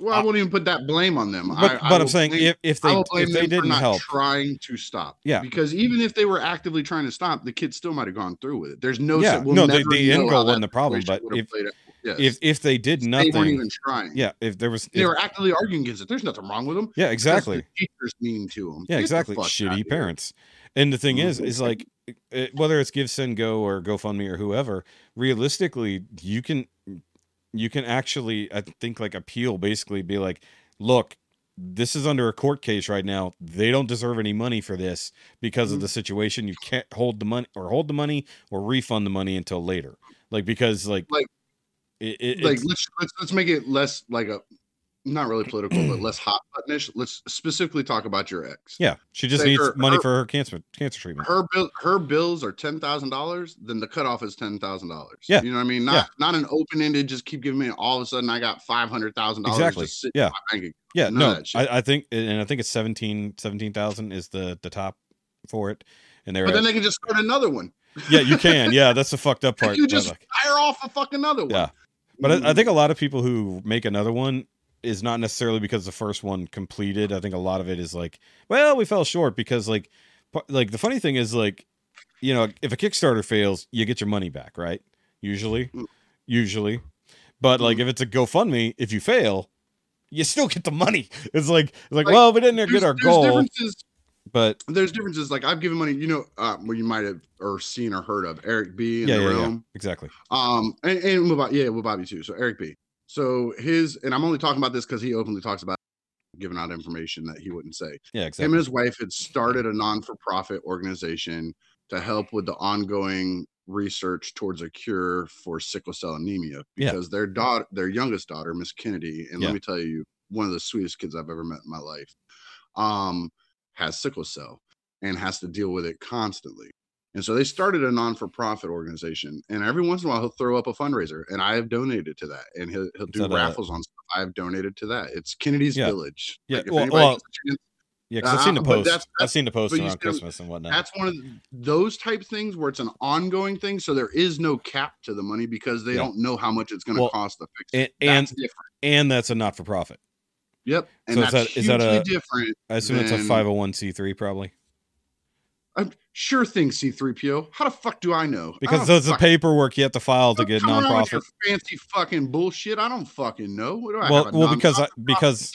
Well, I won't even put that blame on them. But I, I but will I'm saying blame- if if they if they them didn't not help, trying to stop. Yeah. because even if they were actively trying to stop, the kid still might have gone through with it. There's no. Yeah, we'll no, the- never the end know goal wasn't the problem, but if- Yes. if if they did nothing, they weren't even trying. yeah, if there was, they were actively arguing against it. There's nothing wrong with them. yeah, exactly. teachers mean to them. Yeah, exactly. Shitty parents. And the thing is, Mhm. is like it, whether it's GiveSendGo or GoFundMe or whoever, realistically, you can you can actually I think like appeal basically be like, look, this is under a court case right now. They don't deserve any money for this because of Mhm. the situation. You can't hold the money or hold the money or refund the money until later. Like because like Like- it, it, like let's let's let's make it less like a not really political, but less hot buttonish. Let's specifically talk about your ex. yeah, she just say needs her- money her- for her cancer cancer treatment. Her bill, her bills are ten thousand dollars. Then the cutoff is ten thousand dollars. Yeah. you know what I mean. Not Yeah. not an open ended. Just keep giving me. All of a sudden, I got five hundred thousand dollars. Exactly. Sitting Yeah. in my bank account. Yeah, None no. I, I think, and I think it's 17 17,000 is the the top for it, and they're But then at- they can just start another one. yeah, you can, yeah, that's the fucked up part. you just like- fire off a fucking other one. Yeah. but I, I think a mm. lot of people who make another one is not necessarily because the first one completed. I think a lot of it is like, well, we fell short because like, like the funny thing is like, you know, if a Kickstarter fails, you get your money back, right? Usually, Mm. usually, but like Mhm. if it's a GoFundMe, if you fail. You still get the money. It's like, it's like, Like, well, we didn't get our there's goal, differences but there's differences. Like I've given money, you know, uh, well, you might have or seen or heard of Eric B. in yeah, the yeah, yeah, exactly. Um, and, and yeah, with Bobby too. So Eric B. So his, and I'm only talking about this because he openly talks about giving out information that he wouldn't say. Yeah, exactly. Him and his wife had started a non-for-profit organization to help with the ongoing research towards a cure for sickle cell anemia Yeah. because their daughter, their youngest daughter, Miss Kennedy, and Yeah. let me tell you, one of the sweetest kids I've ever met in my life, um, has sickle cell and has to deal with it constantly. And so they started a non-for-profit organization, and every once in a while he'll throw up a fundraiser, and I have donated to that, and he'll he'll do that a- raffles on stuff. I have donated to that. It's Kennedy's Yeah. Village. Yeah, Like, well- well, chance- Yeah, because I've seen the Uh, post. that's- I've seen the post around Christmas and whatnot. that's one of the- those type things where it's an ongoing thing, so there is no cap to the money because they Yeah. don't know how much it's going to Well, cost to fix and it. and, That's different. and that's a not for profit. Yep, and So is that's that a- different. I assume it's a five hundred one c three probably I'm sure thing C3PO. How the fuck do I know? Because there's the paperwork you have to file to get come around with your nonprofit. Fancy fucking bullshit. I don't fucking know. What do I Well, well, because I, because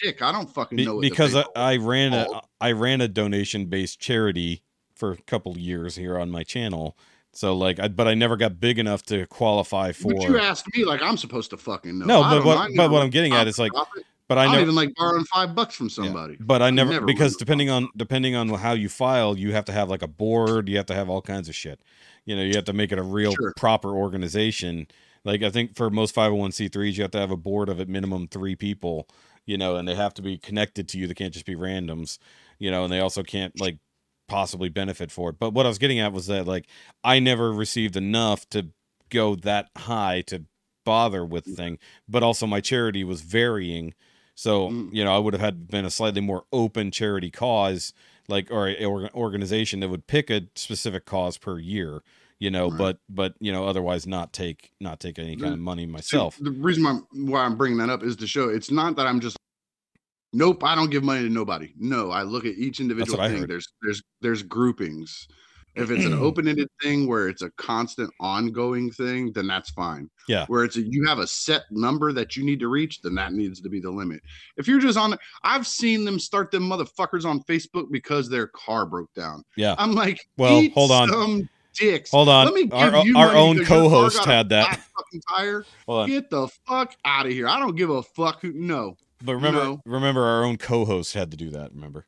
dick. I don't fucking be- know. Because I, I ran a. I ran a donation based charity for a couple years here on my channel So like, I, but I never got big enough to qualify for. But you asked me like I'm supposed to fucking know. No, but what- but what I'm getting at is, like. But I I never. even like borrowing five bucks from yeah, somebody. but I never never because depending on depending on how you file, you have to have like a board. You have to have all kinds of shit. You know, you have to make it a real Sure. proper organization. Like I think for most 501c3s, you have to have a board of at minimum three people. You know, and they have to be connected to you. They can't just be randoms. You know, and they also can't like possibly benefit for it. But what I was getting at was that like I never received enough to go that high to bother with the thing. But also my charity was varying. So, Mm. you know, I would have had been a slightly more open charity cause, like or a org- organization that would pick a specific cause per year, you know, Right. but but you know, otherwise not take not take any kind of money myself. the reason why, why I'm bringing that up is to show it's not that I'm just. Nope, I don't give money to nobody. No, I look at each individual thing. There's there's there's groupings. If it's an open-ended thing where it's a constant ongoing thing, then that's fine. Yeah. Where it's a, you have a set number that you need to reach, then that needs to be the limit. If you're just on, I've seen them start them motherfuckers on Facebook because their car broke down. Yeah. I'm like, Well, hold on. some dicks. Hold on. Let me Our, give you our own car co-host had that. fucking tire. Hold on. Get the fuck out of here. I don't give a fuck who no. But remember No. remember our own co-host had to do that, remember?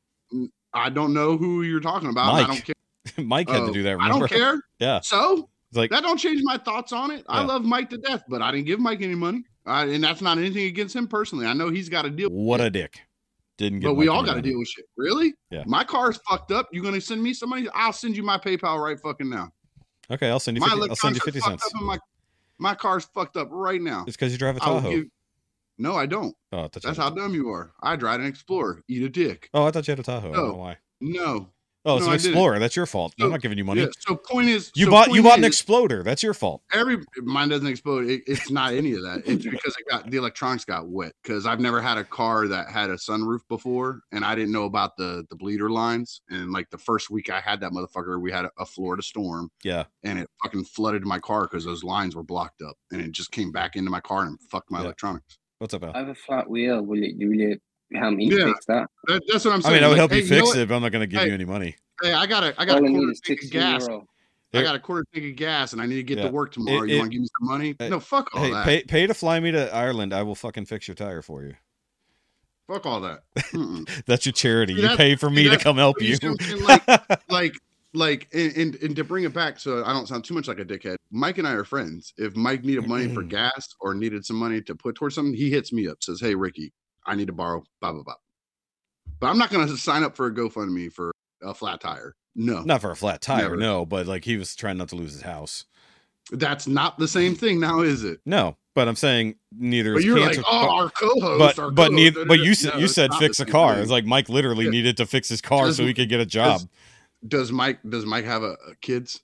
I don't know who you're talking about. I don't care. Mike had Oh, to do that, I don't care. Yeah. So It's like that don't change my thoughts on it. I love Mike to death, but I didn't give Mike any money. I, and that's not anything against him personally. I know he's got to deal. what with a it, dick. Didn't get But we all got to deal with shit. Really? Yeah. My car's fucked up. You gonna send me some money? I'll send you my PayPal right fucking now. Okay, I'll send you My 50, I'll send you 50 cents. my my car's fucked up right now. It's because you drive a Tahoe. give- no, I don't. oh, I That's how dumb you are. I drive an Explorer. Eat a dick. Oh, I thought you had a Tahoe. I don't know why. No. Oh, it's No, an I. Explorer. That's your fault. I'm not giving you money. Yeah. So point is, You so bought you point bought an exploder. That's your fault. every mine doesn't explode. It, it's not any of that. It's because it got the electronics got wet. Because I've never had a car that had a sunroof before, and I didn't know about the the bleeder lines. And like the first week I had that motherfucker, we had a, a Florida storm, Yeah. and it fucking flooded my car because those lines were blocked up, and it just came back into my car and fucked my Yeah. electronics. What's up, Al? I have a flat wheel. Will you, will you help me Yeah. fix that? That, that's what I'm saying. I saying. mean, I would Like, help hey, you know fix what? it, but I'm not going to give Hey, you any money. Hey, I got a I got All a I need quarter tank of gas. euro. I got a quarter tank of gas, and I need to get Yeah. to work tomorrow. It- you want to give me some money? Hey- no, fuck all Hey, that. pay pay to fly me to Ireland. I will fucking fix your tire for you. Fuck all that. That's your charity. See, You pay for see, me to come help you you. see what I'm saying? Like- like like and, and and to bring it back so i don't sound too much like a dickhead mike and i are friends if mike needed money for gas or needed some money to put towards something he hits me up says hey rikki i need to borrow blah blah blah but i'm not going to sign up for a gofundme for a flat tire no not for a flat tire, Never. no, but like he was trying not to lose his house. that's not the same thing now is it No, but I'm saying neither but is you're cancer. like oh our co-host but our but neither, but you No, said you said fix a car. It's like Mike literally Yeah. needed to fix his car Does- so he could get a job. does mike does mike have a, a kids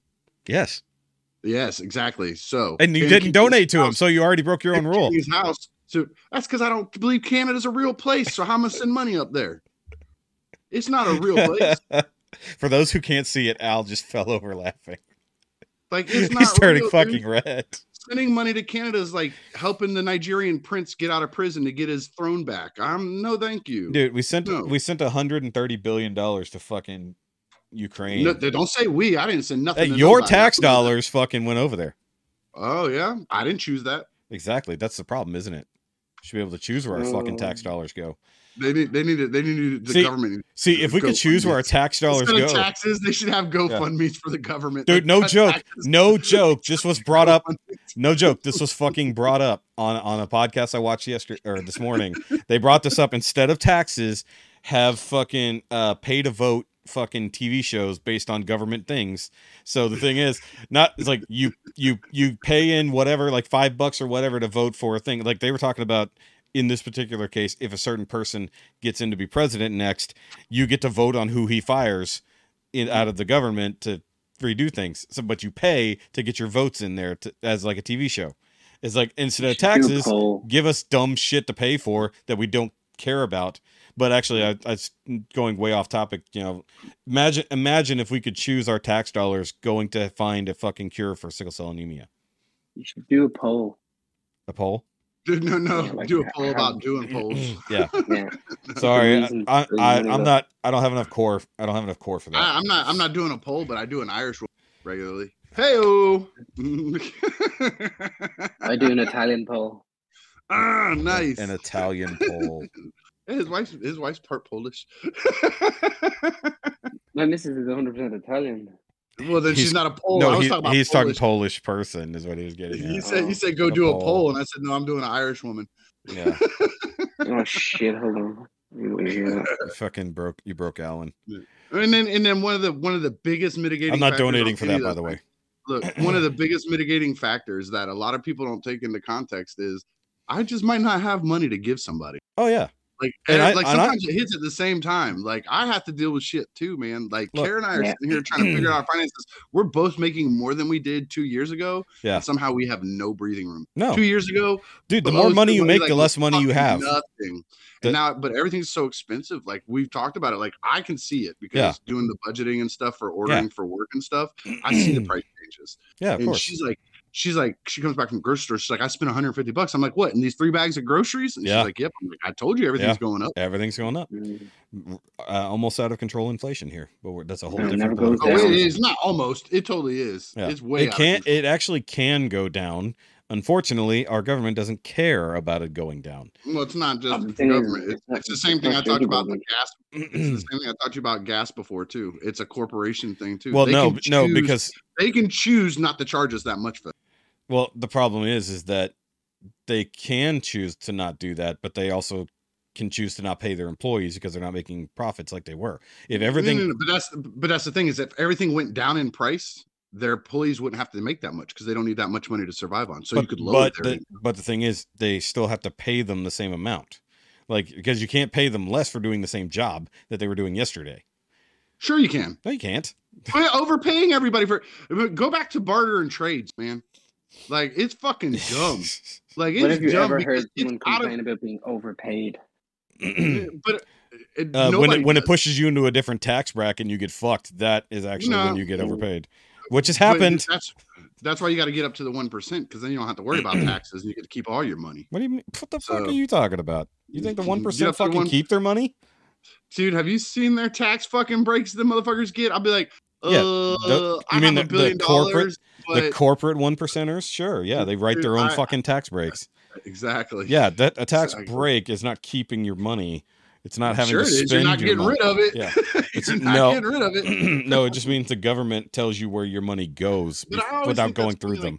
Yes, yes exactly so and you didn't donate to him, so you already broke your own rule. His house so that's because i don't believe canada's a real place so how am i send money up there it's not a real place For those who can't see it, Al just fell over laughing. Like it's not He's turning real, fucking red. Sending money to Canada is like helping the Nigerian prince get out of prison to get his throne back. I'm no, thank you. Dude, we sent No. we sent 130 billion dollars to fucking Ukraine. No, don't say we. I didn't send Hey, nothing. to your tax dollars fucking went over there. Oh yeah, I didn't choose that. Exactly. That's the problem, isn't it? Should be able to choose where our fucking tax Oh. dollars go. They need. They need. They need the See, government. See, if we could choose where our tax dollars go, taxes, they should have GoFundMe's for the government. dude. No joke. taxes. No joke. This was brought up. No joke. This was fucking brought up on on a podcast I watched yesterday or this morning. They brought this up instead of taxes, have fucking uh pay to vote fucking TV shows based on government things. So the thing is, not it's like you you you pay in whatever like 5 bucks or whatever to vote for a thing. Like they were talking about in this particular case if a certain person gets in to be president next, you get to vote on who he fires in out of the government to redo things. So but you pay to get your votes in there to, as like a TV show. It's like instead of Should do a taxes, give us dumb shit to pay for that we don't care about. But actually, I, I going way off topic. You know, imagine imagine if we could choose our tax dollars going to find a fucking cure for sickle cell anemia. You should do a poll. A poll? Dude, no, no. Yeah, like, do a poll how- about doing polls. Yeah. Yeah. Sorry, reason, I, I, i'm not. I don't have enough core. I don't have enough core for that. I, I'm not. I'm not doing a poll, but I do an Irish roll regularly. Hey, I do an Italian poll. ah, nice. An Italian pole. His wife's his wife's part Polish. My missus is 100% Italian. well, then He's- she's not a Pole. I no, was he, talking about he's talking Polish. Polish person, is what he was getting He at. said he said go A do a poll. poll, and I said no, I'm doing an Irish woman. Yeah, Oh, shit. Hold on. You wanna hear that? you fucking broke. You broke Alan. And then and then one of the one of the biggest mitigating. I'm not factors donating for that, by the way. Look, one of the biggest mitigating factors that a lot of people don't take into context is I just might not have money to give somebody. Oh yeah, Like, And and I- like and I- sometimes it hits at the same time. Like I have to deal with shit too, man. Like Look- Kara and I are Yeah. sitting here trying to figure out our finances. We're both making more than we did two years ago. Yeah. and somehow we have no breathing room. no, Two years ago, dude. The more money you somebody, make, like, the less money you have. Nothing. The- and now, but everything's so expensive. Like we've talked about it. Like I can see it because Yeah. doing the budgeting and stuff for ordering for work and stuff. I see the price changes. Yeah, of and course. she's like, she's like, she comes back from the grocery store. She's like, I spent 150 bucks. I'm like, what? In these three bags of groceries? And Yeah. she's like, Yep. I'm like, I told you everything's Yeah. going up. Everything's going up. Mm. Uh, almost out of control inflation here, but we're, that's a whole it different. never goes Oh, political it down. is not almost. It totally is. Yeah. It's way. it can't. control. It actually can go down. Unfortunately, our government doesn't care about it going down. Well, it's not just the the thing is, government. It's, it's it's the same thing I talked about the gas. It's the same thing I talked about gas before too. It's a corporation thing too. well, They no, can no, because they can choose not to charge us that much for. well, the problem is, is that they can choose to not do that, but they also can choose to not pay their employees because they're not making profits like they were. If everything, No, no, no, but that's but that's the thing is if everything went down in price, their employees wouldn't have to make that much because they don't need that much money to survive on. So but, you could lower but their. the, but the thing is, they still have to pay them the same amount, like because you can't pay them less for doing the same job that they were doing yesterday. sure, you can. No, you can't. But overpaying everybody for go back to barter and trades, man. Like it's fucking dumb. Like When it's have you dumb ever heard someone it's out of. complain about being overpaid? But it, uh, when it when it pushes you into a different tax bracket and you get fucked, that is actually when you get overpaid, which has happened. That's that's why you got to get up to the one percent because then you don't have to worry about taxes and you get to keep all your money. What do you mean? What the fuck are you talking about? You think the one percent fucking one- keep their money? Dude, have you seen their tax fucking breaks the motherfuckers get? I'll be like, uh, Yeah, the- I mean the- the corporate- dollars, the corporate one percenters, sure, yeah, they write their own I- fucking tax breaks. exactly. Yeah, that a tax Exactly. break is not keeping your money. It's not having sure to it is. spend You're not getting money. rid of it. Yeah. It's- You're not no. getting rid of it. no, it just means the government tells you where your money goes bef- without going through them.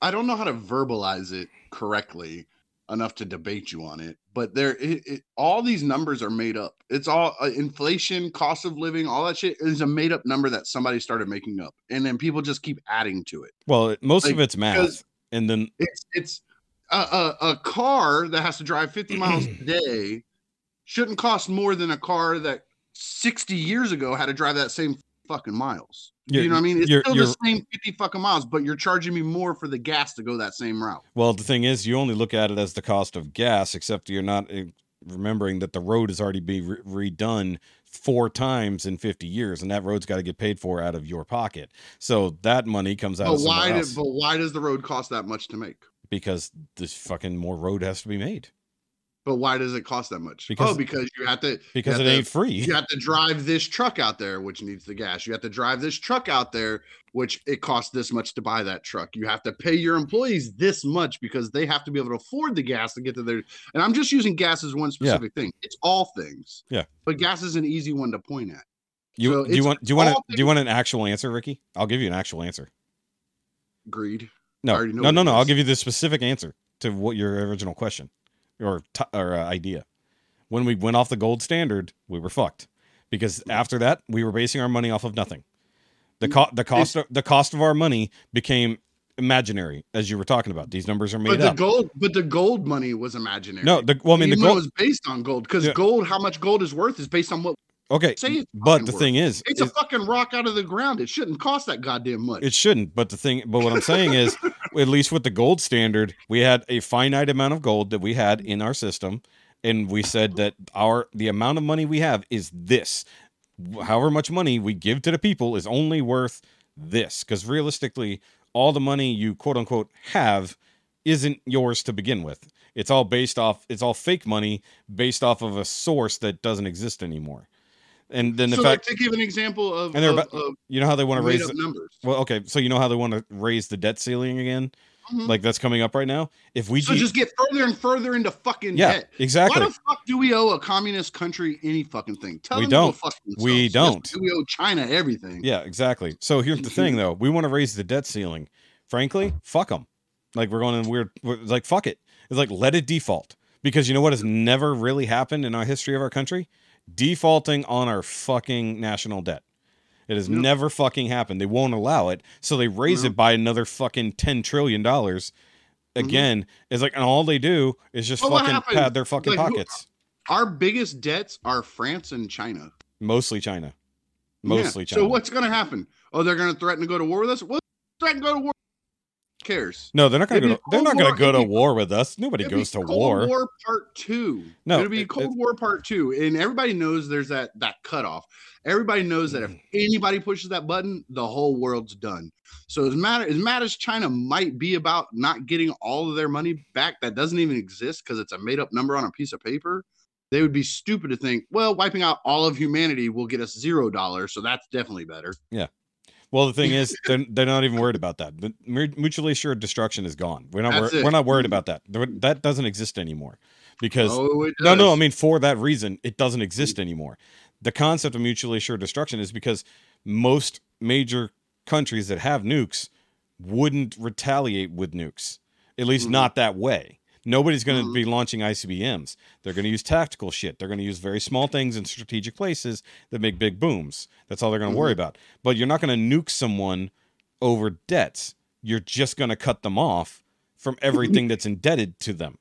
I don't know how to verbalize it correctly enough to debate you on it, but there, it, it, all these numbers are made up. It's all uh, inflation, cost of living, all that shit is a made up number that somebody started making up, and then people just keep adding to it. Well, it- most of it's math, and then It's it's a, a, a car that has to drive 50 miles a day shouldn't cost more than a car that 60 years ago had to drive that same fucking miles. You're- you know what I mean? It's you're- still you're- the same 50 fucking miles, but you're charging me more for the gas to go that same route. Well, the thing is, you only look at it as the cost of gas, except you're not uh, remembering that the road has already been re- redone four times in 50 years, and that road's got to get paid for out of your pocket. So that money comes out But of why did, but why does the road cost that much to make? because this fucking more road has to be made But why does it cost that much? Because- oh, because you have to because you it have ain't free. you have to drive this truck out there, which needs the gas. You have to drive this truck out there, which it costs this much to buy that truck. You have to pay your employees this much because they have to be able to afford the gas to get to their. And I'm just using gas as one specific thing. It's all things. Yeah. But gas is an easy one to point at. You so do you want do you want to, do you want an actual answer, Rikki? I'll give you an actual answer. Greed. No, no, no, no. I'll give you the specific answer to what your original question or t- or uh, idea. When we went off the gold standard, we were fucked because after that, we were basing our money off of nothing. The Mm, co- the cost of, the cost of our money became imaginary, as you were talking about. These numbers are made But the up. gold, but the gold money was imaginary. no, the well, I mean the Even gold. was based on gold because Yeah. gold, how much gold is worth, is based on what. Okay, say but the thing is, It's a fucking rock out of the ground. It shouldn't cost that goddamn much. It shouldn't, but the thing, but what I'm saying is, at least with the gold standard, we had a finite amount of gold that we had mm-hmm. in our system, and we said that our the amount of money we have is this. However much money we give to the people is only worth this, because realistically, all the money you quote unquote have isn't yours to begin with. It's all based off. It's all fake money based off of a source that doesn't exist anymore. And then the so, fact like, to give an example of, And they're about- of you know how they want to raise the, numbers. well okay so you know how they want to raise the debt ceiling again Mhm. like that's coming up right now if we so de- just get further and further into fucking yeah debt. exactly Why the fuck do we owe a communist country any fucking thing? Tell We don't. We don't. Yes, we owe China everything. Yeah, exactly. So here's the thing, though. We want to raise the debt ceiling. Frankly, fuck them. Like we're going in weird. we're- Like fuck it. It's like let it default because you know what has never really happened in our history of our country? Defaulting on our fucking national debt. It has Yep. never fucking happened. They won't allow it, so they raise No. it mm-hmm. by another fucking ten trillion dollars. Mm-hmm. Again, it's like, and all they do is just Well, fucking pad their fucking Like, who- pockets. Our biggest debts are France and China. Mostly China. Yeah. Mostly China. So what's going to happen? Oh, they're going to threaten to go to war with us. Well, threaten to go to war. Cares? No, they're not going to They're not going to go to war with us. Nobody goes to Cold war. War Part Two. No, it'll be it- Cold it- War Part Two, and everybody knows there's that that cutoff. Everybody knows that if Mm. anybody pushes that button, the whole world's done. So as mad as mad as China might be about not getting all of their money back, that doesn't even exist because it's a made up number on a piece of paper. They would be stupid to think, well, wiping out all of humanity will get us zero dollars, so that's definitely better. Well, the thing is, they're, they're not even worried about that. The mu- mutually assured destruction is gone. We're not. Wor- we're not worried about that. That doesn't exist anymore, because Oh, no, no. I mean, for that reason, it doesn't exist anymore. The concept of mutually assured destruction is because most major countries that have nukes wouldn't retaliate with nukes, at least Mhm. not that way. Nobody's going to Mhm. be launching ICBMs. They're going to use tactical shit. They're going to use very small things in strategic places that make big booms. That's all they're going to worry about. But you're not going to nuke someone over debts. You're just going to cut them off from everything that's indebted to them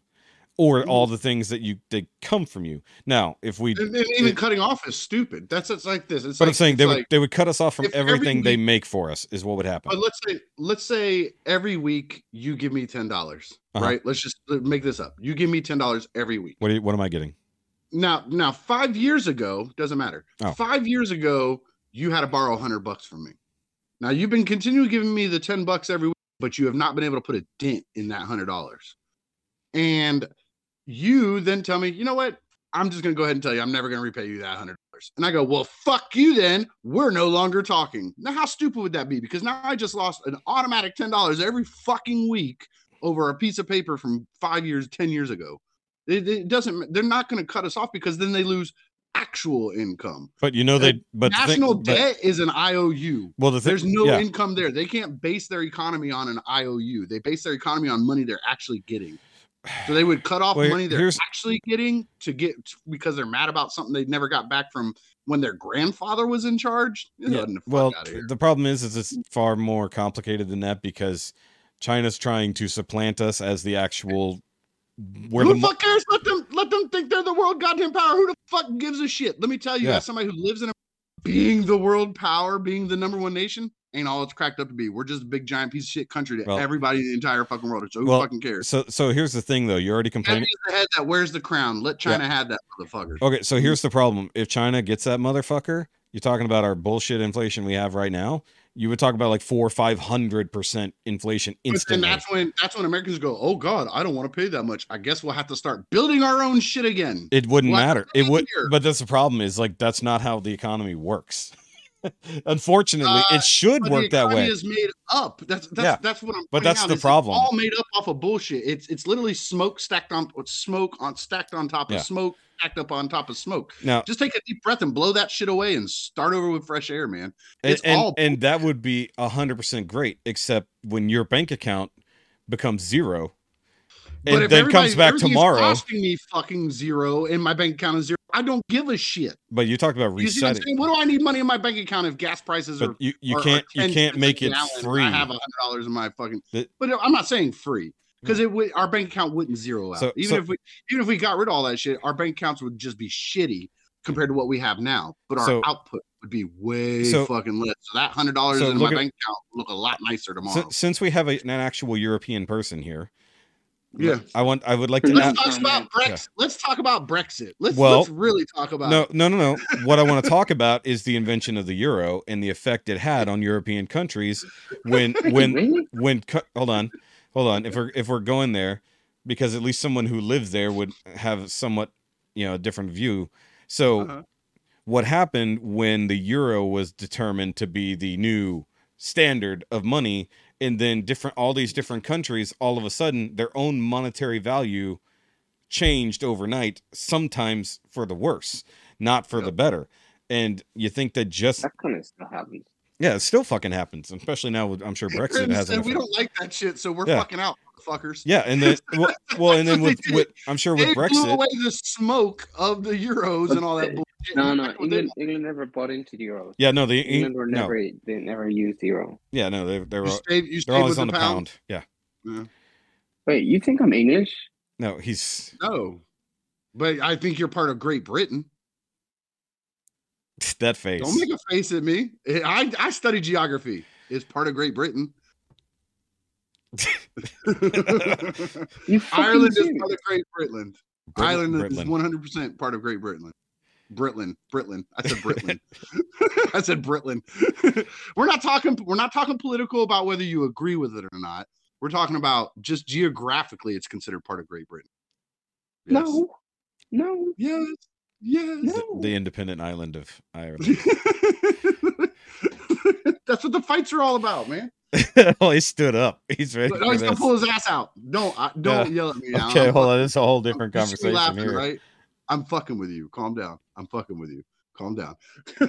or all the things that you they come from you. Now, if we And, and even it- cutting off is stupid. That's it's like this. It's but like, I'm saying they like, would they would cut us off from if every everything they make for us is what would happen. But let's say let's say every week you give me ten dollars, Uh-huh. right? Let's just make this up. You give me ten dollars every week. What do you, what am I getting? Now, now five years ago doesn't matter. Oh. Five years ago, you had to borrow hundred bucks from me. Now you've been continually giving me the ten bucks every week, but you have not been able to put a dent in that hundred dollars. And you then tell me, you know what? I'm just gonna go ahead and tell you, I'm never gonna repay you that hundred dollars. And I go, well, fuck you then. We're no longer talking. Now, how stupid would that be? Because now I just lost an automatic ten dollars every fucking week over a piece of paper from five years, ten years ago. It, it doesn't. They're not going to cut us off because then they lose actual income. But you know they but the National but- debt is an IOU. well, the thing, There's no yeah. income there. They can't base their economy on an IOU. They base their economy on money they're actually getting. So they would cut off Well, money they're actually getting to get because they're mad about something they never got back from when their grandfather was in charge. Yeah, the well, the problem is, is it's far more complicated than that because China's trying to supplant us as the actual. Where Who the the mo- fuck cares? Let them let them think they're the world goddamn power. Who the fuck gives a shit? Let me tell you, Yeah. as somebody who lives in a being the world power, being the number one nation, ain't all it's cracked up to be. We're just a big giant piece of shit country to Well- everybody in the entire fucking world. So who Well, fucking cares? so so here's the thing though. You're already complaining. is the head that wears the crown. Let China have that motherfucker. Okay, so mm-hmm. here's the problem. If China gets that motherfucker, you're talking about our bullshit inflation we have right now. You would talk about like four or five hundred percent inflation instantly. that's when that's when Americans go, oh God, I don't want to pay that much. I guess we'll have to start building our own shit again. It wouldn't What matter. It would, here? but that's the problem. Is like that's not how the economy works. Unfortunately, Uh, it should work that way. is made up. That's that's Yeah, that's what I'm. but that's the it's problem. all made up off of bullshit. It's it's literally smoke stacked on smoke on stacked on top of Yeah. smoke stacked up on top of smoke. Now, Just take a deep breath and blow that shit away and start over with fresh air, man. It's and, all and that would be hundred percent great, except when your bank account becomes zero, and if then comes back tomorrow. costing me fucking zero, and my bank account is zero. I don't give a shit. But you talked about You what resetting. What do I need money in my bank account if gas prices are you, you are- are can't you can't make it free. I have a hundred dollars in my fucking. But I'm not saying free because it would our bank account wouldn't zero out. So- even so- if we even if we got rid of all that shit, our bank accounts would just be shitty compared to what we have now. But our So- output would be way So- fucking less. So that hundred dollars in my at- bank account would look a lot nicer tomorrow. Si- since we have a, an actual European person here, yeah. I want I would like to. Let's a- talk about Brexit. Let's talk about Brexit. Let's Well, let's really talk about no, no, no, no. What I want to talk about is the invention of the euro and the effect it had on European countries when when really? when cu- hold on hold on if we're if we're going there because at least someone who lives there would have somewhat you know a different view so Uh-huh. what happened when the euro was determined to be the new standard of money and then different all these different countries all of a sudden their own monetary value changed overnight sometimes for the worse not for the better and you think that just That kind of stuff happens. yeah it still fucking happens especially now with i'm sure brexit has an uh, we don't like that shit, so we're Yeah. fucking out, fuckers. yeah and then well, well and then with, with i'm sure with They blew brexit away the smoke of the euros and all that bullshit. No, no, That's what they England, England never bought into the euros. yeah no the England were no never, they never used the euro. yeah no they, they were You stayed, you they're always with on the the pound. pound yeah Wait, you think I'm English? no he's No, but I think you're part of Great Britain. that face Don't make a face at me. I I study geography. It's part of Great Britain. You fucking Ireland is part of Great Britain. Brit- Ireland is 100 percent part of Great Britain. Britain, Britain. I said Britain. I said Britain. we're not talking. We're not talking political about whether you agree with it or not. We're talking about just geographically, it's considered part of Great Britain. Yes. No, no, Yes. Yes. no. the, the independent island of Ireland. That's what the fights are all about, man. oh, he stood up. He's ready But for no, he's gonna pull his ass out. Don't I, don't yell at me. now. Okay, I'm hold fucking- on. This is a whole different you see me conversation laughing, here. Right? I'm fucking with you. Calm down. I'm fucking with you. Calm down.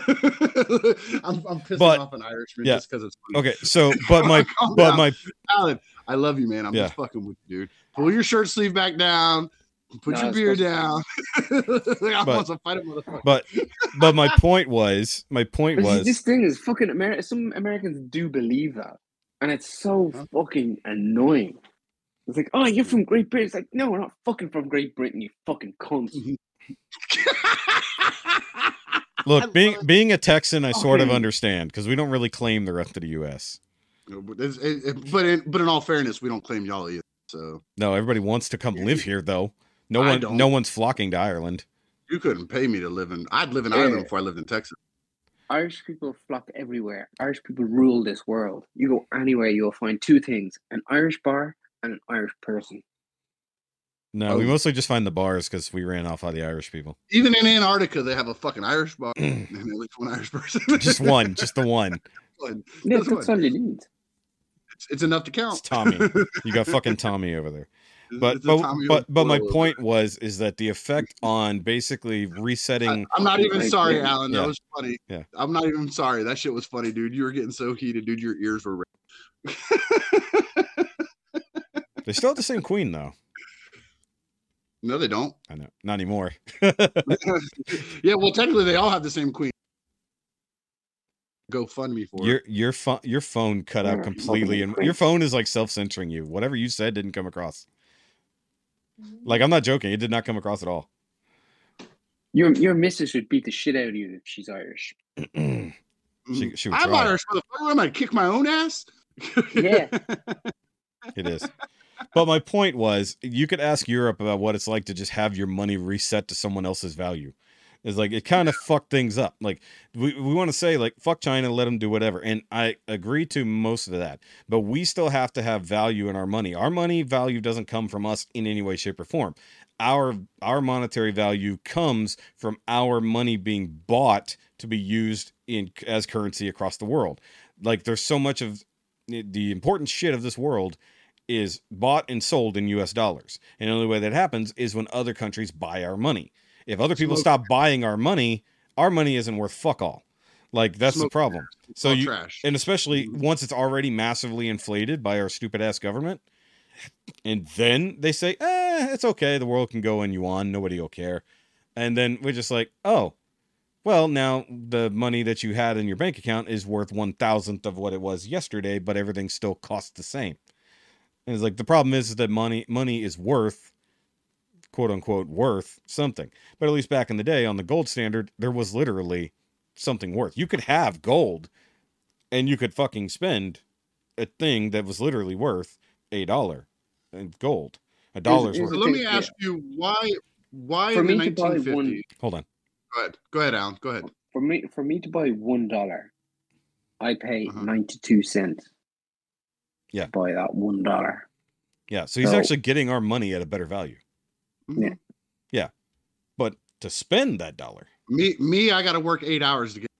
I'm, I'm pissing But- off an Irishman yeah. just because it's funny. Okay, so but my but down. my Alan, I love you, man. I'm Yeah. just fucking with you, dude. Pull your shirt sleeve back down. Put No, your beer down. I want to fight a motherfucker. but but my point was my point was this thing is fucking America. Some Americans do believe that, and it's so Huh? fucking annoying. It's like, oh, you're from Great Britain. It's like, no, we're not fucking from Great Britain. You fucking cunt. Mm-hmm. look being being a Texan I sort of understand because we don't really claim the rest of the U.S. No, but, it's- it- it- but in but in all fairness, we don't claim y'all either. So No, everybody wants to come live here though. No I one don't. no one's flocking to Ireland. you couldn't pay me to live in. I'd live in Yeah. Ireland before I lived in Texas. Irish people flock everywhere. Irish people rule this world. You go anywhere, you'll find two things: an Irish bar and an Irish person. No, oh. we Oh. mostly just find the bars because we ran off all the Irish people. Even in Antarctica, they have a fucking Irish bar and at least one Irish person. Just one, just the one. One. Yeah, That's that's all you need. It's, it's enough to count. It's Tommy. You got fucking Tommy over there. It's- But but but but my point was is that the effect on basically resetting I, am not even sorry. Alan. That Yeah. was funny. Yeah. I'm not even sorry. That shit was funny, dude. You were getting so heated, dude. Your ears were red. they still have the same queen though. no, they don't. I know. Not anymore. yeah, well, technically, they all have the same queen. Go fund me for your it. your phone your phone cut out completely and your phone is like self-censoring you. Whatever you said didn't come across. Like I'm not joking, it did not come across at all. Your your missus would beat the shit out of you if she's Irish. she Mm. she would I'm try. Irish, motherfucker. What am I kick my own ass? Yeah. It is. But my point was, you could ask Europe about what it's like to just have your money reset to someone else's value. It's like it kind of fucked things up. Like we, we want to say like fuck China, let them do whatever, and I agree to most of that. But we still have to have value in our money. Our money value doesn't come from us in any way, shape, or form. Our our monetary value comes from our money being bought to be used in as currency across the world. Like there's so much of the important shit of this world is bought and sold in US dollars. And the only way that happens is when other countries buy our money. If other people Smoke. stop buying our money, our money isn't worth fuck all. Like that's Smoke the problem. So you trash. and especially once it's already massively inflated by our stupid ass government, and then they say, "Eh, it's okay. The world can go in yuan. Nobody will care." And then we're just like, "Oh, well, now the money that you had in your bank account is worth one thousandth of what it was yesterday, but everything still costs the same." And it's like the problem is that money money is worth quote unquote worth something. But at least back in the day on the gold standard, there was literally something worth. You could have gold and you could fucking spend a thing that was literally worth a dollar in gold. A dollar's worth. let me Yeah. ask you why why For in the me to buy 1950s? one- Hold on. Go ahead. Go ahead, Alan. Go ahead. For me, for me to buy one dollar, I pay Uh-huh. ninety two cents. Yeah. To buy that one dollar. Yeah, so he's So- actually getting our money at a better value. Mhm. Yeah. But to spend that dollar, Me, me, I got to work eight hours to get.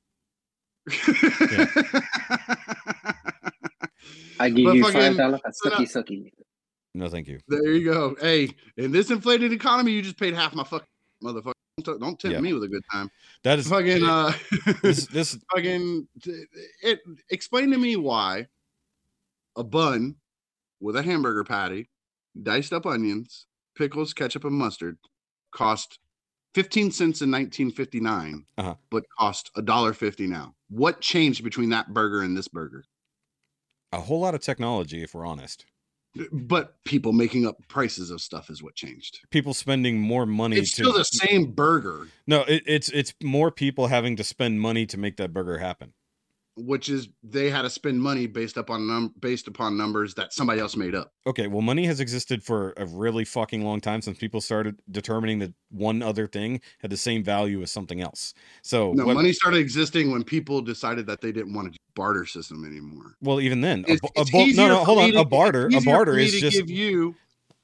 I give But you fucking- five dollars. Sucky, sucky. No, thank you. there you go. Hey, in this inflated economy, you just paid half my fucking motherfucker. Don't, don't tempt Yeah. me with a good time. That is Fucking, uh, this. This fucking, it. Explain to me why a bun with a hamburger patty, diced up onions, pickles, ketchup, and mustard cost 15 cents in 1959, Uh-huh. but cost a dollar fifty now. What changed between that burger and this burger? a whole lot of technology, if we're honest. But people making up prices of stuff is what changed. People spending more money It's to still the same burger, no. It, it's it's more people having to spend money to make that burger happen. Which is they had to spend money based upon num- based upon numbers that somebody else made up. Okay, well, money has existed for a really fucking long time since people started determining that one other thing had the same value as something else. So, No, money started existing when people decided that they didn't want a barter system anymore. well, even then, a, It's- a it's bo- no, no, hold on, to- a barter, a barter is just give you.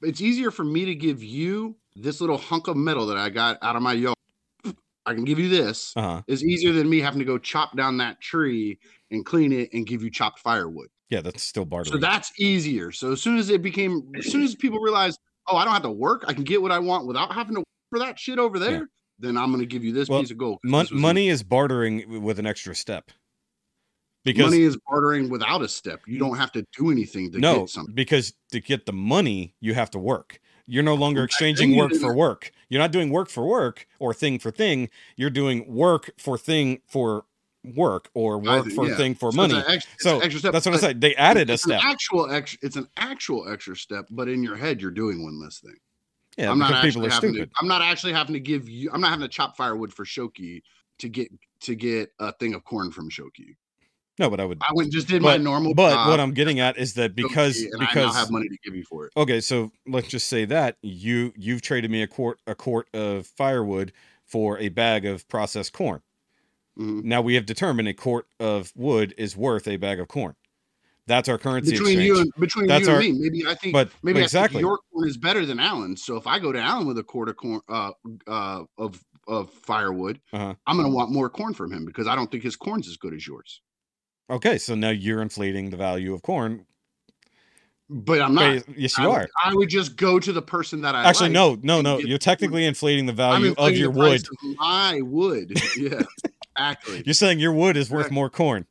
It's easier for me to give you this little hunk of metal that I got out of my yard. I can give you this. uh huh. Is easier than me having to go chop down that tree and clean it and give you chopped firewood. Yeah, that's still barter. So that's easier. So as soon as it became, as soon as people realized, oh, I don't have to work, I can get what I want without having to work for that shit over there. Then I'm going to give you this Well, piece of gold. Mon- money is bartering with an extra step. Because money is bartering without a step. You don't have to do anything to no, get something. because to get the money, you have to work. You're no longer exchanging work for work. You're not doing work for work or thing for thing. You're doing work for thing for work or work think- for yeah. thing for So money. ex- So. That's what I said. They added a step. Actual extra. It's an actual extra step, but in your head, you're doing one less thing. Yeah, I'm not people actually are having stupid. to. I'm not actually having to give you. I'm not having to chop firewood for Shoky to get to get a thing of corn from Shoky. No, but I would. I went just did my normal. but job, what I'm getting at is that because and I have money to give you for it. okay, so let's just say that you you've traded me a quart a quart of firewood for a bag of processed corn. Mhm. Now we have determined a quart of wood is worth a bag of corn. That's our currency Between exchange. you and between That's you our- and me, maybe I think but maybe exactly. Your corn is better than Alan's. So if I go to Alan with a quart of corn uh, uh, of of firewood, Uh-huh. I'm gonna want more corn from him because I don't think his corn's as good as yours. Okay, so now you're inflating the value of corn. But I'm not. Yes, you I would- are. I would just go to the person that I Actually, like no, no, no. You're technically inflating the value of your wood. of my wood. Yeah, exactly. You're saying your wood is worth more corn.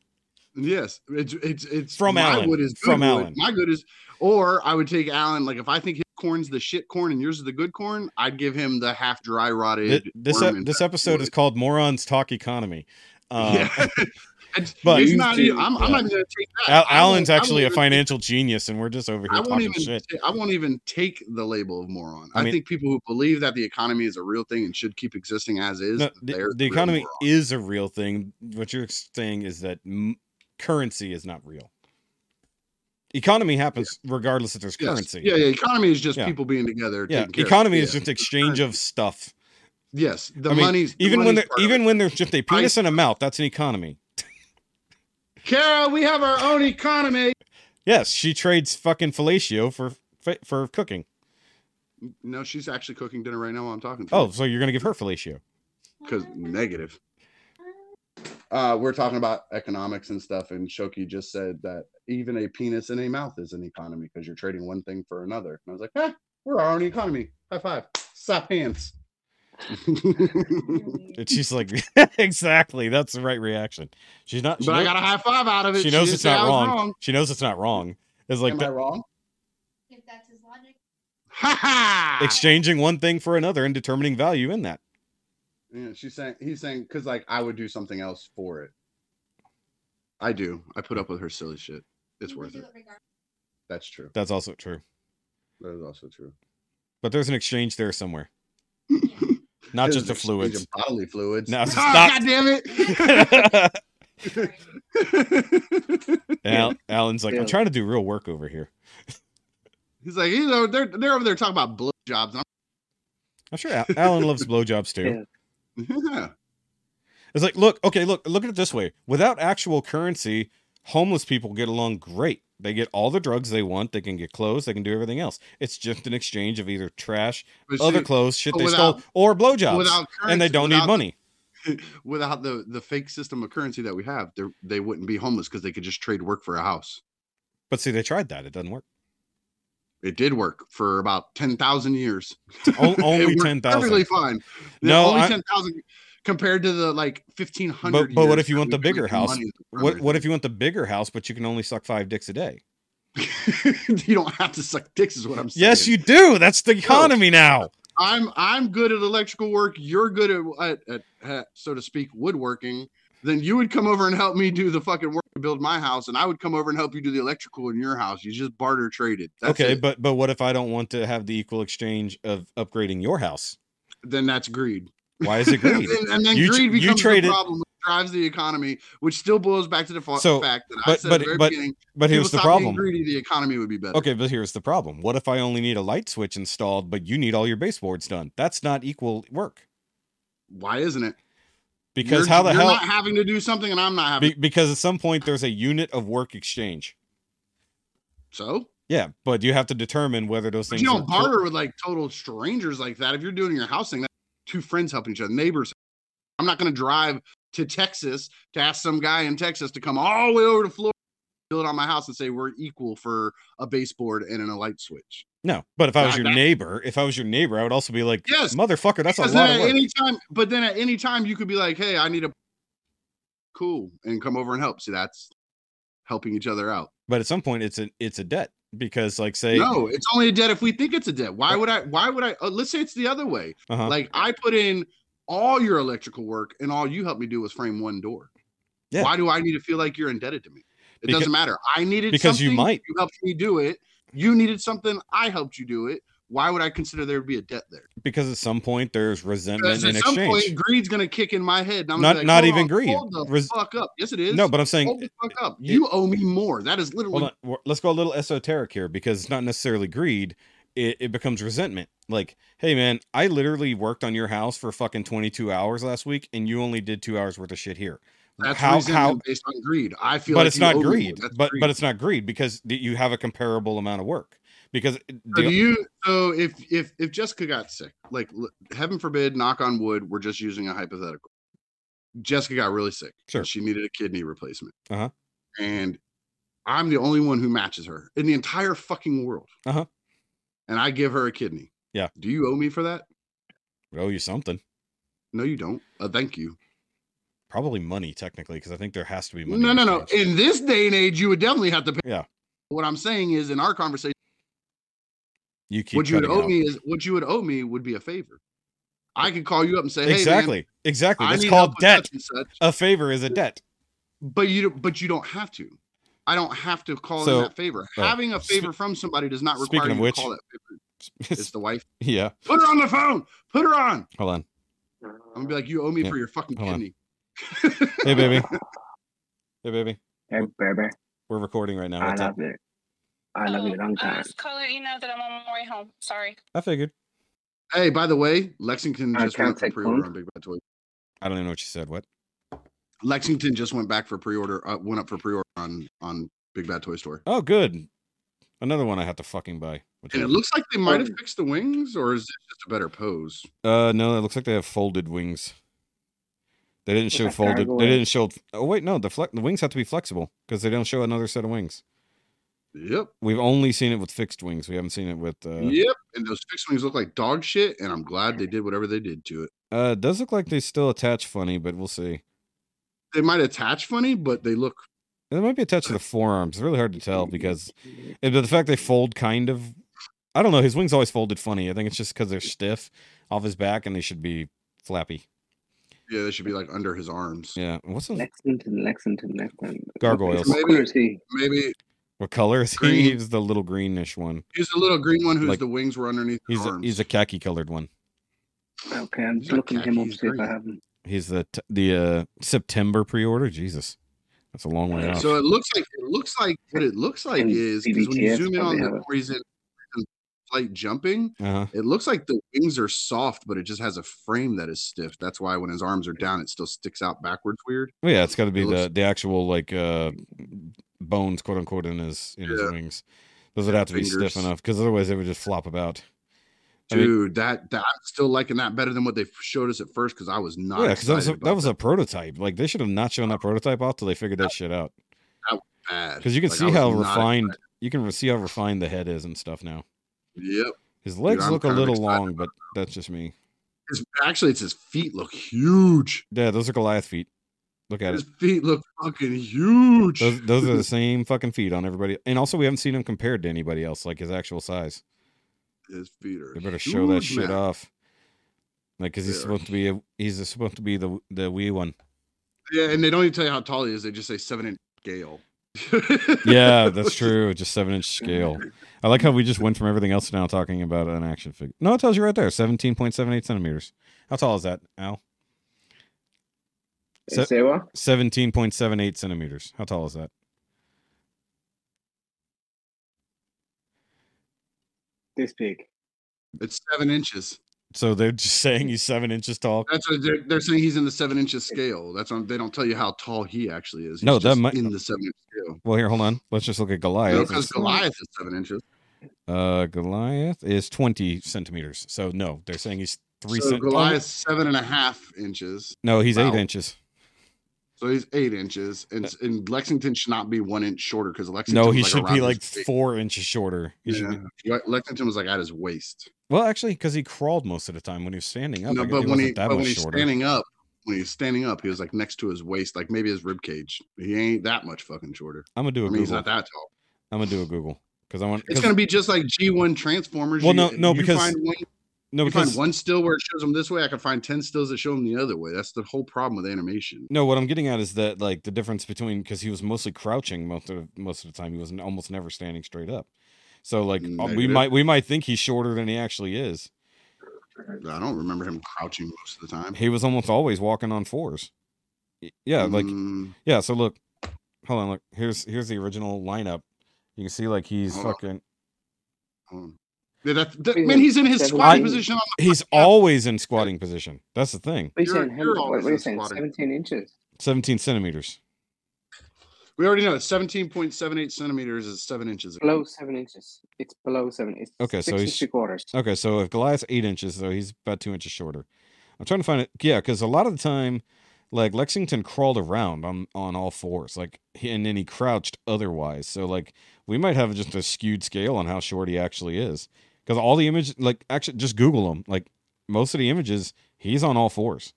Yes, it's it's it's From my Alan. Wood is From wood. Alan. My good is, or I would take Alan. Like if I think his corn's the shit corn and yours is the good corn, I'd give him the half dry rotted. Th- This worm ep- this episode is called "Morons Talk Economy." Um, yeah. But- it's not. to, even- I'm, I'm not even gonna take that. Al- Alan's actually a even take- financial genius, and we're just over I here won't talking even. shit. I won't even take the label of moron. I I, mean- think people who believe that the economy is a real thing and should keep existing as is. No, the, the economy morons. is a real thing. What you're saying is that m- currency is not real. Economy happens regardless if there's Yes. currency. Yeah, yeah. Economy is just Yeah. people being together. Yeah, taking care of- economy is yeah. just exchange of stuff. Yes, the I mean, money's the even when money's there, part of even when there's just a penis and a mouth, that's an economy. Kara, we have our own economy. Yes, she trades fucking fellatio for for cooking. No, she's actually cooking dinner right now while I'm talking to her. Oh, so you're gonna give her fellatio? because negative. Uh, we're talking about economics and stuff, and Shoky just said that even a penis in a mouth is an economy because you're trading one thing for another. And I was like, eh, we're our own economy. High five. Slap hands. And she's like, exactly. That's the right reaction. She's not. She but I got a high five out of it. she knows didn't it's not was wrong. She knows it's not wrong. It's like Am that- I wrong? If that's his logic. Ha ha! exchanging one thing for another and determining value in that. Yeah, she's saying he's saying because like I would do something else for it. I do. I put up with her silly shit. It's You worth do it. That's true. That's also true. That is also true. But there's an exchange there somewhere. Not just an the exchange fluids. bodily fluids. No, Ah, stop. God damn it! Al- Alan's like, I'm trying to do real work over here. He's like, you know, they're they're over there talking about blowjobs. and I'm sure Al- Alan loves blowjobs too. Yeah. Yeah. It's like, look, okay, look, look at it this way. Without actual currency, homeless people get along great. They get all the drugs they want. They can get clothes. They can do everything else. It's just an exchange of either trash, other clothes, shit they without- stole, or blowjobs, without and they don't need money. without the the fake system of currency that we have, they they wouldn't be homeless because they could just trade work for a house. But see, they tried that. It doesn't work. It did work for about ten thousand years. Only worked 10,000. Perfectly fine. No, only I- ten thousand compared to the like fifteen hundred. But- but what if you want the bigger house? What What if you want the bigger house, but you can only suck five dicks a day? you don't have to suck dicks? Is what I'm saying. Yes, you do. That's the economy now. I'm I'm good at electrical work. You're good at, at, at, at so to speak woodworking. Then you would come over and help me do the fucking work to build my house, and I would come over and help you do the electrical in your house. You just barter traded. That's okay, it. but but what if I don't want to have the equal exchange of upgrading your house? then that's greed. Why is it greed? and, and then You greed you becomes traded- the problem, which drives the economy, which still boils back to the fa- So, fact that I but- said but- at the very but beginning. But here's the problem. Greedy, the economy would be better. Okay, but here's the problem. What if I only need a light switch installed, but you need all your baseboards done? That's not equal work. Why isn't it? Because You're- how the you're hell? not having to do something, and I'm not having. Be, because at some point there's a unit of work exchange. so Yeah, but you have to determine whether those But things. you don't barter with like total strangers like that. If you're doing your house thing, that's two friends helping each other, neighbors. I'm not going to drive to Texas to ask some guy in Texas to come all the way over to Florida, build on my house, and say we're equal for a baseboard and a light switch. No, but if I was your that- neighbor, if I was your neighbor, I would also be like, Yes, motherfucker, that's a lot of work. any time, but then at any time you could be like, hey, I need a cool and come over and help. See, that's helping each other out. But at some point, it's a it's a debt because, like, say, no, it's only a debt if we think it's a debt. Why would I? Why would I? Uh, let's say it's the other way. uh-huh. Like I put in all your electrical work, and all you helped me do was frame one door. Yeah. Why do I need to feel like you're indebted to me? It Becau- doesn't matter. I needed because you might. You helped me do it. You needed something. I helped you do it. Why would I consider there to be a debt there? because at some point there's resentment in at some exchange. point, greed's gonna kick in my head. Not- like, not even on, greed. Hold the Res- fuck up. Yes, it is. no, but I'm saying hold the fuck up. You owe me more. That is literally. Let's go a little esoteric here because it's not necessarily greed. It, it becomes resentment. Like, hey, man, I literally worked on your house for fucking 22 hours last week and you only did two hours worth of shit here. That's how, resentment how, based on greed. I feel but like it's not owe me more. greed. But, greed. but it's not greed because you have a comparable amount of work. Because So do you so if if if Jessica got sick, like heaven forbid, knock on wood, we're just using a hypothetical. Jessica got really sick. Sure. She needed a kidney replacement. Uh-huh. And I'm the only one who matches her in the entire fucking world. Uh-huh. And I give her a kidney. Yeah. Do you owe me for that? I owe you something. No, you don't. Uh, thank you. Probably money, technically, because I think there has to be money. No, no, no. In this day and age, you would definitely have to pay. Yeah. What I'm saying is, in our conversation, You keep what you would owe out. me is what you would owe me would be a favor. I could call you up and say, "Hey, man, exactly. exactly. I That's called debt. such such." A favor is a debt. But you don't- but you don't have to. I don't have to call So- in that favor. oh, Having a spe- favor from somebody does not require speaking of you which- to call that favor. It's the wife. yeah. Put her on the phone. Put her on. Hold on. I'm gonna be like, you owe me Yeah, for your fucking hold kidney. Hey, baby. Hey, baby. Hey, baby, We're recording right now. I What's up? love it. I love you a long I time. was calling you know that I'm on my way home. Sorry. I figured. Hey, by the way, Lexington I just went for pre-order on Big Bad Toys. I don't even know what you said. What? Lexington just went back for pre-order. Uh, went up for pre-order on on Big Bad Toy Store. Oh, good. Another one I have to fucking buy. Which And it looks like they might have fixed the wings, or is it just a better pose? uh, no, it looks like they have folded wings. They didn't show folded. They didn't show. Oh wait, no. The flex, the wings have to be flexible because they don't show another set of wings. Yep, We've only seen it with fixed wings. We haven't seen it with. Uh, yep. And those fixed wings look like dog shit, and I'm glad they did whatever they did to it. uh, it does look like they still attach funny, but we'll see. They might attach funny, but they look It might be attached to the forearms. It's really hard to tell because and the fact they fold kind of. I don't know. His wings always folded funny. I think it's just because they're stiff off his back and they should be flappy. yeah, they should be like under his arms. Yeah. What's the Lexington, Lexington, Lexington. Gargoyles. What color is he? Maybe what color is he? He's the little greenish one. he's the little green one whose Like- the wings were underneath He's a, arms. he's a khaki colored one. Okay, I'm just not looking him up see if I he's have him. He's the t- the uh, September pre-order. Jesus, that's a long way off. So it looks like it looks like what it looks like And is because when you zoom in on probably the have he's in, in flight jumping, uh-huh. it looks like the wings are soft, but it just has a frame that is stiff. That's why when his arms are down, it still sticks out backwards weird. Well, yeah, it's got to be It the looks- the actual like uh bones, quote unquote, in his in his wings. Those would have to be stiff enough because otherwise they would just flop about. I mean- Dude, that, that I'm still liking that better than what they showed us at first because I was not. yeah, because that was a, excited that was a prototype. Like they should have not shown that prototype off till they figured that shit out. bad. Because you can Like, see how refined excited. you can see how refined the head is and stuff now. Yep. His legs I'm look a little long, but that's just me. His, actually, it's his feet look huge. Yeah, those are Goliath feet. Look at His it. feet look fucking huge. Those those are the same fucking feet on everybody. And also, we haven't seen him compared to anybody else, like his actual size. his feet are. They better show that huge, shit man. off. Like, because he's supposed to be a he's supposed to be the the wee one. Yeah, and they don't even tell you how tall he is. They just say seven inch scale. Yeah, that's true. Just seven inch scale. I like how we just went from everything else to now talking about an action figure. No, it tells you right there, seventeen point seven eight centimeters. How tall is that, Al? Se- Say what? Seventeen point seven eight centimeters. How tall is that? This big. It's seven inches. So they're just saying he's seven inches tall. That's what they're, they're saying. He's in the seven inches scale. That's on. They don't tell you how tall he actually is. He's No, that just might- in the seven inch scale. Well, here, hold on. Let's just look at No, Goliath. because Goliath is seven inches. Uh, Goliath is twenty centimeters. So no, they're saying he's three. so cent- Goliath's seven and a half inches. No, he's eight inches. So he's eight inches, and, and Lexington should not be one inch shorter because Lexington. No, he like, should be like four inches shorter. He should be- Yeah. Lexington was like at his waist. Well, actually, because he crawled most of the time when he was standing up. no, I but when he wasn't that but when he's shorter. standing up, when he's standing up, he was like next to his waist, like maybe his rib cage. He ain't that much fucking shorter. I'm gonna do I a mean, he's Google. not that tall. I'm gonna do a Google because I want. It's gonna be just like G1 Transformers. Well, You- no- no, you because- find one, no, you because find one still where it shows them this way. I can find ten stills that show them the other way. That's the whole problem with animation. no. What I'm getting at is that like the difference between because he was mostly crouching most of most of the time. He was almost never standing straight up. So like uh, we might we might think he's shorter than he actually is. I don't remember him crouching most of the time. He was almost always walking on fours. Yeah, like Mm, yeah. So look, hold on. Look, here's here's the original lineup. You can see like he's Hold fucking. on. Yeah, that, that- He's man, he's in his seven squatting feet. position. On He's always in squatting position. That's the thing. What are you You're- saying? you're How- what are you saying? 17 inches. 17 centimeters. we already know it's seventeen point seven eight centimeters is seven inches. Below seven inches. It's below seven. It's Okay, so six and he's- three quarters. Okay, so if Goliath's eight inches, so he's about two inches shorter. I'm trying to find it. Yeah, because a lot of the time, like Lexington crawled around on on all fours, like and then he crouched otherwise. So like we might have just a skewed scale on how short he actually is. Because all the images, like actually, just Google him. Like most of the images, he's on all fours.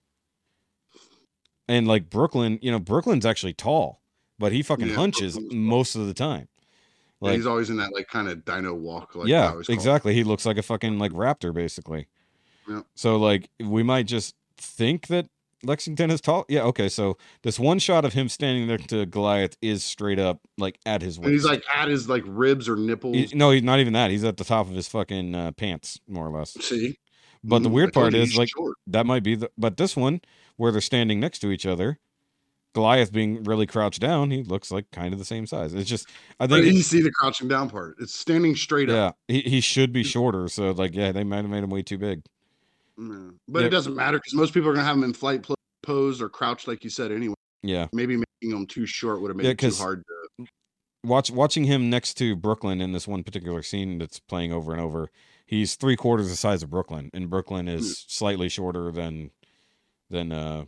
And like Brooklyn, you know, Brooklyn's actually tall, but he fucking Yeah, hunches Brooklyn's tall. most of the time. Yeah, Like he's always in that like kind of dino walk. Like yeah, always call it. exactly. He looks like a fucking like raptor, basically. Yeah. So like we might just think that Lexington is tall. Yeah. Okay. So this one shot of him standing next to Goliath is straight up like at his waist. And he's like at his like ribs or nipples. He- no, he's not even that. He's at the top of his fucking uh, pants, more or less. See, But the Mhm, weird part is like short. that might be the. But this one where they're standing next to each other. Goliath being really crouched down, he looks like kind of the same size. It's just, I think, you see the crouching down part. It's standing straight up. yeah, he, he should be shorter. So like, yeah, they might have made him way too big. Yeah. But Yeah. it doesn't matter because most people are gonna have him in flight pl- pose or crouch, like you said. Anyway, Yeah, maybe making him too short would have made Yeah, it too hard to. watch watching him next to Brooklyn in this one particular scene that's playing over and over. He's three quarters the size of Brooklyn, and Brooklyn is slightly shorter than than uh,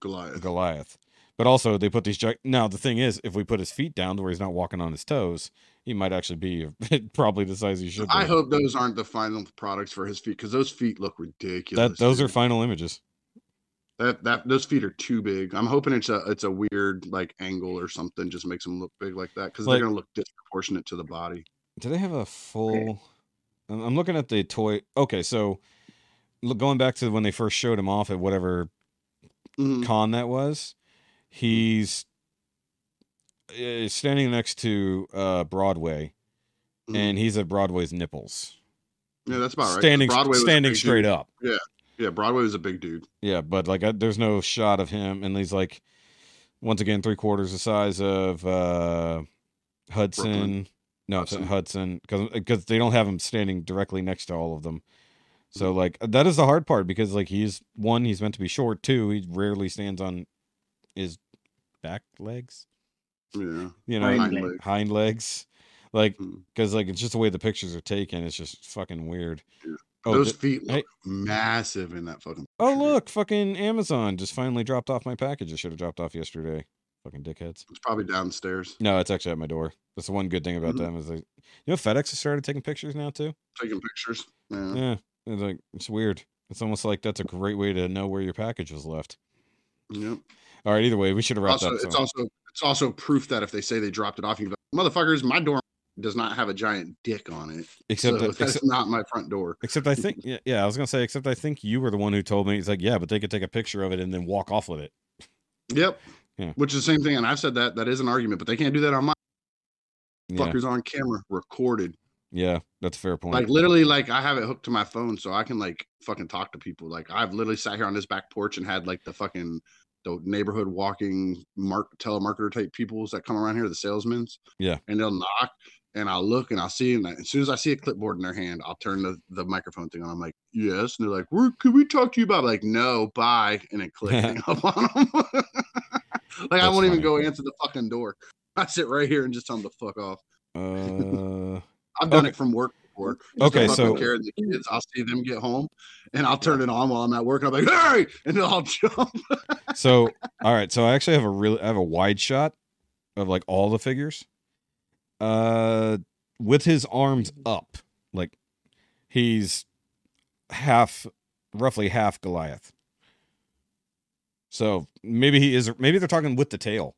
Goliath. Goliath. But also, they put these. gi- Now the thing is, if we put his feet down to where he's not walking on his toes, he might actually be probably the size he should be. I hope those aren't the final products for his feet because those feet look ridiculous. that those are final images. that that those feet are too big. I'm hoping it's a it's a weird like angle or something just makes them look big like that because Like- they're gonna look disproportionate to the body. Do they have a full? I'm I'm looking at the toy. Okay, so look, going back to when they first showed him off at whatever Mhm. con that was he's uh, standing next to uh broadway Mhm. and he's at broadway's nipples Yeah, that's about right. standing Broadway standing straight dude. up Yeah, yeah. Broadway was a big dude. yeah but like I, there's no shot of him and he's like once again three quarters the size of uh hudson Brooklyn. no it's Hudson. hudson because because they don't have him standing directly next to all of them so Mm-hmm. like that is the hard part because like he's one he's meant to be short two he rarely stands on his back legs Yeah, you know Hind hind leg. leg. hind legs like Mm. because like it's just the way the pictures are taken it's just fucking weird Oh, Those di- feet look hey. massive in that fucking. oh, look, fucking Amazon just finally dropped off my package. I should have dropped off yesterday. Fucking dickheads. It's probably downstairs No, it's actually at my door. That's the one good thing about Mhm. them is they, you know, FedEx has started taking pictures now too. taking pictures. Yeah. Yeah, it's like it's weird. It's almost like that's a great way to know where your package was left. Yep. All right, either way, we should have wrapped Also, up. it's also it's also proof that if they say they dropped it off, you motherfuckers, my door does not have a giant dick on it. except so that, that's except, not my front door. except I think yeah, yeah, I was gonna say except I think you were the one who told me. It's like yeah, but they could take a picture of it and then walk off with it. Yep. Yeah. Which is the same thing, and I've said that that is an argument, but they can't do that on my Yeah, fuckers on camera recorded. Yeah, that's a fair point. Like literally, like I have it hooked to my phone, so I can like fucking talk to people. Like I've literally sat here on this back porch and had like the fucking the neighborhood walking mark telemarketer type peoples that come around here, the salesmen. Yeah. And they'll knock and I'll look and I'll see and as soon as I see a clipboard in their hand, I'll turn the, the microphone thing on. I'm like, yes. And they're like, Where could we talk to you about? I'm like, no, bye. And then click up on them. like I won't even go answer the fucking door. I sit right here and just tell them to fuck off. uh, I've done Okay. it from work before. Okay, Just to fucking so- care of the kids. I'll see them get home, and I'll turn it on while I'm at work. And I'm like, "Hey!" and then I'll jump. so all right, so I actually have a really I have a wide shot of like all the figures. Uh with his arms up. Like he's half roughly half Goliath. So maybe he is maybe they're talking with the tail.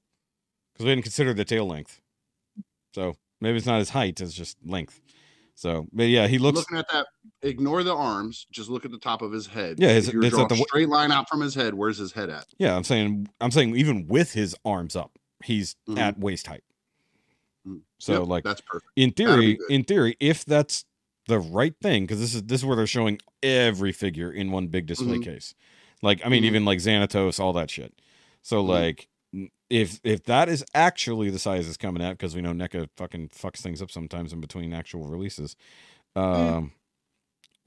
Because we didn't consider the tail length. So maybe it's not his height, it's just length. So but yeah, he looks Looking at that, ignore the arms. Just look at the top of his head. Yeah, his- if it's at the straight line out from his head, where's his head at? yeah, I'm saying I'm saying even with his arms up, he's Mhm. at waist height. Mhm. So Yep, like that's perfect. in theory, in theory, if that's the right thing, because this is this is where they're showing every figure in one big display Mhm. case. Like I mean, Mhm. even like Xanatos, all that shit. So Mhm. like, if if that is actually the size it's coming at, because we know NECA fucking fucks things up sometimes in between actual releases. Um,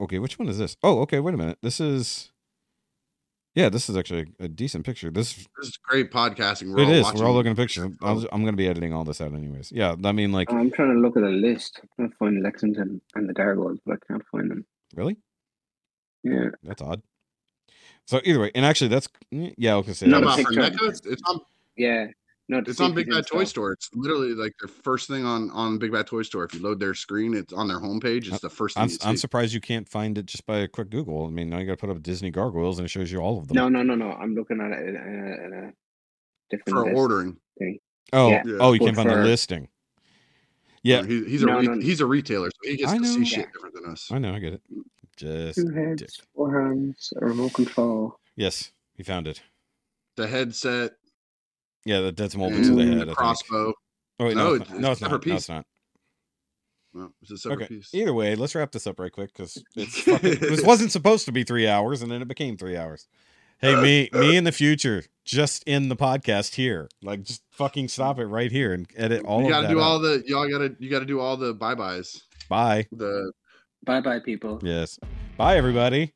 okay, which one is this? Oh, okay, wait a minute. This is. Yeah, this is actually a decent picture. This This is great podcasting. We're it all is. watching We're all looking at pictures. I'll, I'm going to be editing all this out anyways. Yeah, I mean, like, I'm trying to look at a list. I'm trying to find Lexington and the gargoyles, but I can't find them. really? Yeah. That's odd. So either way, and actually, that's mm, yeah. Okay, say You know No, that. about picture- Fernecca? It's, it's on Yeah. No, it's on Big Bad Toy. Store. It's literally like their first thing on on Big Bad Toy Store. If you load their screen, it's on their homepage. It's uh, the first thing I'm, you I'm surprised you can't find it just by a quick Google. I mean, now you got to put up Disney gargoyles and it shows you all of them. No, no, no, no. I'm looking at it in a, in a different for list. ordering. oh, yeah. oh, you can't find the listing. Yeah, he, he's a No, re- no, no. he's a retailer, so he gets I to know. see shit different than us. I know, I get it. Just Two heads, dick. four hands, a remote control. yes, he found it. The headset, Yeah, that, that's molded to the and head. I the crossbow. Oh wait, No, no, it's- it's, not. no, it's it's not. separate No, it's not. No, it's a separate Okay. piece. Either way, let's wrap this up right quick because this wasn't supposed to be three hours, and then it became three hours. Hey, me, me in the future, just in the podcast here, like just fucking stop it right here and edit all you gotta do out. all the y'all gotta you gotta do all the bye byes. Bye. The Bye bye, people. Yes. Bye, everybody.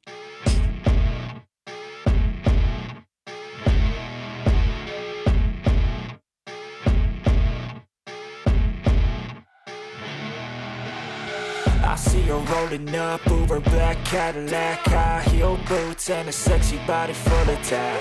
Rolling up, Uber black Cadillac, high heel boots, and a sexy body full of tats.